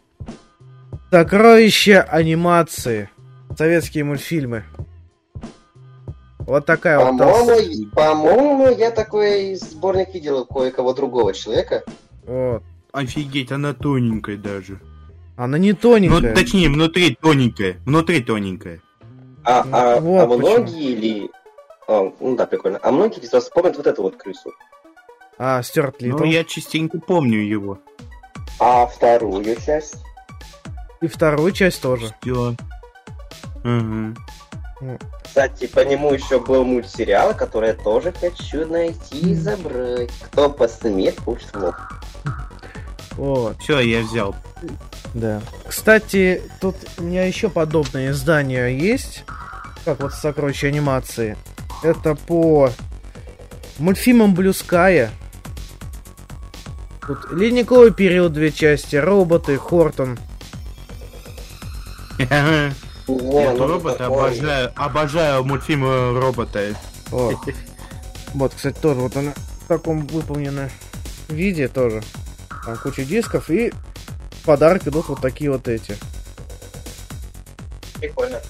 S3: Сокровище анимации. Советские мультфильмы. Вот такая вот
S4: По-моему, по-моему, я такой сборник видел у кое-кого другого человека.
S3: Вот.
S2: Офигеть, она тоненькая даже.
S3: Она не
S2: Ну,
S3: тоненькая.
S2: точнее, внутри тоненькая. Внутри тоненькая.
S4: А, а,
S3: Вот
S4: а
S3: почему.
S4: многие ли... а, ну да, прикольно. А многие из вас помнят вот эту вот крысу.
S3: А, Стюарт Литл.
S2: Ну, я частенько помню его.
S4: А вторую часть?
S3: И вторую часть тоже.
S2: Всё. Ага.
S4: Кстати, по нему еще был мультсериал, который я тоже хочу найти и забрать. Кто посмеет, получит лоб.
S3: Вот.
S2: Все, я взял.
S3: Да. Кстати, тут у меня еще подобное издание есть. как вот сокровище анимации. Это по мультфильмам Блюская. Тут ледниковый период, две части, роботы, Хортон.
S2: Я робота обожаю, обожаю мультфильмы робота.
S3: О. Вот, кстати, тоже вот она в таком выполнена виде тоже. Там куча дисков и в подарок идут вот такие вот эти.
S4: Прикольно.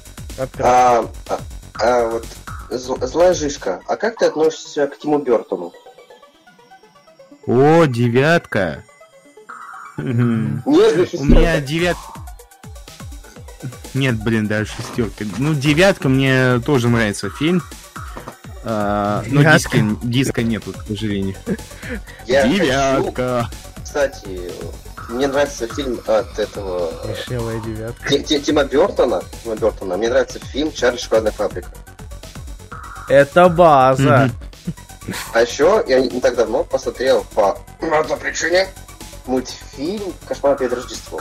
S4: А, а, а вот зл- злая жишка, а как ты относишься к Тиму Бертону?
S2: О, девятка.
S4: Нет,
S2: У меня девят... Нет, блин, даже шестерка. Ну, девятка мне тоже нравится фильм. А, но
S3: Девятка.
S2: диска, диска нету, к сожалению.
S4: я хочу,
S2: Девятка.
S4: Кстати, мне нравится фильм от этого
S3: Дешевая девятка.
S4: Ти- Ти- Тима Бертона. Тима Бертона. Мне нравится фильм Чарли Шоколадная фабрика.
S3: Это база.
S4: А еще я не так давно посмотрел по одной причине мультфильм Кошмар перед Рождеством.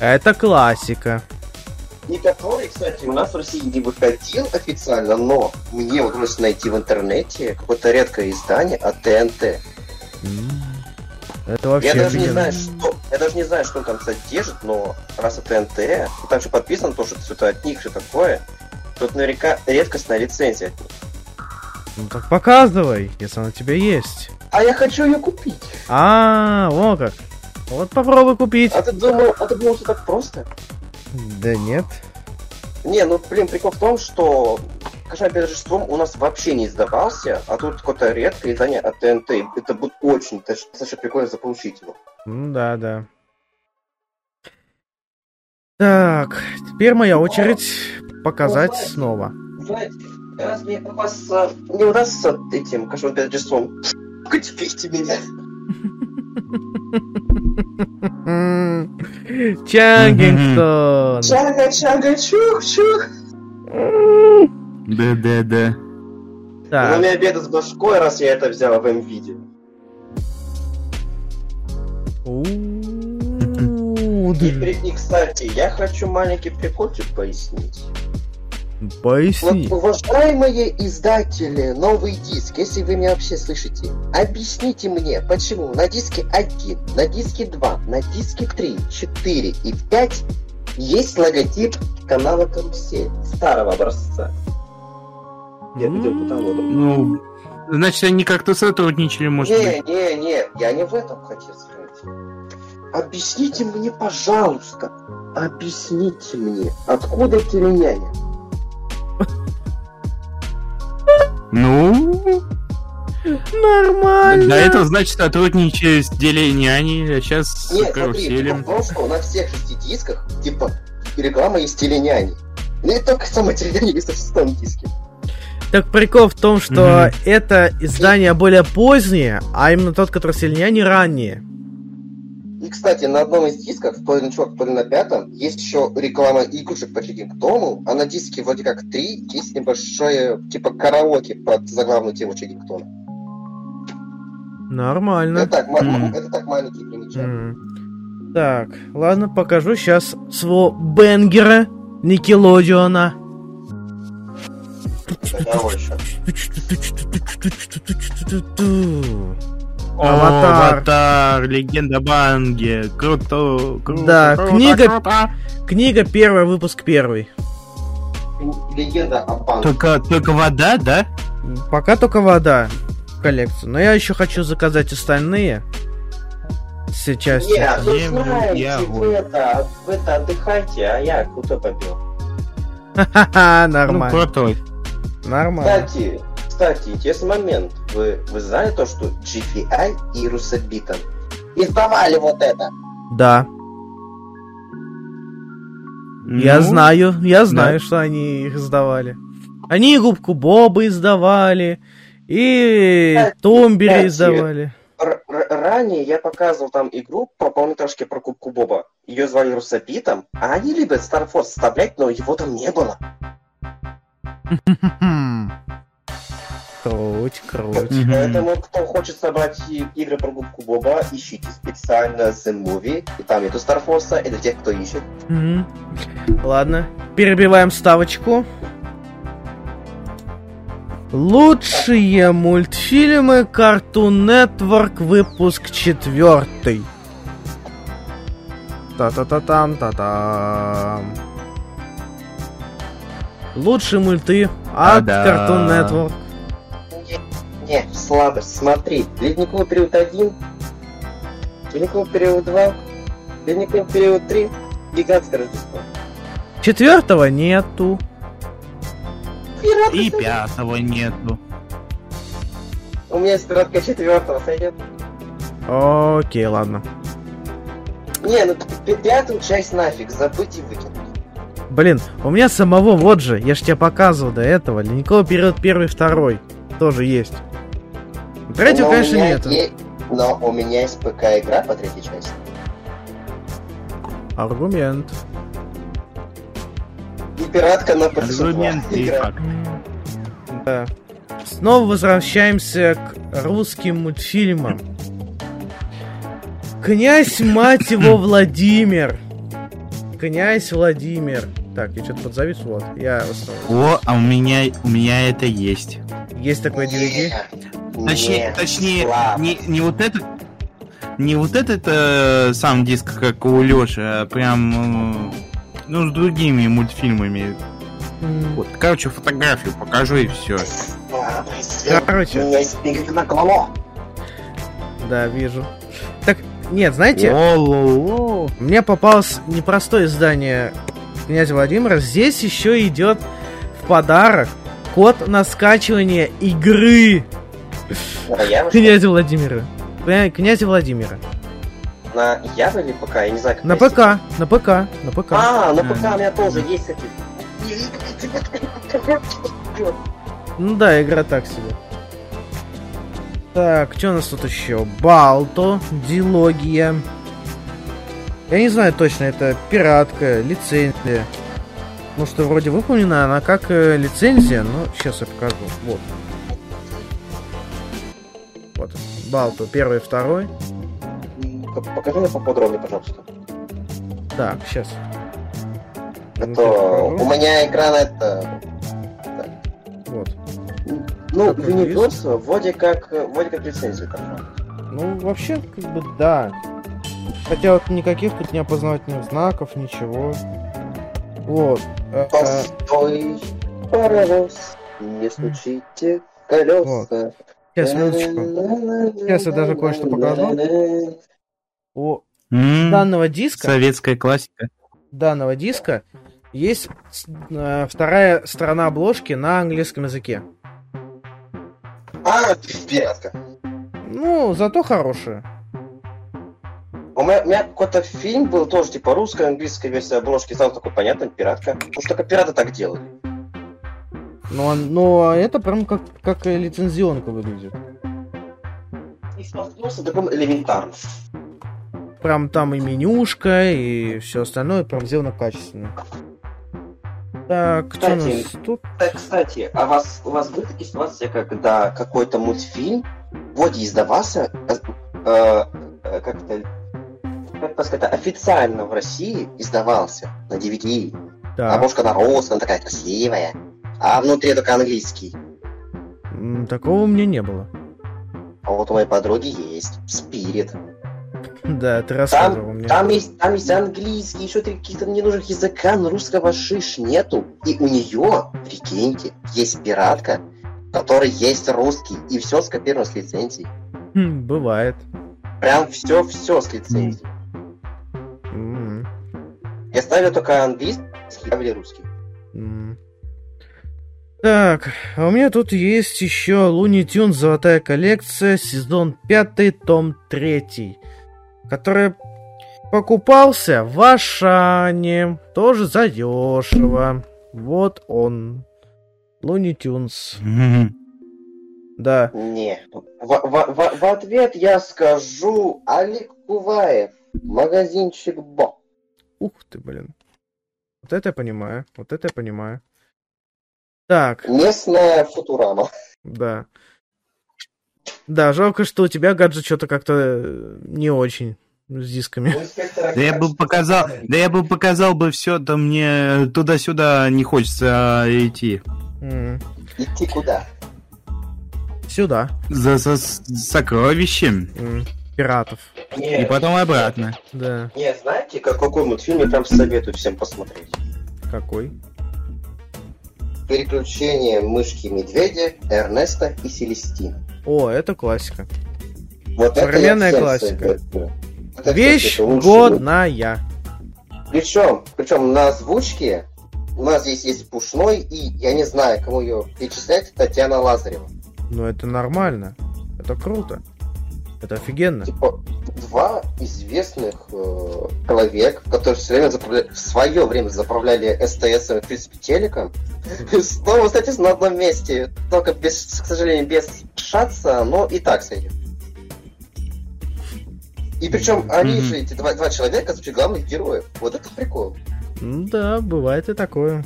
S3: Это классика.
S4: И который, кстати, у нас в России не выходил официально, но мне удалось найти в интернете какое-то редкое издание от ТНТ.
S3: Это вообще
S4: Я даже не знаю, что. Я даже не знаю, что он там содержит, но раз это ТНТ, и там еще подписано то, что это от них, все такое, тут наверняка редкостная лицензия от них.
S3: Ну так показывай, если она у тебя есть.
S4: А я хочу ее купить.
S3: А, во как. Вот попробуй купить.
S4: А ты думал, а ты думал, что так просто?
S3: Да нет.
S4: Не, ну блин, прикол в том, что Перед Рождеством у нас вообще не издавался, а тут какое-то редкое издание от ТНТ. Это будет очень достаточно прикольно заполучить его.
S3: Ну да, да. Так, теперь моя очередь показать снова.
S4: Знаете, разве у вас а, не удастся этим Кошмар перед Рождеством купить меня?
S3: М, Чаггингтон.
S4: Чух.
S2: Да-да-да.
S4: У
S3: Так,
S4: меня беда с башкой, раз я это взял в.
S3: У,
S4: И, при- и, кстати, я хочу маленький прикольчик пояснить.
S3: Поясни.
S4: Вот, уважаемые издатели, новый диск, если вы меня вообще слышите, объясните мне, почему на диске 1, на диске 2, на диске 3, 4 и 5 есть логотип канала Карусель старого образца. Я видел каталог.
S2: Ну, значит, они как-то сотрудничали, может
S4: Не,
S2: быть.
S4: не, не, я не в этом хотел сказать. Объясните мне, пожалуйста, объясните мне, откуда теленяня?
S2: Ну,
S3: Нормально.
S2: до этого, значит, сотрудничали с Деленяни, а сейчас с
S4: Нет, смотри,
S2: каруселем.
S4: в том, что на всех шести дисках, типа, реклама есть теленяни. Ну и только сама теленяня есть на шестом диске.
S3: Так прикол в том, что это издание более позднее, а именно тот, который сильнее, не раннее.
S4: И, кстати, на одном из дисков, то ли на четвертом, то ли на пятом, есть еще реклама игрушек по Чиггингтону, а на диске вроде как три есть небольшое, типа, караоке под заглавную тему Чиггингтона.
S3: Нормально.
S4: Это так,
S2: Мгм.
S4: это так маленькие примечания.
S3: М. Так, ладно, покажу сейчас своего бенгера Никелодиона. Аватар.
S2: Аватар, Легенда Банги, круто, круто,
S3: Да,
S2: круто,
S3: книга-
S2: круто.
S3: Книга первая, выпуск первый.
S4: Легенда о банке.
S2: Только, только вода, да?
S3: Пока только вода в коллекцию. Но я еще хочу заказать остальные. Все части.
S4: Не, вы
S2: Не, блин,
S4: знаете,
S2: я
S4: вы
S2: вот.
S4: это, вы это отдыхайте, а я крутой побил.
S3: Ха-ха,
S2: Ну,
S3: нормально.
S2: крутой.
S3: Нормально.
S4: Кстати, кстати, интересный момент. Вы, вы знали то, что GPI и Русабитон издавали вот это?
S3: Да, я
S2: Ну,
S3: знаю, я знаю, что они их издавали. Они и губку Боба издавали, и
S4: Кстати,
S3: Томбери
S4: кстати,
S3: издавали.
S4: Ранее я показывал там игру по полнометражке про Кубку Боба. Ее звали Русабитом, а они любят Star Force вставлять, но его там не было.
S3: Круть, круть.
S4: Поэтому, кто хочет собрать и- игры про Губку Боба, ищите специально The Movie, и там нету Star Force, это для тех, кто ищет.
S3: Ладно, перебиваем ставочку. Лучшие мультфильмы Cartoon Network выпуск четвертый. Та-та-та-там, та-там. Лучшие мульты от
S2: Да-да.
S3: Cartoon Network.
S4: Не, слабость. Смотри, ледниковый период 1, ледниковый период 2, ледниковый период 3, гигантское Рождество.
S3: Четвертого нету.
S4: Пираты
S2: И пятого нету.
S4: У меня есть пиратка четвертого сойдет.
S3: Окей, ладно.
S4: Не, ну пятую часть нафиг, забыть и выкинуть.
S3: Блин, у меня самого вот же, я ж тебе показывал до этого, ледниковый период первый, второй. Тоже есть. Третьего,
S4: Но
S3: конечно, нету.
S4: е- Но у меня есть ПК-игра по третьей части.
S3: Аргумент.
S4: И пиратка на PS2
S2: Аргумент и
S4: игра.
S2: факт.
S3: Да. Снова возвращаемся к русским мультфильмам. Князь, мать его, Владимир. Князь Владимир. Так, я что-то подзавис, вот. Я
S2: О, а у меня, у меня это есть.
S3: Есть такой DVD?
S4: Не,
S2: Точнее,
S4: не,
S2: точнее не, не вот этот, не вот этот э, сам диск, как у Лёши, а прям, э, ну, с другими мультфильмами.
S3: М,
S2: Вот, короче, фотографию покажу и все.
S3: Короче.
S4: У меня есть игры на голову.
S3: Да, вижу. Так, нет, знаете,
S2: О-ло-ло.
S3: мне попалось непростое издание князя Владимира. Здесь еще идет в подарок код на скачивание игры
S4: ли?
S3: князя Владимира. Кня- Князя Владимира.
S4: На Яве или ПК? Я не знаю, как
S3: На ПК, на ПК, на ПК.
S4: А, на
S2: А,
S4: ПК у меня тоже есть эти.
S3: Ну да, игра так себе. Так, что у нас тут еще? Балто, Дилогия. Я не знаю точно, это пиратка, лицензия. Ну что, вроде выполнена она как э, лицензия, но сейчас я покажу. Вот. Вот. Балто, первый, второй.
S4: Покажи мне поподробнее, пожалуйста.
S3: Так, сейчас.
S4: А
S3: Ну,
S4: у меня экран это...
S3: Вот.
S4: Ну, Universe вроде как, вроде как лицензию держал.
S3: Ну, вообще, как бы, да. Хотя вот никаких тут не опознавательных знаков, ничего. Вот. Э, э,
S4: Постой, паровоз, не стучите колеса.
S3: Сейчас, минуточку. Сейчас я даже кое-что покажу. У
S2: М,
S3: данного диска,
S2: Советская классика.
S3: данного диска есть э, вторая сторона обложки на английском языке.
S4: А, пиратка.
S3: Ну, зато хорошая.
S4: У меня, у меня какой-то фильм был тоже, типа, русская, английская версия обложки, сразу такой, понятно, пиратка. Потому что только пираты так делают.
S3: Но, он- но это прям как, как лицензионка выглядит.
S4: И столкнулся таком элементарно.
S3: Прям там и менюшка, и все остальное прям сделано качественно. Так, что у
S4: Кстати,
S3: нас тут?
S4: Так, кстати, а вас, у вас были такие ситуации, когда какой-то мультфильм вроде издавался, э, э, э, как это, как бы сказать, официально в России издавался на DVD.
S3: Так,
S4: Обложка наросла, она такая красивая. А внутри только английский.
S3: такого у меня не было.
S4: А вот у моей подруги есть. Спирит.
S3: Да, ты рассказывал мне.
S4: Там есть, там есть английский, еще три каких-то ненужных языка, но русского шиш нету. И у нее, прикиньте, есть пиратка, в которой есть русский, и все скопировано с лицензией.
S3: Хм, бывает.
S4: Прям все-все с лицензией.
S3: М,
S4: Я ставлю только английский или русский.
S3: м. Так, а у меня тут есть еще Луни Тюн Золотая коллекция, сезон 5, том 3, который покупался в Ашане, тоже задешево. Вот он. Луни Тюнс. Да.
S4: Не. В, в- в- в ответ я скажу Олег Куваев, магазинчик Бо.
S3: Ух ты, блин. Вот это я понимаю. Вот это я понимаю. Так,
S4: Местная Футурама.
S3: да. Да, жалко, что у тебя гаджет что-то как-то э, не очень с дисками.
S2: Да я бы показал, да я бы показал бы все, да мне туда-сюда не хочется а, идти.
S3: М.
S4: Идти куда?
S3: Сюда.
S2: За, за сокровищем.
S3: М, Пиратов.
S2: И
S4: Не,
S2: потом обратно.
S3: Да.
S4: не, знаете, как, какой мультфильм я прям советую всем посмотреть?
S3: Какой?
S4: Переключение мышки медведя, Эрнеста и Селестины.
S3: О, это классика.
S4: Вот
S3: Современная
S4: это
S3: классика.
S4: советую. Это,
S3: Вещь
S4: лучший
S3: годная.
S4: Причем, причем на озвучке у нас здесь есть Пушной, и я не знаю, кому ее перечислять, Татьяна Лазарева.
S3: Ну это нормально. Это круто. Это офигенно.
S4: Типа, два известных э, человек, которые все время заправля- в свое время заправляли СТС, в принципе, телеком, снова, кстати, на одном месте, только, без, к сожалению, без шатса, но и так сойдет. И причем они же, эти два, два человека, звучат главных героев. Вот это прикол.
S3: Ну да, бывает и такое.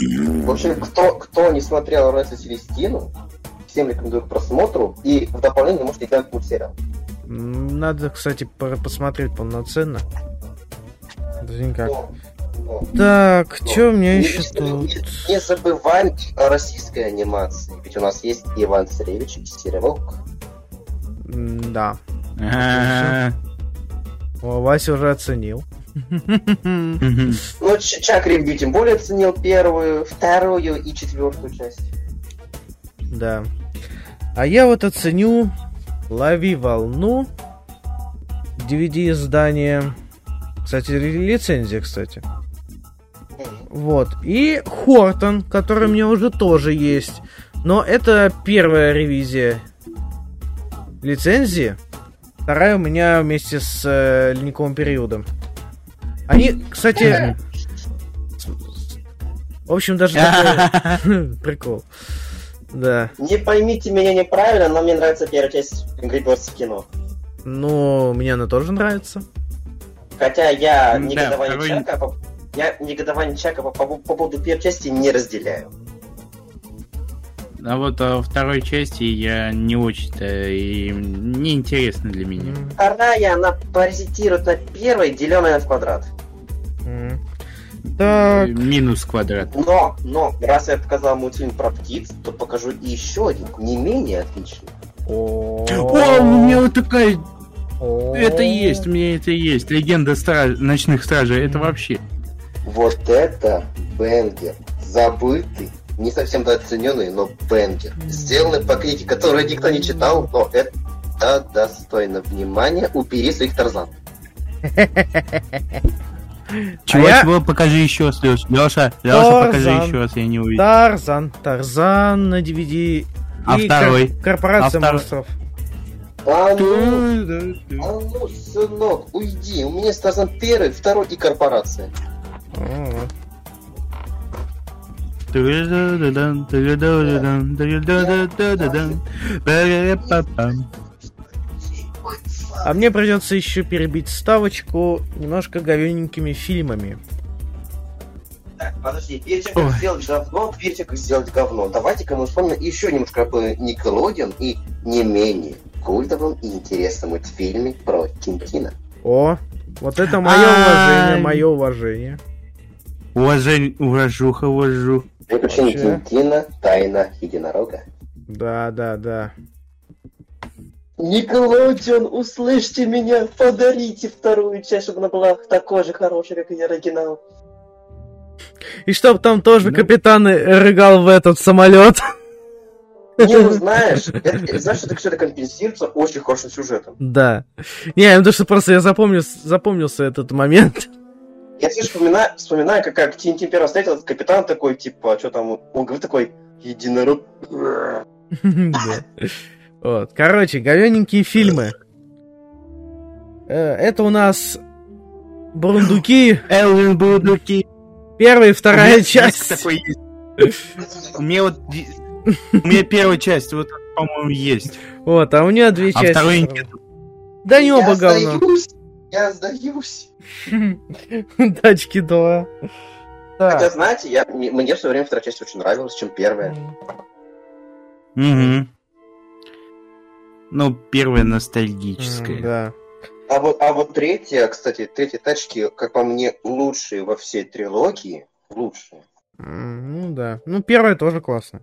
S4: В общем, кто, кто не смотрел Райса Селестину, всем рекомендую к просмотру. И в дополнение можете глянуть мультсериал.
S3: М, Надо, кстати, посмотреть полноценно. Даже никак.
S4: Но- но-
S3: Так,
S4: но
S3: что у меня
S4: не-
S3: еще
S4: не-
S3: тут?
S4: Не, не забываем о российской анимации. Ведь у нас есть Иван Царевич и.
S3: М, Да. О, Вася уже оценил.
S4: Ну, Чак Ревью тем более оценил первую, вторую и четвертую часть.
S3: Да. А я вот оценю Лови волну. DVD издание. Кстати, лицензия, кстати. Вот. И Хортон, который у меня уже тоже есть. Но это первая ревизия лицензии. Вторая у меня вместе с э, ледниковым периодом. Они, кстати... с- В общем, даже. Прикол. Да.
S4: Не поймите меня неправильно, но мне нравится первая часть Angry Birds в кино.
S3: Ну, мне она тоже нравится.
S4: Хотя я
S2: Да,
S4: негодование
S2: второй-
S4: Чака по... Я негодование Чака по, по- по поводу первой части не разделяю.
S2: А вот а, второй части я не очень-то и неинтересно для меня.
S4: Вторая, она паразитирует на первой, деленная в квадрат.
S3: м. Так,
S2: Минус квадрат.
S4: Но, но, раз я показал мультфильм про птиц, то покажу и еще один, не менее отличный.
S3: О,
S2: у меня вот такая... Это есть, у меня это есть. Легенда страж- ночных стражей, это вообще...
S4: Вот это бенгер. Забытый, не совсем дооцененный, но бенгер. Сделанный по книге, которую никто не читал, но это достойно внимания. Убери своих тарзан.
S2: Чего,
S3: я-
S2: чего, покажи еще раз, Леша. Леша, Леша, покажи еще раз, я не увидел.
S3: Тарзан, Тарзан на DVD.
S2: А
S3: и
S2: второй?
S3: кор- Корпорация
S2: А второй?
S3: монстров.
S4: А ну, а ну, сынок, уйди. У меня есть тарзан первый, второй и корпорация.
S3: О, А мне придется еще перебить ставочку немножко говененькими фильмами.
S4: Так, подожди, перед тем, как
S2: Ой.
S4: сделать говно, перед тем, как сделать говно, давайте-ка мы вспомним еще немножко про Никелодион и не менее культовом и интересном мультфильме про Тинтина.
S3: О, вот это мое уважение, мое уважение.
S2: Уважень, уважуха, уважу.
S4: Приключения. Тинтина, тайна единорога.
S3: Да, да, да.
S4: Никелодион, услышьте меня, подарите вторую часть, чтобы она была такой же хорошей, как и оригинал.
S3: И чтоб там тоже
S2: Ну.
S3: капитан рыгал в этот самолет.
S4: Не, ну знаешь, это, знаешь, это все это компенсируется очень хорошим сюжетом.
S3: Да. Не, то, что просто я запомнил, запомнился этот момент.
S4: Я все вспоминаю, вспоминаю, как, как Тинтин первый встретил, этот капитан такой, типа, что там, он говорит такой, единорог.
S3: Да. Вот. Короче, говененькие фильмы. Э, Это у нас Бурундуки,
S2: Элвин Будуки.
S3: первая и вторая
S2: меня
S3: часть.
S2: такой есть. У меня вот... У меня первая часть, вот, по-моему, есть.
S3: Вот, а у нее две
S2: А
S3: части.
S2: второй нет.
S3: Да не
S4: Я
S3: оба говно.
S4: сдаюсь, я сдаюсь.
S3: Тачки 2.
S4: Хотя, знаете, я, мне, мне в свое время вторая часть очень нравилась, чем первая.
S2: Угу. Ну, первая ностальгическая.
S3: Да.
S4: А вот, а вот третья, кстати, третья тачки, как по мне, лучшие во всей трилогии. Лучшие.
S3: М, Ну да. Ну, первая тоже классно.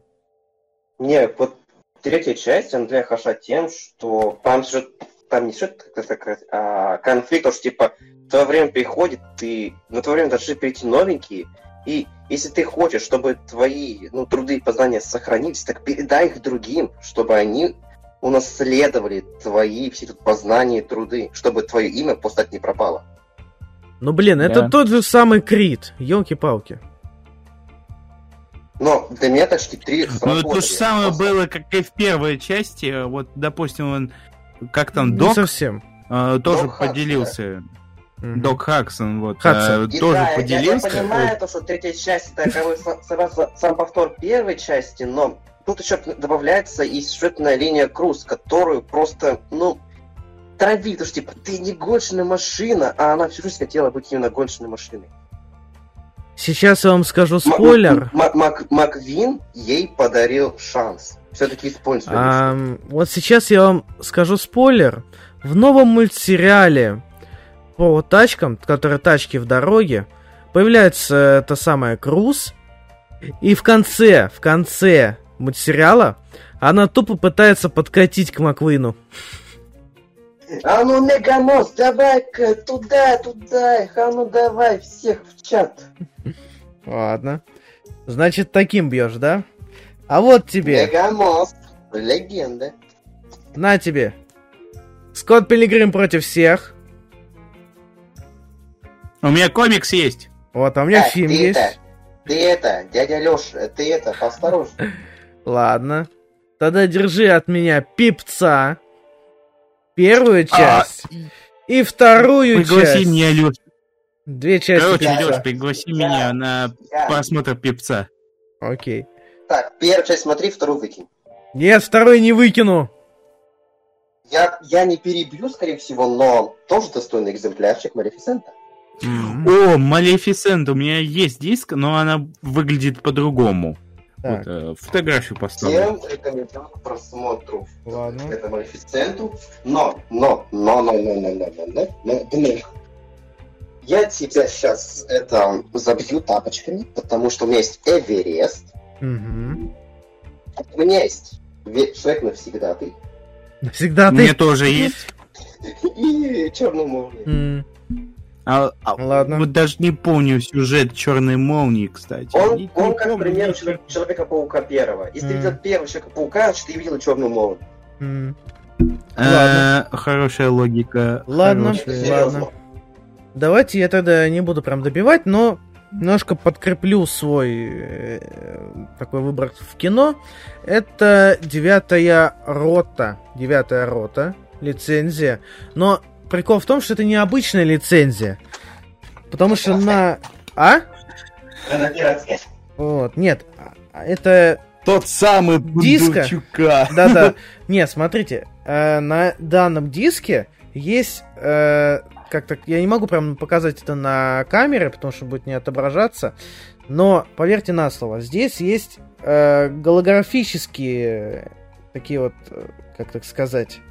S4: Не, вот третья часть, она для хороша тем, что там сюжет, там не сюжет, как сказать, а конфликт, потому что, типа, твое время приходит, ты на твое время должны прийти новенькие, и если ты хочешь, чтобы твои ну, труды и познания сохранились, так передай их другим, чтобы они унаследовали твои все тут познания и труды, чтобы твое имя просто так не пропало.
S3: Ну, блин, это
S6: Да.
S3: тот же самый Крит. Елки-палки.
S4: Но для меня почти три
S2: Ну, то же самое
S4: Просто.
S2: было, как и в первой части. Вот, допустим, он, как там,
S3: Не
S2: Док
S3: совсем.
S2: э, тоже
S4: Док Хакс,
S2: поделился.
S3: Мгм.
S2: Док Хаксон, вот,
S3: Хадсон.
S2: э, тоже
S4: да, я-
S2: поделился.
S4: Я, понимаю, то, что третья часть это как бы са- сам, сам повтор первой части, но тут еще добавляется и сюжетная линия Круз, которую просто, ну, травит, что типа ты не гоночная машина, а она всю жизнь хотела быть именно гоночной машиной.
S3: Сейчас я вам скажу спойлер.
S4: М- М- Мак- Маквин ей подарил шанс. Все-таки мечту.
S3: Ам, вот сейчас я вам скажу спойлер. В новом мультсериале по тачкам, которые тачки в дороге, появляется та самая Круз. И в конце, в конце мультсериала она тупо пытается подкатить к Маквину.
S4: А ну, Мегамос, давай-ка туда, туда, а ну давай всех в чат.
S3: Ладно. Значит, таким бьешь, да? А вот тебе,
S4: Мегамос, легенда.
S3: на тебе. Скотт Пилигрим против всех.
S2: У меня комикс есть.
S3: Вот, а у меня
S4: Так,
S3: фильм
S4: ты
S3: есть.
S4: Это, ты это, дядя Леша, ты это, поосторожней.
S3: Ладно. Тогда держи от меня пипца. Первую часть. И вторую
S2: Пригласи
S3: часть.
S2: меня, Леш.
S3: Две части
S2: Короче,
S3: пипца.
S2: Леш, пригласи
S4: Я-
S2: меня на
S4: Я-
S2: просмотр пипца.
S3: Окей.
S4: Так, первую часть смотри, вторую выкинь.
S3: Нет, второй не выкину.
S4: Я, я не перебью, скорее всего, но тоже достойный экземплярчик Малефисента.
S2: О, Малефисент, у меня есть диск, но она выглядит по-другому.
S3: Так,
S2: Вот, э, фотографию поставлю.
S4: Всем рекомендую к просмотру
S3: ладно.
S4: это Малефисенту. Но, но, но, но, но, но, но, но, но, но, но. Я тебя сейчас это забью тапочками, потому что у меня есть Эверест,
S3: Мгм.
S4: у меня есть Ве- Человек навсегда ты
S3: Навсегда ты.
S2: Мне тоже есть.
S4: и Черную молнию.
S3: М,
S2: А, а,
S3: Ладно.
S2: Вот даже не помню сюжет Черной молнии, кстати.
S4: Он,
S2: Не-
S4: он
S2: не
S4: как
S2: помню.
S4: пример Человек- Человека-паука первого. Если ты
S3: Мгм.
S4: видел первого Человека-паука, значит ты видел Черную молнию.
S3: м.
S2: Э, Хорошая логика.
S3: Ладно.
S2: хорошая.
S4: Серьезно.
S3: Давайте я тогда не буду прям добивать, но немножко подкреплю свой э, такой выбор в кино. Это девятая рота. Девятая рота. Лицензия. Но прикол в том, что это необычная лицензия. Потому что на... А?
S4: Она пиратская.
S3: Вот, нет. Это
S2: Тот самый? Бондарчука.
S3: Да-да. Нет, смотрите, э, на данном диске есть э, как-то я не могу прям показать это на камере, потому что будет не отображаться. Но поверьте на слово, здесь есть э, голографические такие вот, э, как так сказать,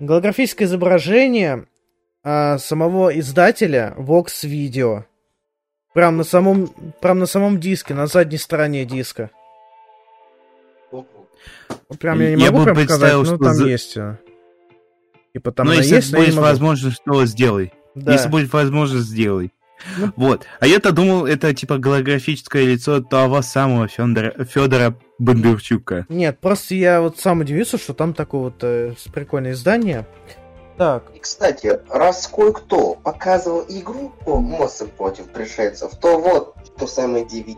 S3: голографическое изображение э, самого издателя Vox Video. Прям на самом, прям на самом диске, на задней стороне диска. Прям я не
S2: Я
S3: могу
S2: бы
S3: прям
S2: представил,
S3: но
S2: что
S3: там
S2: за-
S3: есть. э, Типа там
S2: Но если
S3: есть,
S2: будет возможность, то сделай.
S3: Да.
S2: Если будет возможность, сделай.
S3: Ну.
S2: Вот. А я-то думал, это типа голографическое лицо того самого Федора, Федора Бондарчука.
S3: Нет, просто я вот сам удивился, что там такое вот э, с- прикольное издание. Так,
S4: И, кстати, раз кое-кто показывал игру по Моссам против пришельцев, то вот то самое DVD.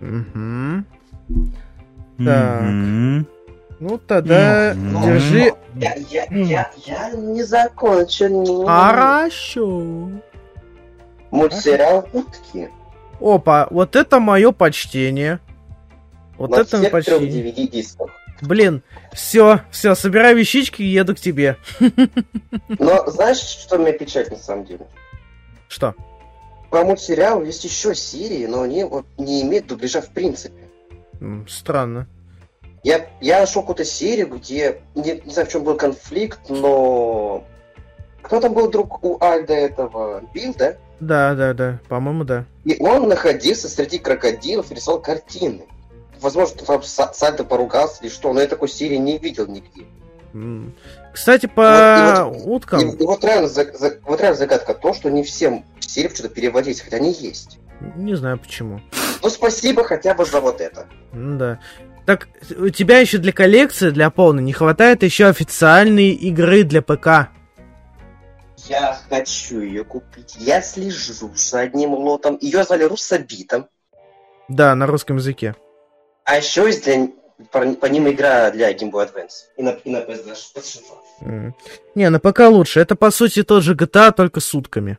S3: мгм. Так.
S2: Мгм.
S3: ну тогда
S2: Ну,
S3: держи.
S4: Я, я, я, я не закончил.
S3: Хорошо.
S4: Мультсериал «Утки»
S3: Опа, вот это мое почтение. Вот
S4: на
S3: это почтение.
S4: DVD-дисках.
S3: Блин, все, все, собирай вещички и еду к тебе.
S4: Но знаешь, что меня печалит на самом деле?
S3: Что?
S4: По мультсериалу есть еще серии, но они вот не имеют дубляжа в принципе.
S3: Странно.
S4: Я, я нашел какую-то серию, где, не, не знаю, в чем был конфликт, но... Кто там был друг у Альда этого? Билл, да?
S3: Да, да, да, по-моему, да.
S4: И он находился среди крокодилов и рисовал картины. возможно, там Са- Сальдо поругался или что, но я такой серии не видел нигде.
S3: Кстати, по
S4: Вот- и И,
S3: уткам...
S4: и вот, реально, за- за- вот реально загадка то, что не всем серии что-то переводить, хотя они есть.
S3: Не знаю почему.
S4: Ну, спасибо хотя бы за вот это.
S3: Да. Так, у тебя еще для коллекции, для полной, не хватает еще официальной игры для ПК.
S4: Я хочу ее купить. Я слежу за одним лотом. Ее звали Руссобитом.
S3: Да, на русском языке.
S4: А еще есть для, по, по ним игра для Game Boy Advance. И на, и на PS2.
S3: М. Не, на ПК лучше. Это, по сути, тот же GTA, только с утками.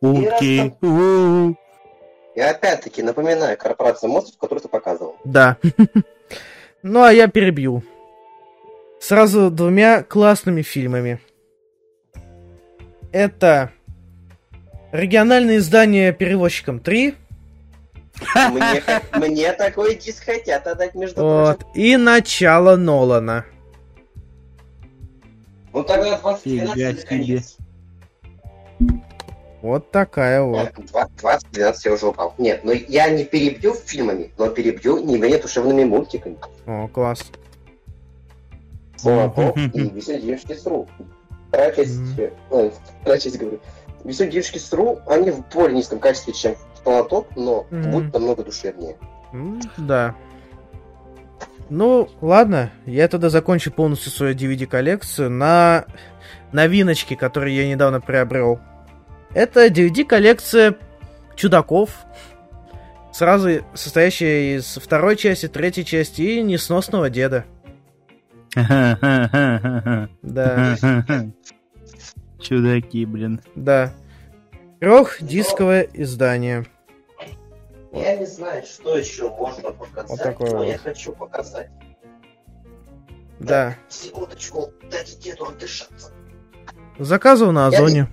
S6: Утки. У-у-у.
S4: И опять-таки напоминаю, корпорация монстров, которую ты показывал.
S3: Да. Ну, а я перебью. Сразу двумя классными фильмами. Это региональное издание перевозчиком 3.
S4: Мне, такой диск хотят отдать, между прочим.
S3: Вот. И начало Нолана.
S4: Ну тогда
S6: Фига
S4: 2012
S6: себе.
S4: наконец.
S3: Вот такая вот.
S4: Нет, 2012 я уже упал. Нет, но я не перебью фильмами, но перебью не менее душевными мультиками.
S3: О, класс.
S4: Молоток и Веселые девушки с. Часть, э, ой, говорю. Веселые девушки с Ру, они в более низком качестве, чем Молоток, но
S3: Мгм.
S4: будет намного душевнее.
S3: М, Да. Ну, ладно, я тогда закончу полностью свою DVD-коллекцию на новиночке, которые я недавно приобрел. Это DVD-коллекция чудаков, сразу состоящая из второй части, третьей части и несносного деда. Да,
S6: Чудаки, блин.
S3: да. Трехдисковое издание.
S4: Я не знаю, что еще можно показать,
S3: Вот такое
S4: но
S3: вот.
S4: я хочу показать.
S3: Да.
S4: Секундочку, дайте деду отдышаться.
S3: Заказывал на
S4: Я
S3: Озоне.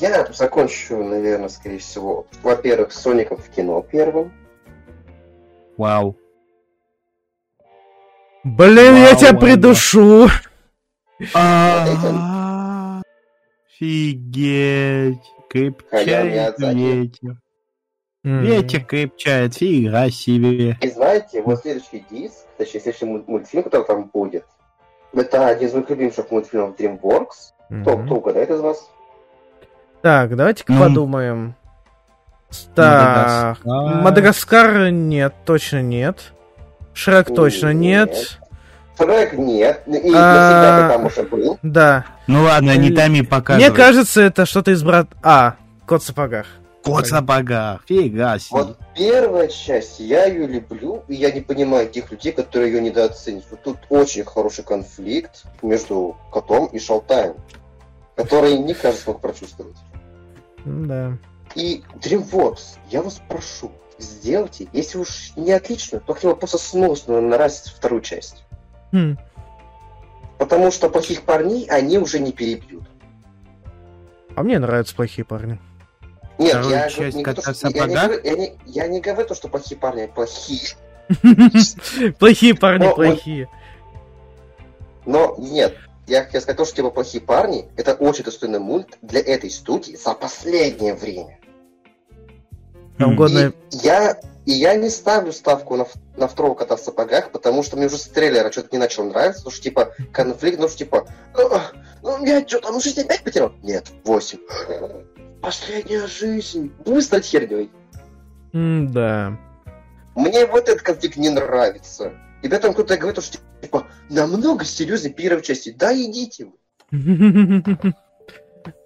S4: Я закончу, наверное, скорее всего, во-первых, с Соником в кино первым.
S6: Вау.
S3: Блин, я тебя придушу.
S6: А, Офигеть. Крепчает ветер. Ветер крепчает, фига себе.
S4: И знаете, вот следующий диск, точнее, следующий муль- мультфильм, который там будет, это один из моих любимых мультфильмов DreamWorks. Кто, кто угадает из вас?
S3: Так, давайте-ка
S6: Ну,
S3: подумаем. Так.
S6: Мадагаскар
S3: нет, точно нет. Шрек точно
S4: Нет. Шрек нет, и навсегда ты там уже был.
S3: Да.
S6: Ну ладно, не томи показывай.
S3: Мне кажется, это что-то из брат... А, Кот в сапогах.
S6: Кот в сапогах. Фига себе.
S4: Вот первая часть, я ее люблю, и я не понимаю тех людей, которые ее недооценивают. Вот Тут очень хороший конфликт между котом и Шалтаем, который не каждый смог прочувствовать.
S3: Да.
S4: И DreamWorks, я вас прошу, сделайте, если уж не отлично, то хотя бы просто сносно нарастить вторую часть.
S3: Хм.
S4: Потому что плохих парней они уже не перебьют.
S3: А мне нравятся плохие парни.
S4: Нет,
S6: Вторую
S4: я,
S6: часть
S4: не
S6: «Кота
S4: то, что- я, не
S6: сапогах»?
S4: говорю, я, не, я не говорю то, что плохие парни а плохие.
S3: Плохие парни, плохие.
S4: Но нет, я хотел сказать то, что типа плохие парни, это очень достойный мульт для этой студии за последнее время.
S3: Там
S6: М.
S3: годная...
S4: И я, и я не ставлю ставку на, на второго кота в сапогах, потому что мне уже с трейлера что-то не начал нравиться, потому что типа конфликт, ну что типа, «А, ну я что-то, ну жизнь опять потерял? Нет, восемь. Последняя жизнь. Будешь стать херней.
S3: М, Да.
S4: Мне вот этот конфликт не нравится. И при этом кто-то говорит, что типа намного серьезнее первой части. Да идите вы.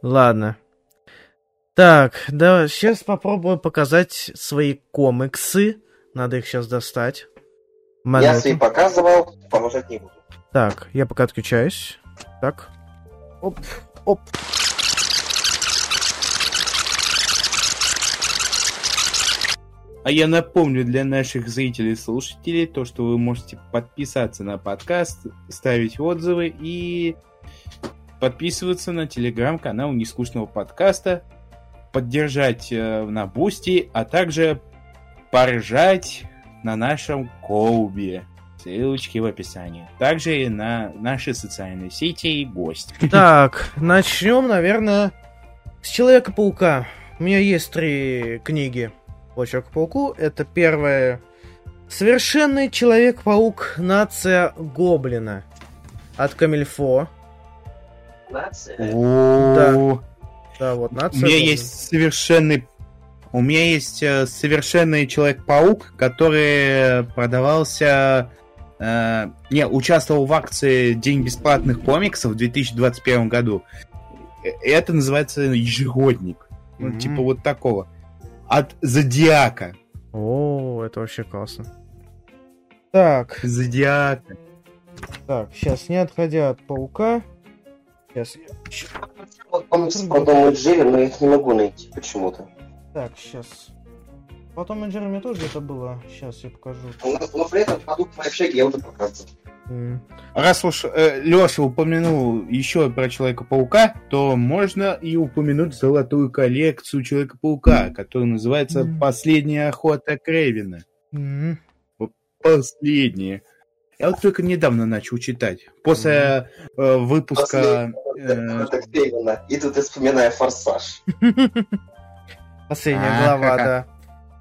S3: Ладно. Так, да, сейчас попробую показать свои комиксы. Надо их сейчас достать.
S4: Я
S3: Минуту.
S4: свои показывал, помогать не буду.
S3: Так, я пока отключаюсь. Так. Оп, оп.
S2: А я напомню для наших зрителей и слушателей то, что вы можете подписаться на подкаст, ставить отзывы и подписываться на телеграм-канал Нескучного подкаста, поддержать э, на Бусти, а также поржать на нашем Коубе. Ссылочки в описании. Также и на наши социальные сети и гость.
S3: Так, начнем, наверное, с Человека-паука. У меня есть три книги по Человеку-пауку. Это первое Совершенный Человек-паук Нация Гоблина от Камильфо.
S4: Нация.
S2: О,
S3: Да, вот
S2: У
S3: Нация
S2: меня
S3: Гоблина.
S2: есть совершенный... У меня есть э, совершенный Человек-паук, который продавался... э, не, участвовал в акции День бесплатных комиксов в 2021 году. Э, Это называется ежегодник. Ну,
S3: Мгм.
S2: типа вот такого. От Зодиака.
S3: О, это вообще классно. Так,
S2: Зодиака.
S3: так, сейчас не отходя от паука. Сейчас.
S4: Вот комикс про Том и Джерри, но я их не могу найти почему-то.
S3: Так, сейчас. Потом и Джереми тоже где-то было. Сейчас я покажу.
S4: Но, но при этом продукт в общаге я уже показывал.
S2: Раз уж Леша упомянул еще про Человека-паука, то можно и упомянуть золотую коллекцию Человека-паука, которая называется. «Последняя охота Крейвина».
S3: М.
S2: Последняя. Я вот только недавно начал читать. После э, выпуска... э,
S4: Так Фейгана. И тут я вспоминаю «Форсаж».
S3: Последняя
S2: А,
S3: глава, да.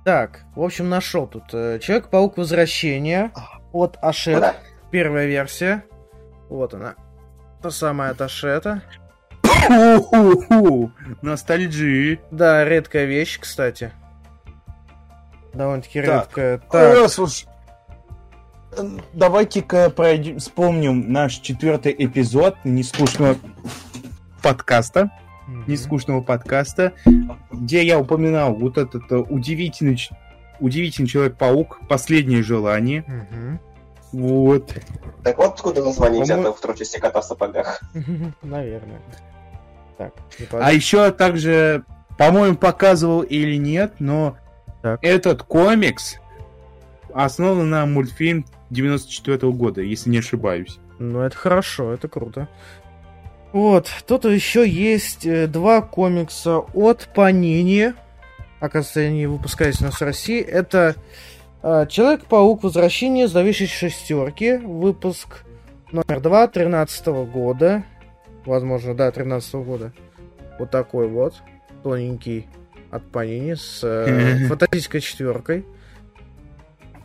S3: Так, в общем, нашел тут. э, Человек-паук Возвращение от Ашет.
S4: Да.
S3: Первая версия. Вот она. Та самая от Ашета.
S2: Ностальджи.
S3: Да, редкая вещь, кстати. Довольно-таки
S2: Так.
S3: редкая. Так,
S2: Раз уж... Давайте-ка пройдем, вспомним наш четвертый эпизод нескучного подкаста. нескучного подкаста, где я упоминал вот этот э, удивительный, удивительный Человек-паук, последнее желание.
S3: Мгм.
S2: Вот.
S4: Так вот откуда название
S2: По-моему-
S4: взято в части «Кота в сапогах».
S3: Наверное. Так,
S2: А еще также, по-моему, показывал или нет, но
S3: Так.
S2: этот комикс основан на мультфильм 94 года, если не ошибаюсь.
S3: Ну, это хорошо, это круто. Вот, тут еще есть э, два комикса от Панини. Оказывается, они выпускались у нас в России. Это э, Человек-паук. Возвращение зловещей шестерки. Выпуск номер два 13 года. Возможно, да, 13 года. Вот такой вот. Тоненький от Панини с э, фантастической четверкой.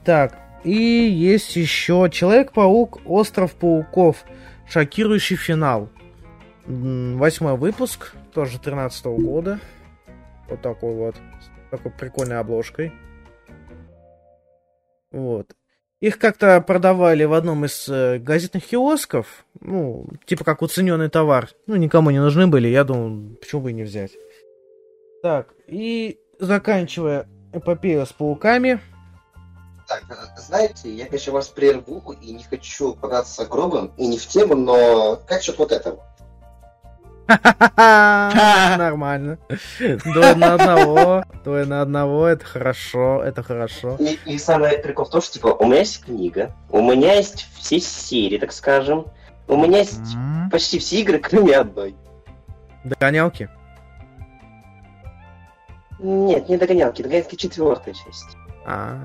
S3: Так, и есть еще Человек-паук. Остров пауков. Шокирующий финал. Восьмой выпуск, тоже 13 года. Вот такой вот. С такой прикольной обложкой. Вот. Их как-то продавали в одном из э, газетных киосков. Ну, типа как уцененный товар. Ну, никому не нужны были. Я думал, почему бы и не взять. Так, и заканчивая эпопею с пауками.
S4: Так, э, знаете, я, конечно, вас прерву и не хочу показаться грубым и не в тему, но как счет вот этого?
S3: Нормально. Двое на одного. Двое на одного. Это хорошо. Это хорошо.
S4: И, и самый прикол в том, что, типа, у меня есть книга, у меня есть все серии, так скажем, у меня есть почти все игры, кроме одной.
S3: Догонялки.
S4: Нет, не догонялки, догонялки четвертая часть.
S3: А,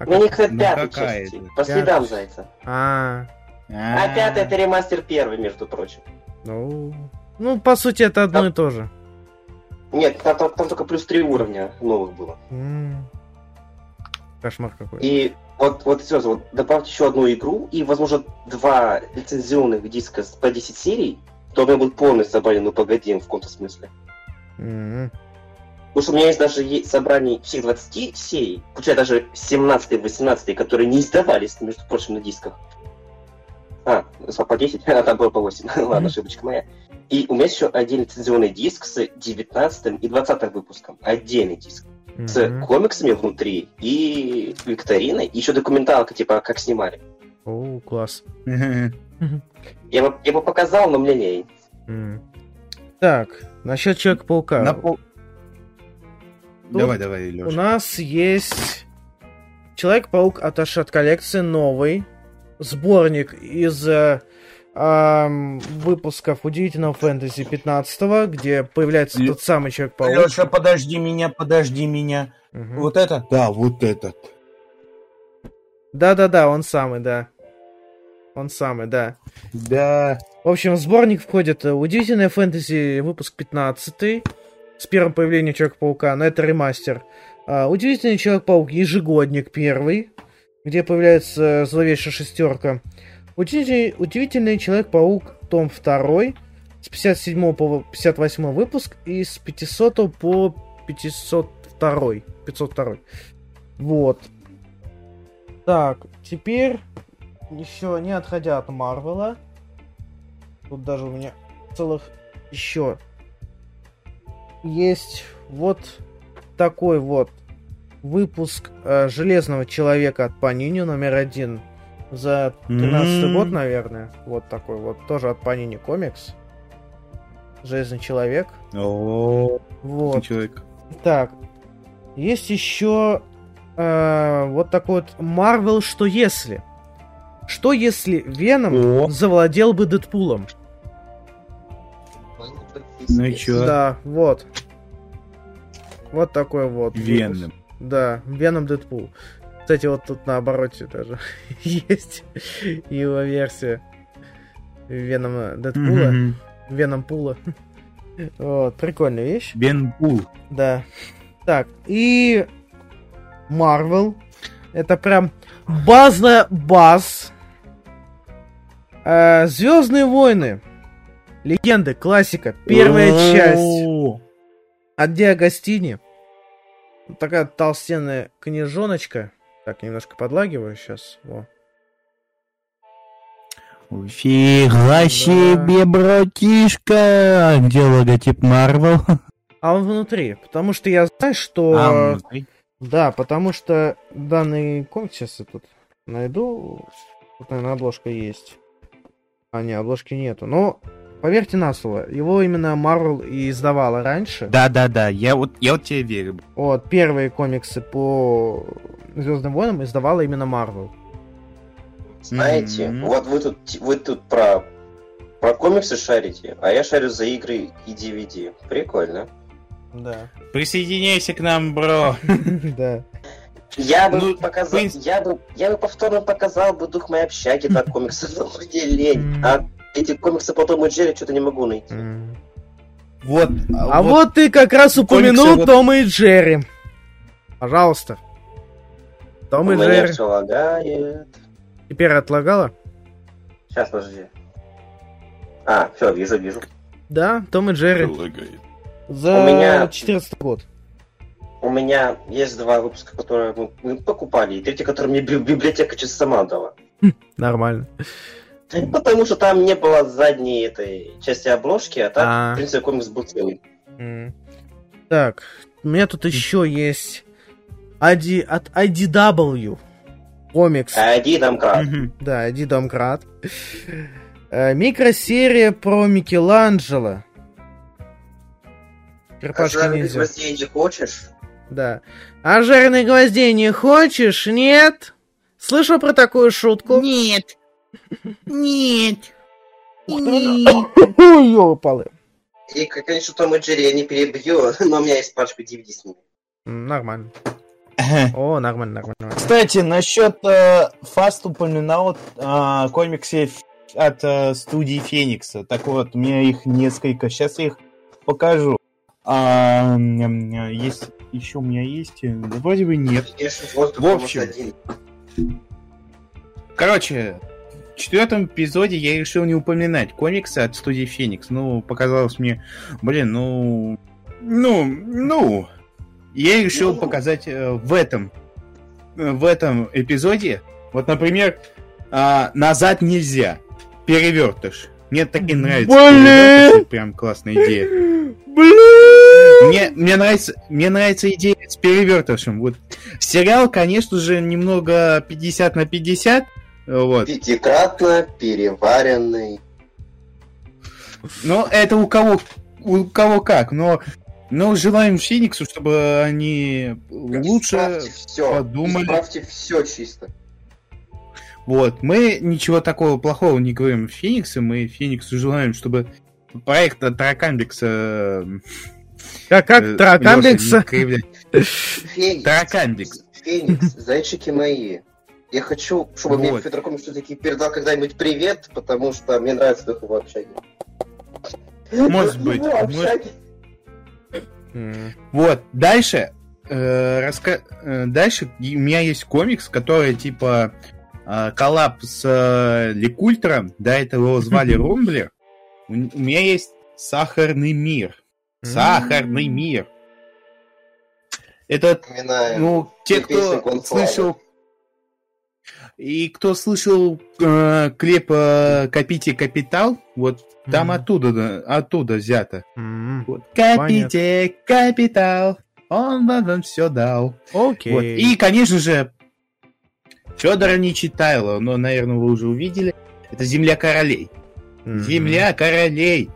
S3: а как-
S4: них пятая
S2: какая
S4: часть.
S2: это?
S4: По следам зайца.
S3: А,
S4: А пятая это ремастер первый, между прочим.
S3: ну, ну, по сути, это одно и то же.
S4: Нет, там, там- там только плюс три уровня новых было.
S3: М. Кошмар какой.
S4: И вот, вот серьезно, вот добавьте еще одну игру и, возможно, два лицензионных диска по 10 серий, то у меня будет полностью собрание, ну погоди, в каком-то смысле.
S3: М.
S4: Потому что у меня есть даже собрание всех 20 серий, включая даже 17 18 которые не издавались, между прочим, на дисках. А, с- по 10, а там было по 8. Ладно, ошибочка моя. И у меня еще отдельный лицензионный диск с 19 и 20 выпуском. Отдельный диск. С
S3: Мгм.
S4: комиксами внутри и викториной. И еще документалка, типа, как снимали.
S3: О, класс.
S4: Я бы, я бы показал, но мне лень.
S3: М. Так, насчет Человека-паука.
S2: На пол-
S3: Тут
S2: Давай, давай,
S3: У
S2: Леша.
S3: нас есть Человек-паук от Ашат коллекции новый. Сборник из э, ам, выпусков Удивительного фэнтези 15 где появляется
S2: Лё-
S3: тот самый Человек-паук.
S2: Леша, подожди меня, подожди меня.
S3: Мгм.
S2: Вот это? Да, вот этот.
S3: Да-да-да, он самый, да. Он самый, да.
S2: Да.
S3: В общем, в сборник входит э, Удивительное фэнтези, выпуск 15 с первым появлением Человека-паука, но это ремастер. А, Удивительный Человек-паук ежегодник первый, где появляется зловещая шестерка. Удивительный, Удивительный Человек-паук том второй с 57 по 58 выпуск и с 500 по 502. 502. Вот. Так, теперь еще не отходя от Марвела. Тут даже у меня целых еще есть вот такой вот выпуск э, Железного Человека от Панини номер один за 13
S2: М.
S3: год, наверное. Вот такой вот, тоже от Панини комикс. Железный Человек.
S2: О,
S3: Вот.
S2: человек.
S3: Так, есть еще э, вот такой вот Марвел «Что если?». Что если Веном
S2: О.
S3: завладел бы Дэдпулом?
S2: Ну и чё?
S3: Да, вот. Вот такой вот.
S2: Веном.
S3: Да, Веном Дэдпул. Кстати, вот тут на обороте даже есть его версия Венома Дэдпула.
S2: Мгм.
S3: Веном Пула. Вот, прикольная вещь.
S2: Бен Пул.
S3: Да. Так, и Марвел. Это прям базная баз. Звездные войны. Легенды, классика. Первая часть. От Диагостини. Вот такая толстенная книжоночка. Так, немножко подлагиваю сейчас. Во.
S6: Фига себе, братишка! А Где логотип Марвел?
S3: А он внутри. Потому что я знаю, что...
S2: а, внутри.
S3: Да, потому что данный комикс сейчас я тут найду. Тут, наверное, обложка есть. А, не, обложки нету. Но, поверьте на слово, его именно Marvel и издавала раньше.
S2: Да-да-да, я вот, я вот тебе верю.
S3: Вот, первые комиксы по Звездным войнам издавала именно Marvel.
S4: Знаете,
S2: Мгм.
S4: вот вы тут, вы тут про, про комиксы шарите, а я шарю за игры и DVD. Прикольно.
S3: Да.
S2: Присоединяйся к нам, бро.
S3: Да.
S4: Я бы
S2: Ну,
S4: показал,
S2: в принципе-
S4: я бы, я бы повторно показал бы дух моей общаги до комиксов, но мне лень. А эти комиксы по Тому и Джерри что-то не могу найти.
S2: Вот.
S3: А вот ты как раз упомянул
S2: комиксы вот-
S3: Тома и Джерри. Пожалуйста. Том
S4: У
S3: и Джерри.
S4: все лагает.
S3: Теперь отлагала?
S4: Сейчас, подожди. А, все, вижу, вижу.
S3: Да, Том и Джерри. За
S4: У меня-
S3: 14 год.
S4: У меня есть два выпуска, которые мы, мы покупали, и третий, который мне би- библиотека чисто сама дала.
S3: Нормально.
S4: Потому что там не было задней этой части обложки, а так,
S3: А.
S4: в принципе, комикс был целый.
S3: Так, у меня тут еще есть ID, от IDW комикс.
S4: А один там крат.
S2: Мгм.
S3: Да, ID Домкрат. Э, Микросерия про Микеланджело. Черепашки
S4: Когда
S3: ниндзя.
S4: гвоздей не хочешь?
S3: Да. А жареных гвоздей не хочешь? Нет? Слышал про такую шутку?
S5: Нет. Нет.
S3: Ой, ёлы-палы.
S4: И, как, конечно, Том и Джерри я не перебью, но у меня есть пачка DVD с ними.
S3: Нормально. О, нормально, нормально.
S2: Кстати, насчет э, Фаст упоминал э, комиксы от э, студии Феникса. Так вот, у меня их несколько. Сейчас я их покажу. А, есть еще у меня есть. э, да Вроде бы нет. В общем.
S4: один.
S2: Короче, четвертом эпизоде я решил не упоминать комиксы от студии Феникс. Ну, показалось мне, блин, ну, ну, ну. Я решил
S4: Ну.
S2: показать э, в этом, э, в этом эпизоде. Вот, например, а, назад нельзя. Перевертыш. Мне так и нравится.
S3: Блин!
S2: Прям классная идея.
S3: Блин!
S2: Мне, мне нравится, мне нравится идея с перевертышем. Вот сериал, конечно же, немного 50 на 50. Вот.
S4: Пятикратно переваренный.
S2: Но это у кого, у кого как. Но, но желаем Фениксу, чтобы они лучше...
S4: Исправьте все.
S2: подумали.
S4: Исправьте все чисто.
S2: Вот. Мы ничего такого плохого не говорим Фениксу. Мы Фениксу желаем, чтобы проект от Таракамбикса...
S3: Как, как
S2: э,
S3: Таракамбикса?
S4: Феникс.
S2: Таракамбикс.
S4: Феникс, зайчики мои. Я хочу, чтобы мне
S2: Вот.
S4: Федор Комич все-таки передал когда-нибудь привет, потому что мне нравится дух его общаги.
S2: Может быть,
S4: Его
S2: может-. Вот. Дальше э, раска- э, дальше у меня есть комикс, который типа э, коллаб с э, Ликультером, до этого его звали Румблер. У, у меня есть Сахарный мир. Сахарный мир. Это, ну, те, кто слышал... И кто слышал э, клип э, «Копите капитал», вот там
S3: Мгм.
S2: оттуда, да, оттуда взято.
S3: М,
S2: Вот. Копите капитал, он вам все дал.
S3: Окей.
S2: Вот. И, конечно же, Федора не читала, но, наверное, вы уже увидели. Это «Земля королей».
S3: Мгм.
S2: «Земля королей».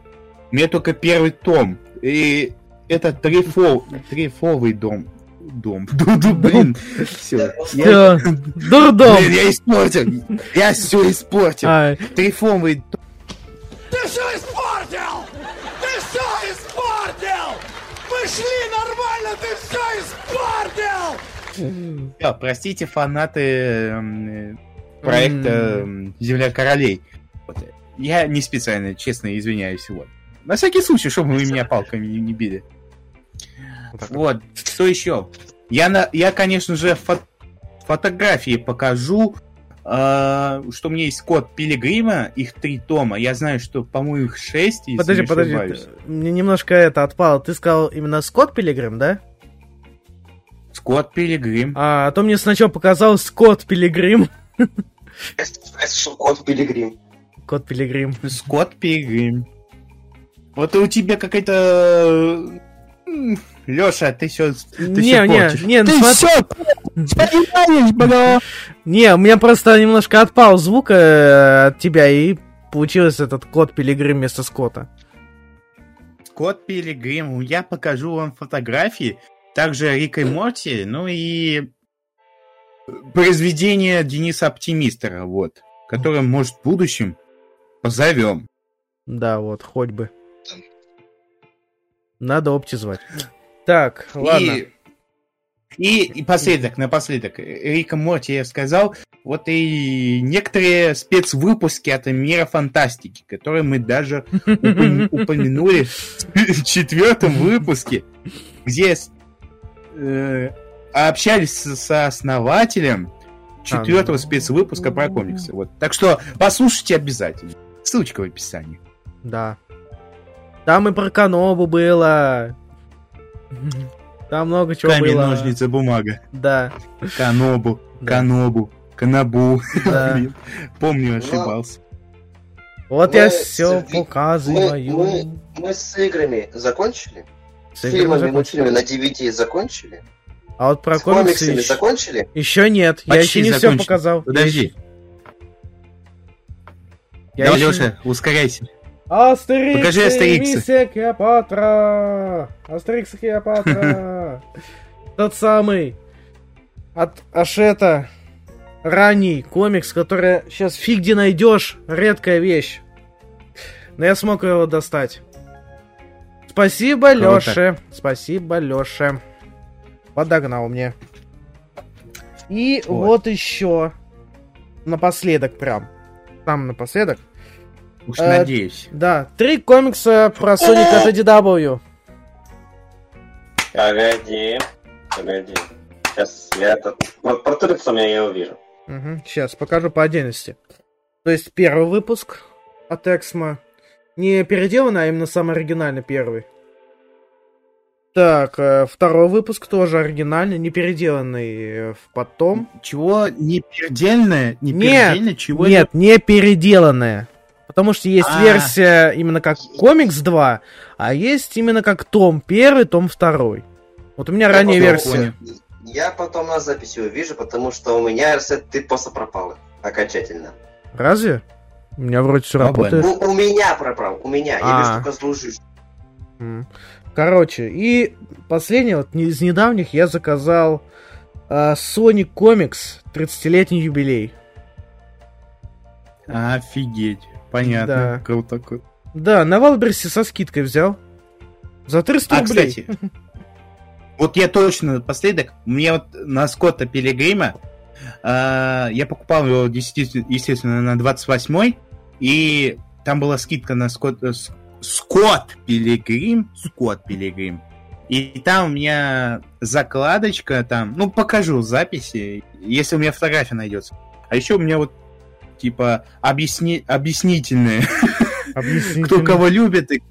S2: У меня только первый том. И это трифов, трифовый дом. Дом. Ду-ду, блин. Все.
S3: Дурдом.
S2: Блин, я испортил. Я все испортил.
S3: Ай,
S2: Трифовый дом.
S7: Ты все испортил! Ты все испортил! Мы шли нормально, ты все испортил!
S2: Да, простите, фанаты эм, проекта эм, Земля королей. Я не специально, честно, извиняюсь. Вот. На всякий случай, чтобы вы меня палками не били. Вот, что еще? Я, на, я конечно же, фо- фотографии покажу, э, что у меня есть код Пилигрима, их три тома. Я знаю, что, по-моему, их шесть, если
S3: Подожди,
S2: не
S3: подожди.
S2: ошибаюсь.
S3: ты- Мне немножко это отпало. Ты сказал именно Скотт Пилигрим, да?
S2: Скотт Пилигрим.
S3: А, а то мне сначала показалось Скотт Пилигрим.
S4: Это что, кот Пилигрим.
S3: Кот Пилигрим.
S2: Скотт Пилигрим. Вот у тебя какая-то... Леша, ты все ты
S3: Не, не, не, ну
S6: Ты
S3: смотри-
S6: все понимаешь, бро?
S3: Не, у меня просто немножко отпал звук э, от тебя, и получилось этот кот Пилигрим вместо Скотта.
S2: Скотт Пилигрим. Я покажу вам фотографии. Также Рик и Морти, ну и произведение Дениса Оптимистера, вот, которое, может, в будущем позовем.
S3: Да, вот, хоть бы. Надо опти звать. Так, ладно.
S2: И, и, и последок, напоследок, Рика Морти я сказал, вот и некоторые спецвыпуски от мира фантастики, которые мы даже упом- упомянули в четвертом выпуске, где э, общались со основателем четвертого спецвыпуска про комиксы. Вот. Так что послушайте обязательно. Ссылочка в описании.
S3: Да. Там и про Канобу было. Там много чего
S2: Камень,
S3: было.
S2: ножницы, бумага.
S3: Да,
S2: Канобу,
S3: Да.
S2: Канобу, Канабу.
S3: да.
S2: Помню, ошибался.
S3: Вот
S4: Мы
S3: я
S4: с-
S3: все
S4: мы-
S3: показываю.
S4: мы- Мы с играми закончили?
S3: С
S4: С фильмами,
S3: закончили.
S4: мультфильмами на DVD закончили?
S3: А вот про
S4: с
S3: комиксы
S4: комиксами
S3: еще...
S4: закончили?
S3: еще нет. я
S2: Почти
S3: еще не все
S2: закончили.
S3: показал.
S2: Подожди.
S3: Я
S2: Давай,
S3: еще-
S2: Леша, ускоряйся.
S3: Астерикс
S2: Покажи
S3: и
S2: Астерикса.
S3: миссия Клеопатра! Астерикс и Клеопатра! Тот самый от Hachette ранний комикс, который сейчас фиг где найдешь, редкая вещь. Но я смог его достать. Спасибо,
S2: Круто.
S3: Лёше. Спасибо, Лёше. Подогнал мне. И
S2: Вот.
S3: вот еще напоследок прям. Там напоследок.
S2: Уж
S3: Э,
S2: надеюсь.
S3: Да, три комикса про Соника от IDW.
S4: Погоди, погоди. Сейчас я это... Вот у меня, я увижу.
S3: Сейчас покажу по отдельности. То есть первый выпуск от Эксмо. Не переделанный, а именно самый оригинальный первый. Так, э, второй выпуск тоже оригинальный, не переделанный э, в потом.
S2: Чего не пердельное? Не
S3: Нет,
S2: пердельное? Чего
S3: Нет, не переделанная. Потому что есть
S2: А.
S3: версия именно как комикс 2, а есть именно как том первый, том второй. Вот у меня ранняя
S4: потом
S3: версия.
S2: понял.
S4: Я потом на записи увижу, потому что у меня ресет ты просто пропал. Окончательно.
S3: Разве? У меня вроде все работает.
S4: У, у меня пропал, у меня. Я
S3: А.
S4: вижу только служишь.
S3: Короче, и последнее, вот из недавних я заказал а, Sonic Comics 30-летний юбилей.
S2: Офигеть. Понятно.
S3: Да.
S2: Круто, круто.
S3: Да, на Валберсе со скидкой взял. За 300
S2: А,
S3: рублей.
S2: кстати, вот я точно напоследок, мне вот на Скотта Пилигрима, а, я покупал его, естественно, на 28-й, и там была скидка на Скотт, э, Скотт Пилигрим, Скотт Пилигрим, И там у меня закладочка там, ну покажу записи, если у меня фотография найдется. А еще у меня вот типа объясни... объяснительные, кто кого любит и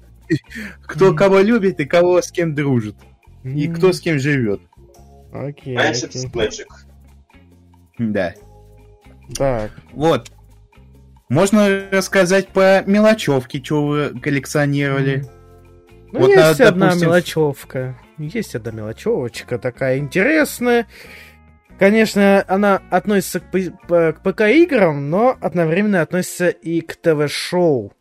S2: кто кого любит и кого с кем дружит и кто с кем живет.
S3: Окей,
S4: Friendship
S3: окей.
S4: Magic.
S2: Да.
S3: Так.
S2: Вот. Можно рассказать по мелочевке, что вы коллекционировали.
S3: Ну,
S2: Вот,
S3: есть
S2: а,
S3: одна
S2: допустим,
S3: мелочевка. Есть одна мелочевочка такая интересная. Конечно, она относится к, к ПК-играм, но одновременно относится и к ТВ-шоу.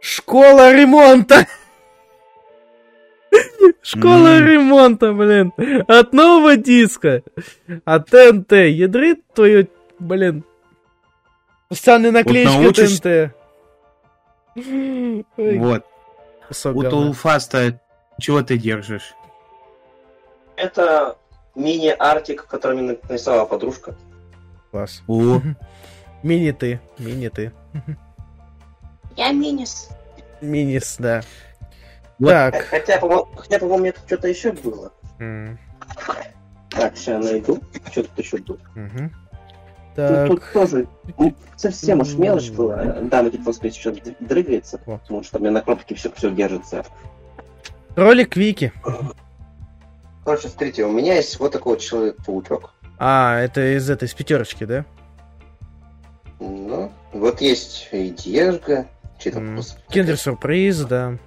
S3: Школа ремонта! Школа ремонта, блин. От нового диска. От ТНТ. Ядрит твою, блин. Постоянная наклеечка
S2: научишь-
S3: ТНТ.
S2: Вот.
S3: кусок
S2: У. Тулфаста чего ты держишь?
S4: Это мини-артик, который мне нарисовала подружка.
S3: Класс.
S2: О,
S3: Мини ты, мини ты.
S5: Я минис.
S3: Минис, да. Так.
S4: Хотя, по-моему, хотя, по-моему, это что-то еще было.
S3: м,
S4: Так, сейчас найду. Что тут еще было?
S3: мгм.
S4: Ну, Тут
S3: Так.
S4: тоже м, совсем уж мелочь была. Да, телефон, скорее всего, д- дрыгается,
S3: Вот.
S4: потому что у меня на кнопке все, все держится.
S3: Ролик Вики.
S4: Короче, смотрите, у меня есть вот такой вот человек-паучок.
S3: А, это из этой, из пятерочки, да?
S4: Ну, вот есть и Диежга.
S3: Киндер-сюрприз, да.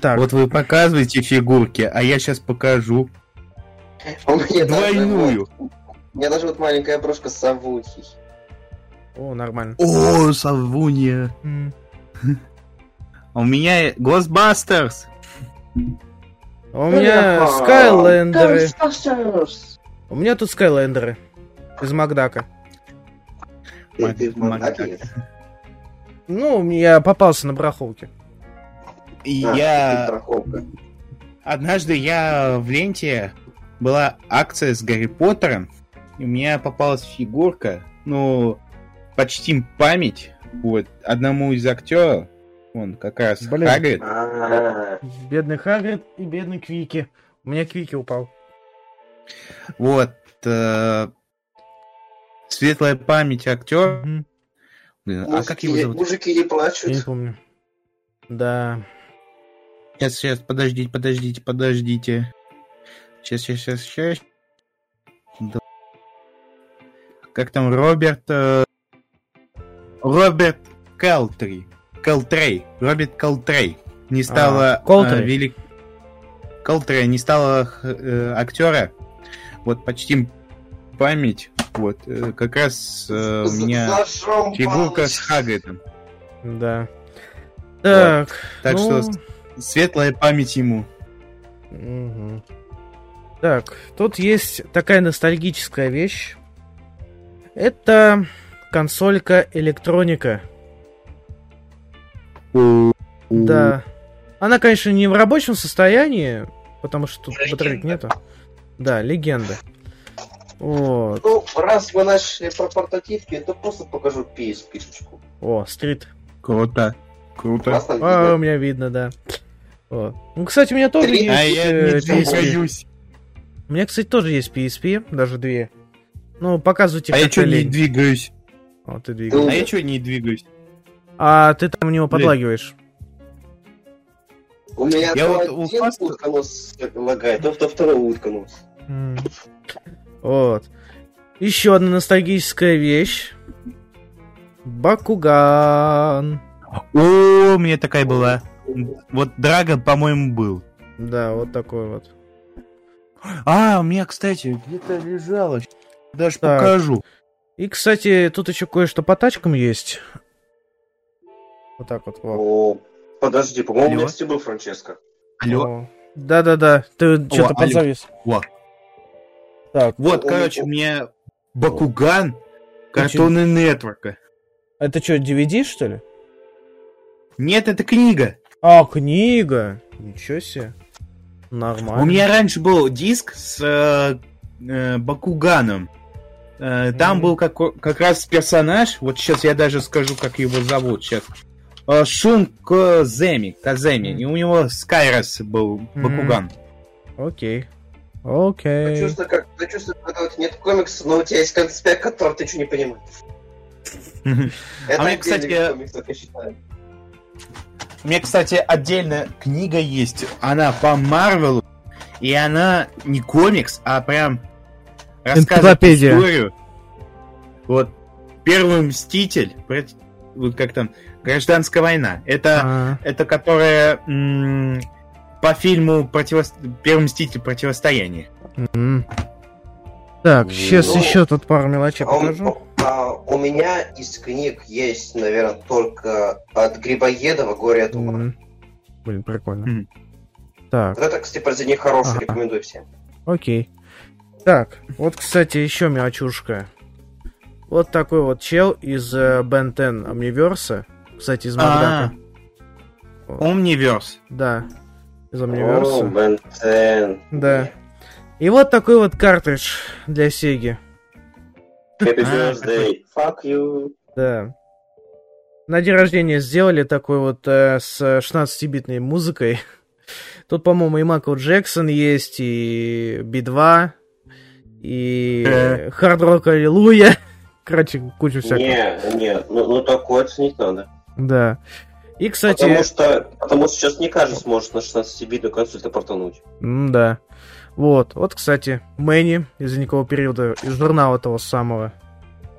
S3: Так,
S2: вот вы показываете фигурки, а я сейчас покажу
S4: У меня даже
S2: двойную.
S4: вот- У меня даже вот маленькая брошка с совухой.
S3: о, нормально.
S2: О, Савунья.
S3: М,
S2: А у меня Ghostbusters.
S3: А у меня Скайлендеры. У меня тут Скайлендеры. Из Макдака.
S4: Ты, ты в
S2: Мак-?
S3: Ну, я попался на браховке.
S2: И
S4: А,
S2: я...
S4: страховка.
S2: Однажды я в ленте была акция с Гарри Поттером, и у меня попалась фигурка, ну, почти память, вот, одному из актеров, он как раз
S3: Блин.
S2: Хагрид.
S3: Бедный Хагрид и бедный Квики. У меня Квики упал.
S2: Вот, э, светлая память актера.
S3: Мгм.
S2: Блин, а как его зовут?
S4: мужики не
S3: Я не
S4: плачут.
S3: помню. Да.
S2: Сейчас, сейчас, подождите, подождите, подождите. Сейчас, сейчас, сейчас, сейчас. Да. Как там Роберт... э, Роберт Калтри. Калтрей. Роберт Калтрей. Не стало...
S3: А, Колтрей.
S2: э, велик... Колтрей не стало э, актера. Вот почти память. Вот, э, как раз э, у меня
S4: Зажжем
S2: фигурка
S4: палочку.
S2: с Хагридом.
S3: Да. Так.
S2: Так
S3: ну,
S2: что светлая память ему.
S3: Мгм. Так, тут есть такая ностальгическая вещь. Это консолька электроника. Да. Она, конечно, не в рабочем состоянии, потому что тут
S4: Легенда.
S3: батареек нету. Да, легенда. Вот.
S4: Ну, раз мы начали про портативки, то просто покажу PSP-шечку.
S3: О, стрит.
S2: Круто. Круто.
S4: Классно
S3: А, у меня видно, да. Вот. Ну, кстати, у меня тоже
S4: Три-
S3: есть
S2: А я
S3: э,
S2: не
S3: PSP.
S2: двигаюсь.
S3: У меня, кстати, тоже есть PSP, даже две. Ну, показывайте,
S2: А я что не
S3: лень.
S2: двигаюсь?
S3: О, ты двигаешь.
S2: А я что не двигаюсь?
S3: А ты там у него
S2: Блин.
S3: подлагиваешь.
S4: У меня
S2: Я
S4: то
S2: вот у
S4: один
S2: Фаста-
S4: утконос лагает, то, то второй утконос.
S3: Вот. Еще одна ностальгическая вещь. Бакуган.
S2: О, у меня такая была. Вот Драгон, по-моему, был.
S3: Да, вот такой вот.
S2: А, у меня, кстати, где-то лежало. Даже
S3: Так.
S2: покажу.
S3: И, кстати, тут еще кое-что по тачкам есть. Вот так вот. вот.
S4: О, подожди, по-моему, у
S2: Алло?
S4: меня кстати, был Франческо.
S2: Алло.
S3: О. Да-да-да, ты что-то
S2: алло.
S3: подзавис.
S2: Во.
S3: Так,
S2: Вот,
S4: О,
S2: короче,
S4: о.
S2: у меня Бакуган картоны нетворка.
S3: это что, DVD, что ли?
S2: Нет, это книга.
S3: А, книга. Ничего себе. Нормально.
S2: У меня раньше был диск с э, э, Бакуганом. Э, там
S3: Мгм.
S2: был как, как раз персонаж. Вот сейчас я даже скажу, как его зовут. Сейчас. Э, Шун Коземи. Каземи. И у него Скайрос был Бакуган.
S3: Окей.
S4: Я
S3: Окей.
S4: чувствую, как, я чувствую, когда у тебя нет комикса, но у тебя есть конспект, который ты ничего не понимаешь. Это
S2: мне,
S4: отдельный
S2: кстати,
S4: комикс, как я считаю.
S2: У меня, кстати, отдельная книга есть. Она по Марвелу. И она не комикс, а прям рассказывает историю. Вот первый мститель, вот как там, гражданская война. Это,
S3: А,
S2: это которая м, по фильму противос... Первый мститель противостояние.
S3: м. Так, сейчас
S4: Ну,
S3: еще тут пару мелочей
S4: А
S3: покажу.
S4: а у меня из книг есть, наверное, только от Грибоедова «Горе от ума».
S3: М. Блин, прикольно.
S2: Мгм.
S3: Так,
S4: Вот это, кстати, произведение хорошее,
S3: Ага.
S4: рекомендую всем.
S3: окей. Так, вот, кстати, еще мелочушка. Вот такой вот чел из э, 10 Omniverse. Кстати, из
S2: А,
S3: Макдака.
S2: Omniverse.
S3: Да, из
S4: Тен.
S3: Да. И вот такой вот картридж для Сеги.
S4: Happy
S2: А,
S4: birthday. Fuck you.
S3: Да. На день рождения сделали такой вот э, с 16-битной музыкой. Тут, по-моему, и Майкл Джексон есть, и Би-2, и
S2: Э.
S3: Хард Рок Аллилуйя. Короче, куча всякого.
S4: Не, не, ну, ну такое оценить надо.
S3: Да. И, кстати,
S4: Потому что, потому что сейчас не каждый сможет на 16-битную консоль портануть.
S3: м, да. Вот, вот, кстати, Мэнни из ледникового периода, из журнала того самого.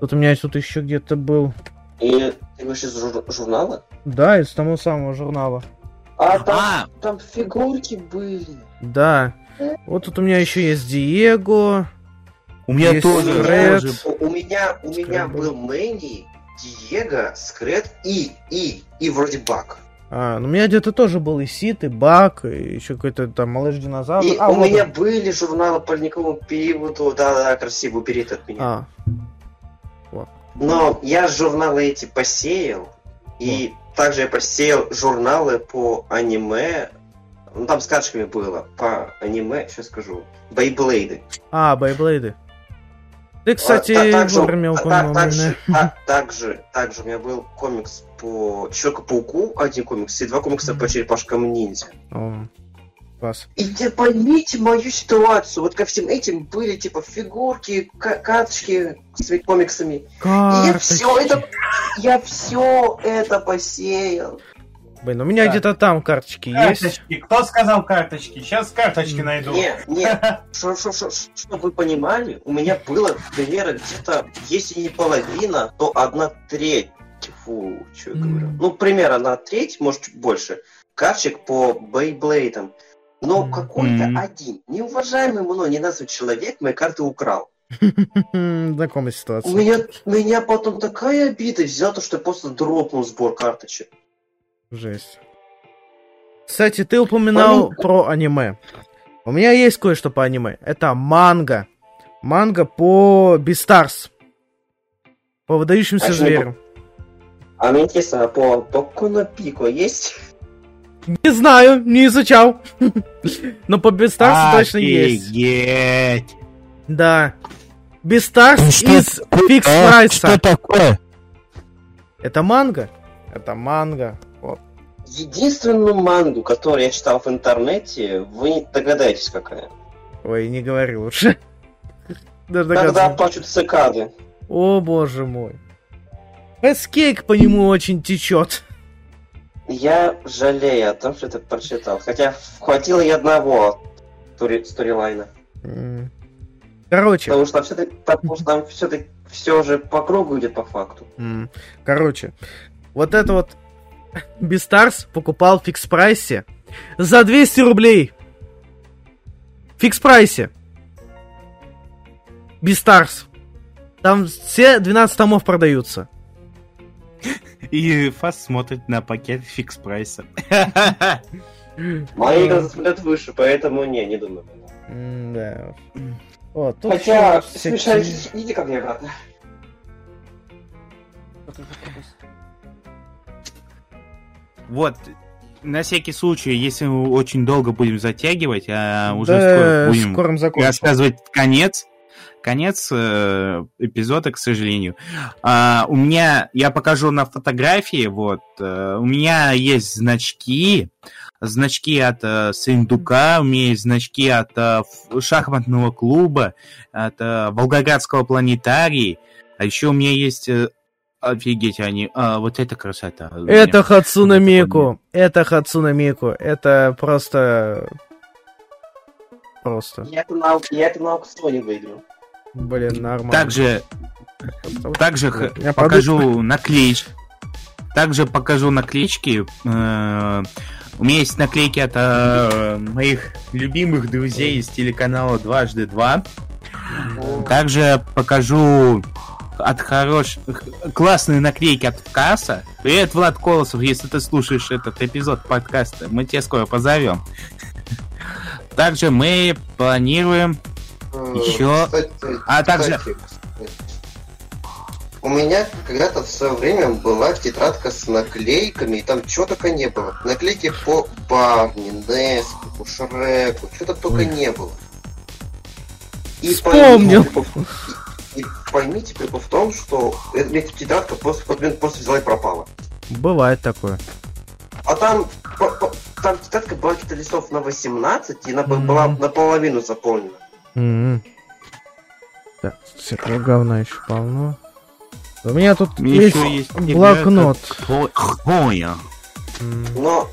S3: Тут у меня тут еще где-то был.
S4: И ты говоришь из жур- журнала?
S3: Да, из того самого журнала.
S4: А там,
S2: А,
S4: там фигурки были.
S3: Да. Вот тут у меня еще есть Диего.
S2: у меня
S3: Есть
S2: тоже.
S3: Ред.
S2: тоже.
S4: У, у меня, у меня был Мэнни, Диего, Скрет и, и, и вроде Бак.
S3: А, ну у меня где-то тоже был и Сит, и Бак, и еще какой-то там малыш динозавр.
S4: И
S3: а,
S4: у
S3: вот
S4: меня
S3: он.
S4: были журналы по ледниковому периоду, да-да, красиво, убери это от меня.
S3: А,
S4: Но я журналы эти посеял, и также я посеял журналы по аниме, ну там с карточками было, по аниме, сейчас скажу, Бейблейды.
S3: а, Бейблейды. Ты, кстати,
S4: А, та- также-
S3: вовремя упомянул меня.
S4: также, та- также, также у меня был комикс по Человеку-пауку, один комикс, и два комикса по черепашкам ниндзя.
S3: О, класс.
S4: И те поймите мою ситуацию. Вот ко всем этим были типа фигурки, ка- карточки с комиксами. И я все это, я все это посеял.
S3: Блин, у меня
S2: Так.
S3: где-то там карточки есть.
S2: Карточки. Кто сказал карточки? Сейчас карточки найду.
S4: Не, не, чтобы вы понимали, у меня было примерно где-то, если не половина, то одна треть. Фу, что я говорю. Ну, примерно одна треть, может, чуть больше. Карточек по Бейблейдам. Но какой-то один, неуважаемый мной не названный человек мои карты украл.
S3: Знакомая
S4: У
S3: ситуация.
S4: меня, меня потом такая обида взяла, то, что я просто дропнул сбор карточек.
S3: Жесть. Кстати, ты упоминал
S4: Помню.
S3: про аниме. У меня есть кое-что по аниме. Это манга. Манга по Beastars. По выдающимся
S4: А
S3: зверям.
S4: А мне интересно, а по Boku no Pico есть?
S3: Не знаю, не изучал. Но по Beastars'у точно есть. Да. Beastars
S6: Ну
S3: из
S6: Fix
S3: Price'а.
S6: Что такое?
S3: Это манга? Это манга.
S4: Единственную мангу, которую я читал в интернете, вы не догадаетесь, какая.
S3: Ой, не говори лучше. Даже
S4: Когда плачут цикады.
S3: О, боже мой. Эскейк по нему очень течет.
S4: Я жалею о том, что это прочитал. Хотя хватило и одного стори- сторилайна.
S3: Короче,
S4: Потому что все-таки, потому что там все-таки все же по кругу идет по факту.
S3: короче, вот это вот Beastars покупал в Fix Price'е за 200 рублей. Fix Price'е. Beastars. Там все 12 томов продаются.
S2: И Fast смотрит на пакет Fix Price'а.
S4: Мои глаза смотрят выше, поэтому не, не думаю.
S3: Да. Вот, тут
S4: Хотя, смешарики, иди ко мне обратно.
S2: Вот, на всякий случай, если мы очень долго будем затягивать, а уже
S3: Да,
S2: скоро будем
S3: закончим.
S2: рассказывать конец, конец э, эпизода, к сожалению. А, у меня, я покажу на фотографии, вот, э, у меня есть значки, значки от э, Сындука, у меня есть значки от э, шахматного клуба, от э, Волгоградского планетарии, а еще у меня есть... Офигеть, они... а, вот это красота.
S3: Это Хацуна Мику. Это Хацуна Мику. Это просто... Просто.
S4: Я это на, я это на аукционе выиграл.
S3: Блин, нормально.
S2: Также Также
S3: Я
S2: покажу наклеечки. Также покажу наклеечки. Э, У меня есть наклейки от э, моих любимых друзей из телеканала Дважды Два. Также покажу от хороших классные наклейки от Касса. Привет, Влад Колосов, если ты слушаешь этот эпизод подкаста, мы тебя скоро позовем. Также мы планируем Еще-
S4: Кстати,
S2: А также-
S4: кстати, У меня когда-то в свое время была тетрадка с наклейками, и там чего только не было. Наклейки по Барни, Нескуку, Шреку, что-то только
S3: Ой.
S4: не было. И
S3: Вспомнил.
S4: прикол- И, поймите прикол в том, что эта тетрадка просто, просто взяла и пропала.
S3: Бывает такое.
S4: А там, по- по- там тетрадка была каких-то листов на 18, и она
S3: Мгм.
S4: была наполовину заполнена.
S3: М. Так, всякого говна еще полно. У меня тут
S2: меня
S3: есть,
S2: еще есть
S3: блокнот.
S2: Кто, кто я?
S3: М.
S4: Но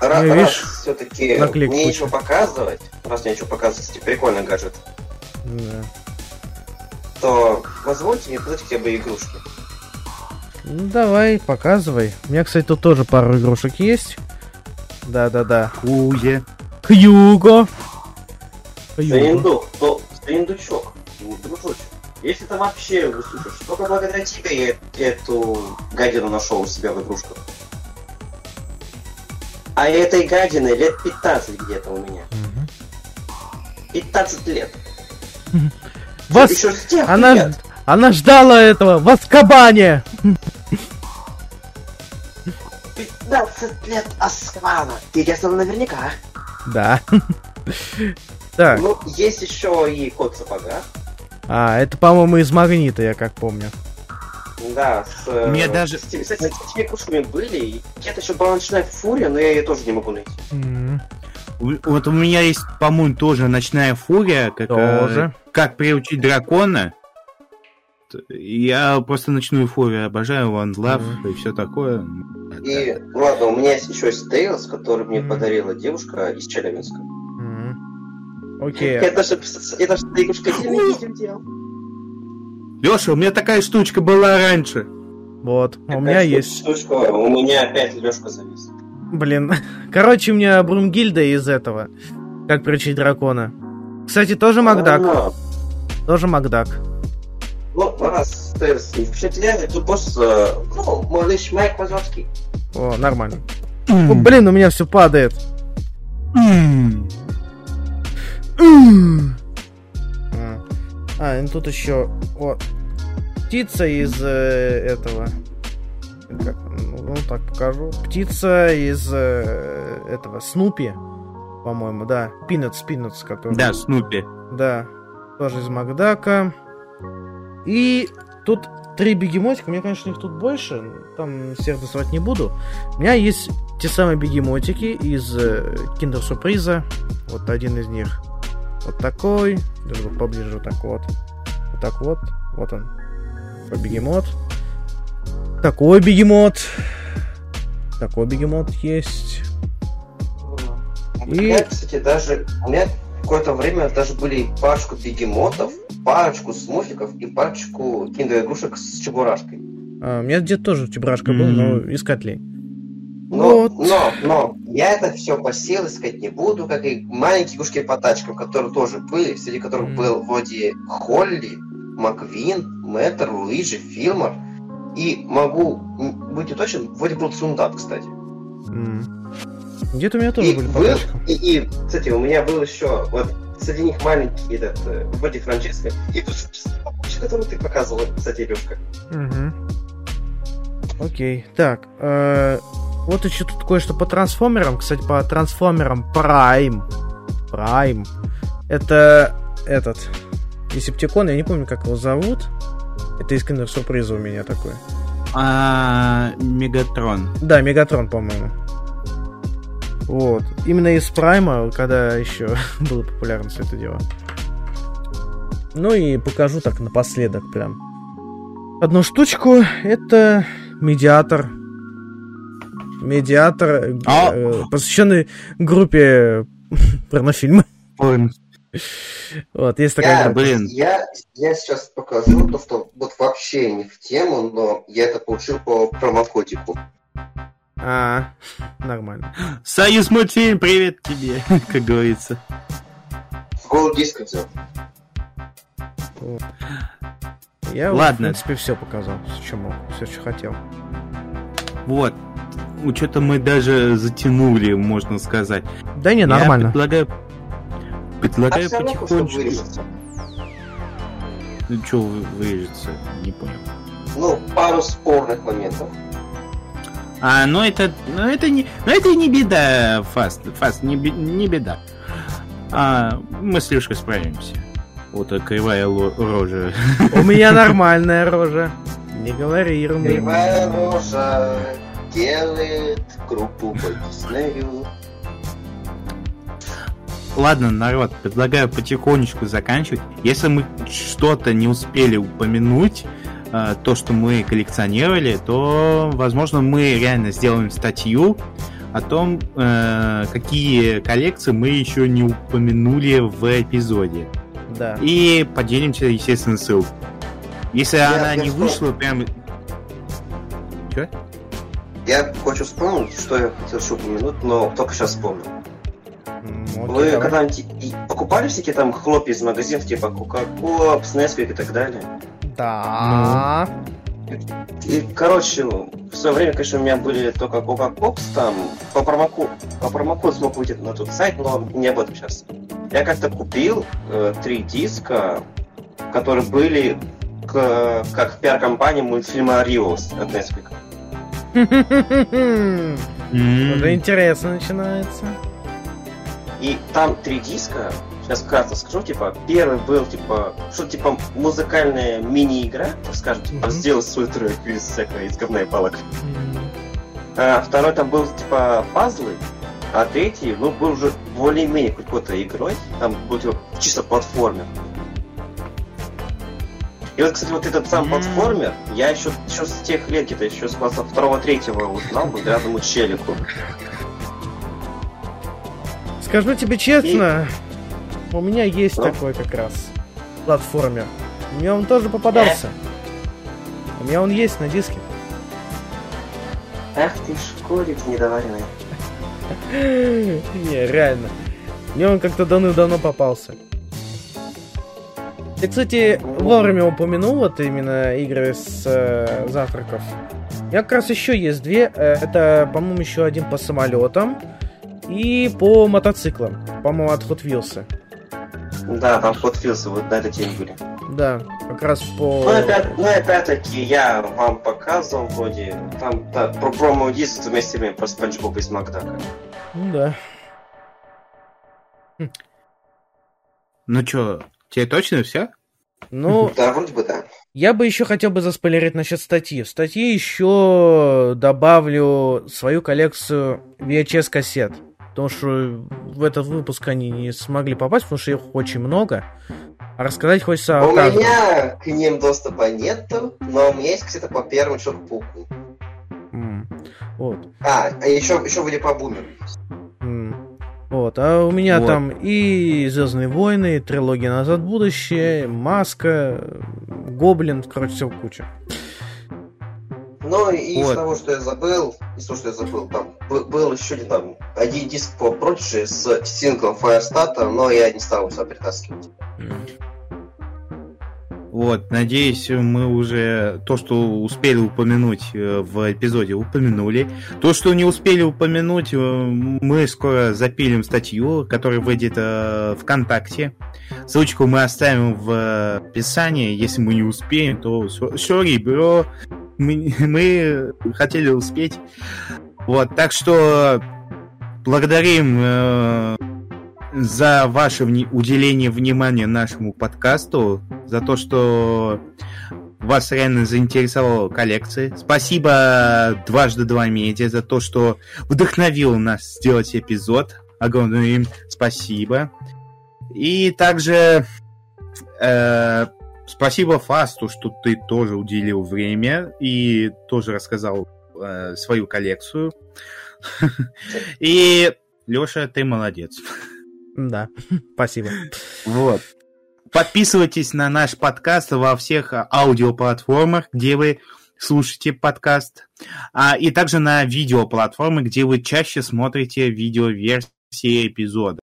S4: ра-
S3: Ну,
S4: раз
S3: видишь,
S4: все-таки мне
S3: куча.
S4: нечего показывать, раз мне нечего показывать, прикольный гаджет,
S3: Да.
S4: То позвольте мне показать хотя бы игрушки.
S3: Ну, давай, показывай. У меня, кстати, тут тоже пару игрушек есть. Да-да-да.
S2: Хуя.
S3: Хьюго. Хьюго.
S4: Саиндучок, дружочек, если ты вообще выслушаешь, только благодаря тебе я эту гадину нашел у себя в игрушках. А этой гадины лет 15 где-то у меня.
S3: Мгм.
S4: 15 лет.
S3: Вас...
S4: Еще с
S3: Она, она ждала этого в Аскабане.
S4: 15 лет Асквана. Интересно наверняка.
S3: Да. Так,
S4: Ну, есть еще и кот сапога.
S3: а, это, по-моему, из магнита, я как помню.
S4: Да, с... э,
S2: Мне даже-
S4: С, с этими с этими игрушками были. Где-то еще была ночная фурия, но я ее тоже не могу найти.
S2: У- Вот у меня есть, по-моему, тоже ночная фурия, как, э,
S3: Тоже.
S2: Как приучить дракона. Я просто ночную фурию обожаю, One Love
S3: Мгм.
S2: и все такое.
S4: И ладно, у меня есть еще есть Тейлс, который мне
S3: Мгм.
S4: подарила девушка из Челябинска.
S3: м. Окей.
S4: Я даже, я даже игрушка видео делал.
S2: Леша, у меня такая штучка была раньше.
S3: Вот, у меня есть.
S4: Штучка, у меня опять Лешка завис.
S3: Блин. Короче, у меня Брумгильда из этого. Как приучить дракона. Кстати, тоже Макдак.
S4: А,
S3: Тоже Макдак.
S4: Ну, раз Тейлс не впечатляет, то просто, ну, малыш Майк Вазовский.
S3: О, нормально. О, блин, у меня все падает.
S2: М.
S3: А, А, и тут еще вот птица из э, этого. Как, ну, ну, так покажу. Птица из э, этого Снупи, по-моему, да. Пинетс, Пинетс, который.
S2: Да, Снупи.
S3: Да. Тоже из Макдака. И тут три бегемотика. У меня, конечно, их тут больше. Там всех доставать не буду. У меня есть те самые бегемотики из э, Киндер Сюрприза. Вот один из них. Вот такой. Даже вот поближе вот так вот. Вот так вот. Вот он. Такой бегемот. Такой бегемот. Такой бегемот есть.
S4: У
S3: И-
S4: меня, кстати, даже... У меня какое-то время даже были парочку бегемотов, парочку смуфиков и парочку киндер-игрушек с чебурашкой.
S3: А, у меня где-то тоже чебрашка был, но из котлей.
S4: Но,
S3: Вот.
S4: но, но, я это все посел, искать не буду, как и маленькие игрушки по тачкам, которые тоже были, среди которых
S3: Мгм.
S4: был вроде Холли, Маквин, Мэттер, Луиджи, Филмор. И могу быть уточен, вроде был Цундат, кстати.
S3: М. Где-то у меня тоже
S4: И,
S3: были
S4: был, и, и, кстати, у меня был еще, вот, среди них маленький этот, э, вроде Франческо, и тут, который ты показывал, кстати, Илюшка.
S3: Мгм. Окей. Так, э, вот еще тут кое-что по трансформерам. Кстати, по трансформерам Prime. Prime. Это этот. Десептикон, я не помню, как его зовут. Это из киндер-сюрприза у меня такой.
S2: А, Мегатрон.
S3: Да, Мегатрон, по-моему. Вот. Именно из Прайма, когда еще было популярно все это дело. Ну и покажу так напоследок прям. Одну штучку. Это медиатор. Медиатор, э,
S2: А.
S3: э, посвященный группе порнофильмы.
S2: Ой,
S3: Вот, есть такая
S4: Я,
S3: группа.
S2: блин.
S4: я, я сейчас покажу то, что вот вообще не в тему, но я это получил по промокодику.
S3: А, нормально.
S2: Союз мультфильм, привет тебе, как говорится.
S4: С голый диск взял.
S3: Я,
S2: Ладно.
S3: в принципе, все показал, что мог, все, что хотел.
S2: Вот. Что-то мы даже затянули, можно сказать.
S3: Да не,
S2: Я
S3: нормально.
S2: предлагаю,
S4: А
S2: предлагаю
S4: равно кое-что
S2: потихонечку. Ну, что вырежется, не понял.
S4: Ну, пару спорных моментов.
S2: А, ну это, ну это не, ну это не беда, Фаст, Фаст, не, не беда. А, мы с Лешкой справимся. Вот такая кривая рожа.
S3: У меня нормальная рожа. Не говори ерунды.
S4: Кривая рожа делает группу по Диснею.
S2: Ладно, народ, предлагаю потихонечку заканчивать. Если мы что-то не успели упомянуть, э, то, что мы коллекционировали, то, возможно, мы реально сделаем статью о том, э, какие коллекции мы еще не упомянули в эпизоде.
S3: Да.
S2: И поделимся, естественно, ссылкой. Если
S4: Я-
S2: она
S4: я
S2: не
S4: вспомнил.
S2: вышла, прям... Чё?
S4: Я хочу вспомнить, что я хотел упомянуть, но только сейчас вспомнил.
S3: Окей,
S4: Вы когда-нибудь покупали всякие там хлопья из магазинов, типа Coca-Cola, Nesquik и так далее?
S3: Да.
S4: И, короче, в свое время, конечно, у меня были только Coca-Cola, там по промоку, по промокоду смог выйти на тот сайт, но не об этом сейчас. Я как-то купил э, три диска, которые были к- как пиар-компания мультфильма Риос от.
S2: М,
S3: Уже интересно начинается.
S4: И там три диска, сейчас кратко скажу, типа, первый был, типа, что типа музыкальная мини-игра, так скажем, типа,
S3: Мгм.
S4: сделать свой трек из всякого, из говна и палок.
S3: М,
S4: А второй там был, типа, пазлы, а третий, ну, был уже более-менее какой-то игрой, там был, типа, чисто платформер. И вот, кстати, вот этот сам
S2: М.
S4: платформер, я еще, еще с тех лет, где-то еще с класса второго-третьего узнал благодаря одному челику.
S3: Скажу тебе честно, у меня есть
S4: Ну?
S3: такой как раз платформер. Мне он тоже попадался. У меня он есть на диске.
S4: Ах ты, шкурик недоваренный.
S3: Не, реально. Мне он как-то давно-давно попался. Ты, кстати, вовремя упомянул вот именно игры с э, завтраков. У меня как раз еще есть две. Э, Это, по-моему, еще один по самолетам и по мотоциклам. По-моему, от Hot Wheels.
S4: Да, там Hot Wheels вот на этой теме были.
S3: Да, как раз по...
S4: Ну, опять, ну, опять-таки, я вам показывал вроде, там, да, про промо-диск вместе с про Спанч Боба из Макдака.
S3: Ну да.
S2: Ну чё, тебе точно все?
S3: Ну,
S4: Да, вроде бы да.
S3: Я бы еще хотел бы заспойлерить насчет статьи. В статье еще добавлю свою коллекцию VHS-кассет. Потому что в этот выпуск они не смогли попасть, потому что их очень много. А рассказать хочется о
S4: У
S3: каждом.
S4: меня к ним доступа нету, но у меня есть где-то по первому Человеку-пауку.
S3: М. Вот.
S4: А, а еще, еще вроде по Бумеру.
S3: М. Вот, а у меня
S2: Вот.
S3: там и Звездные войны, и трилогия Назад в будущее, Маска, Гоблин, короче, все куча.
S4: Ну, и из
S2: Вот.
S4: того, что я забыл, из того, что я забыл, там бы- был еще один, там, один диск по Prodigy с синглом Firestarter, но я не стал его сюда притаскивать.
S2: Вот, надеюсь, мы уже то, что успели упомянуть э, в эпизоде, упомянули. То, что не успели упомянуть, э, мы скоро запилим статью, которая выйдет э, ВКонтакте. Ссылочку мы оставим в описании. Если мы не успеем, то sorry, бро. Мы, мы хотели успеть. Вот, так что благодарим э, за ваше вни- уделение внимания нашему подкасту, за то, что вас реально заинтересовала коллекция. Спасибо дважды два медиа за то, что вдохновил нас сделать эпизод. Огромное им спасибо. И также э, спасибо Фасту, что ты тоже уделил время и тоже рассказал э, свою коллекцию. И Леша, ты молодец.
S3: Да, спасибо.
S2: Вот. Подписывайтесь на наш подкаст во всех аудиоплатформах, где вы слушаете подкаст, а, и также на видеоплатформы, где вы чаще смотрите видеоверсии эпизода.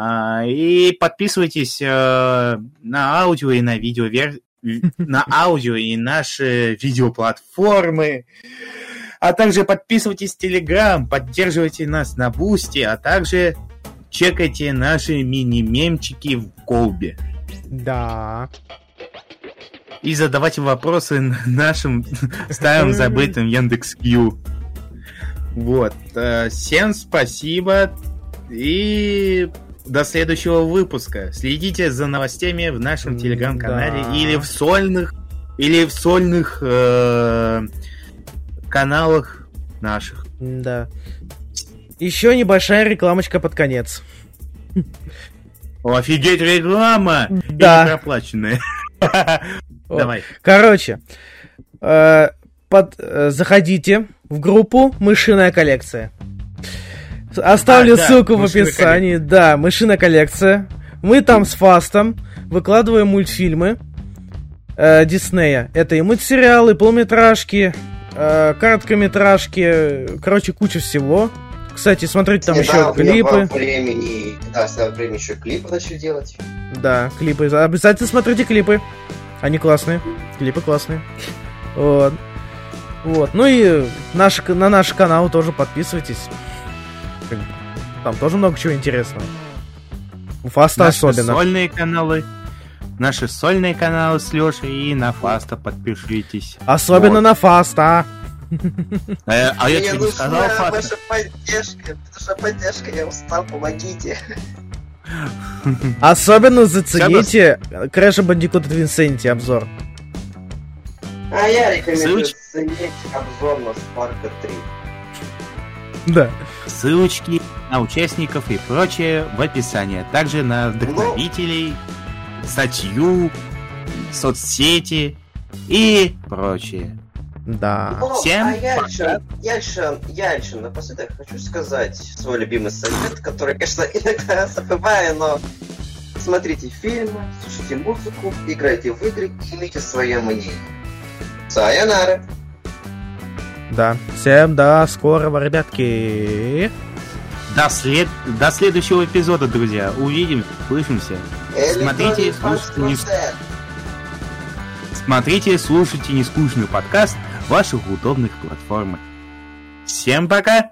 S2: А, и подписывайтесь э, на аудио и на видеовер... на аудио и наши видеоплатформы. А также подписывайтесь в Телеграм, поддерживайте нас на Boosty, а также чекайте наши мини-мемчики в колбе.
S3: Да.
S2: И задавайте вопросы нашим старым забытым Яндекс.Кью. Вот. э, Всем спасибо. И до следующего выпуска. Следите за новостями в нашем телеграм-канале
S3: да.
S2: или в сольных или в сольных э, каналах наших.
S3: Да. Еще небольшая рекламочка под конец.
S2: Офигеть, реклама!
S3: Да.
S2: И проплаченная. Давай.
S3: Короче, э, под, э, заходите в группу «Мышиная коллекция». Оставлю
S2: А, да,
S3: ссылку в
S2: «Мышиная
S3: описании. Да, «Мышиная коллекция». Мы там с Фастом выкладываем мультфильмы э, Диснея. Это и мультсериалы, полуметражки, э, короткометражки, короче, куча всего. Кстати, смотрите там еще клипы.
S4: времени, да, в времени еще клипы начали делать.
S3: Да, клипы. Обязательно смотрите клипы. Они классные. Клипы классные. Вот. Вот. Ну и наш, на наш канал тоже подписывайтесь. Там тоже много чего интересного. У Фаста
S2: Наши
S3: особенно.
S2: сольные каналы. Наши сольные каналы с Лешей и на Фаста подпишитесь.
S3: Особенно
S2: Вот.
S3: на Фаста.
S2: Э, а я
S4: Мне
S2: что не
S4: нужна
S2: сказал, Фаста?
S4: ваша поддержка, ваша поддержка, я устал, помогите.
S3: Особенно зацените Крэша Бандикута Винсенти обзор.
S4: А я рекомендую
S2: Ссылочки.
S4: оценить обзор на Спарка 3.
S3: Да.
S2: Ссылочки на участников и прочее в описании. а Также на вдохновителей, статью, соцсети и прочее.
S3: Да.
S4: Ну,
S2: Всем
S4: а я
S2: пока.
S4: еще, я еще, я еще напоследок хочу сказать свой любимый совет, который, конечно, иногда забываю, но смотрите фильмы, слушайте музыку, играйте в игры и имейте свое мнение. Сайонара!
S3: Да. Всем до скорого, ребятки.
S2: До, след... До следующего эпизода, друзья. Увидимся, слышимся. Смотрите, слушайте, не- Смотрите, слушайте нескучный подкаст в ваших удобных платформах. Всем пока!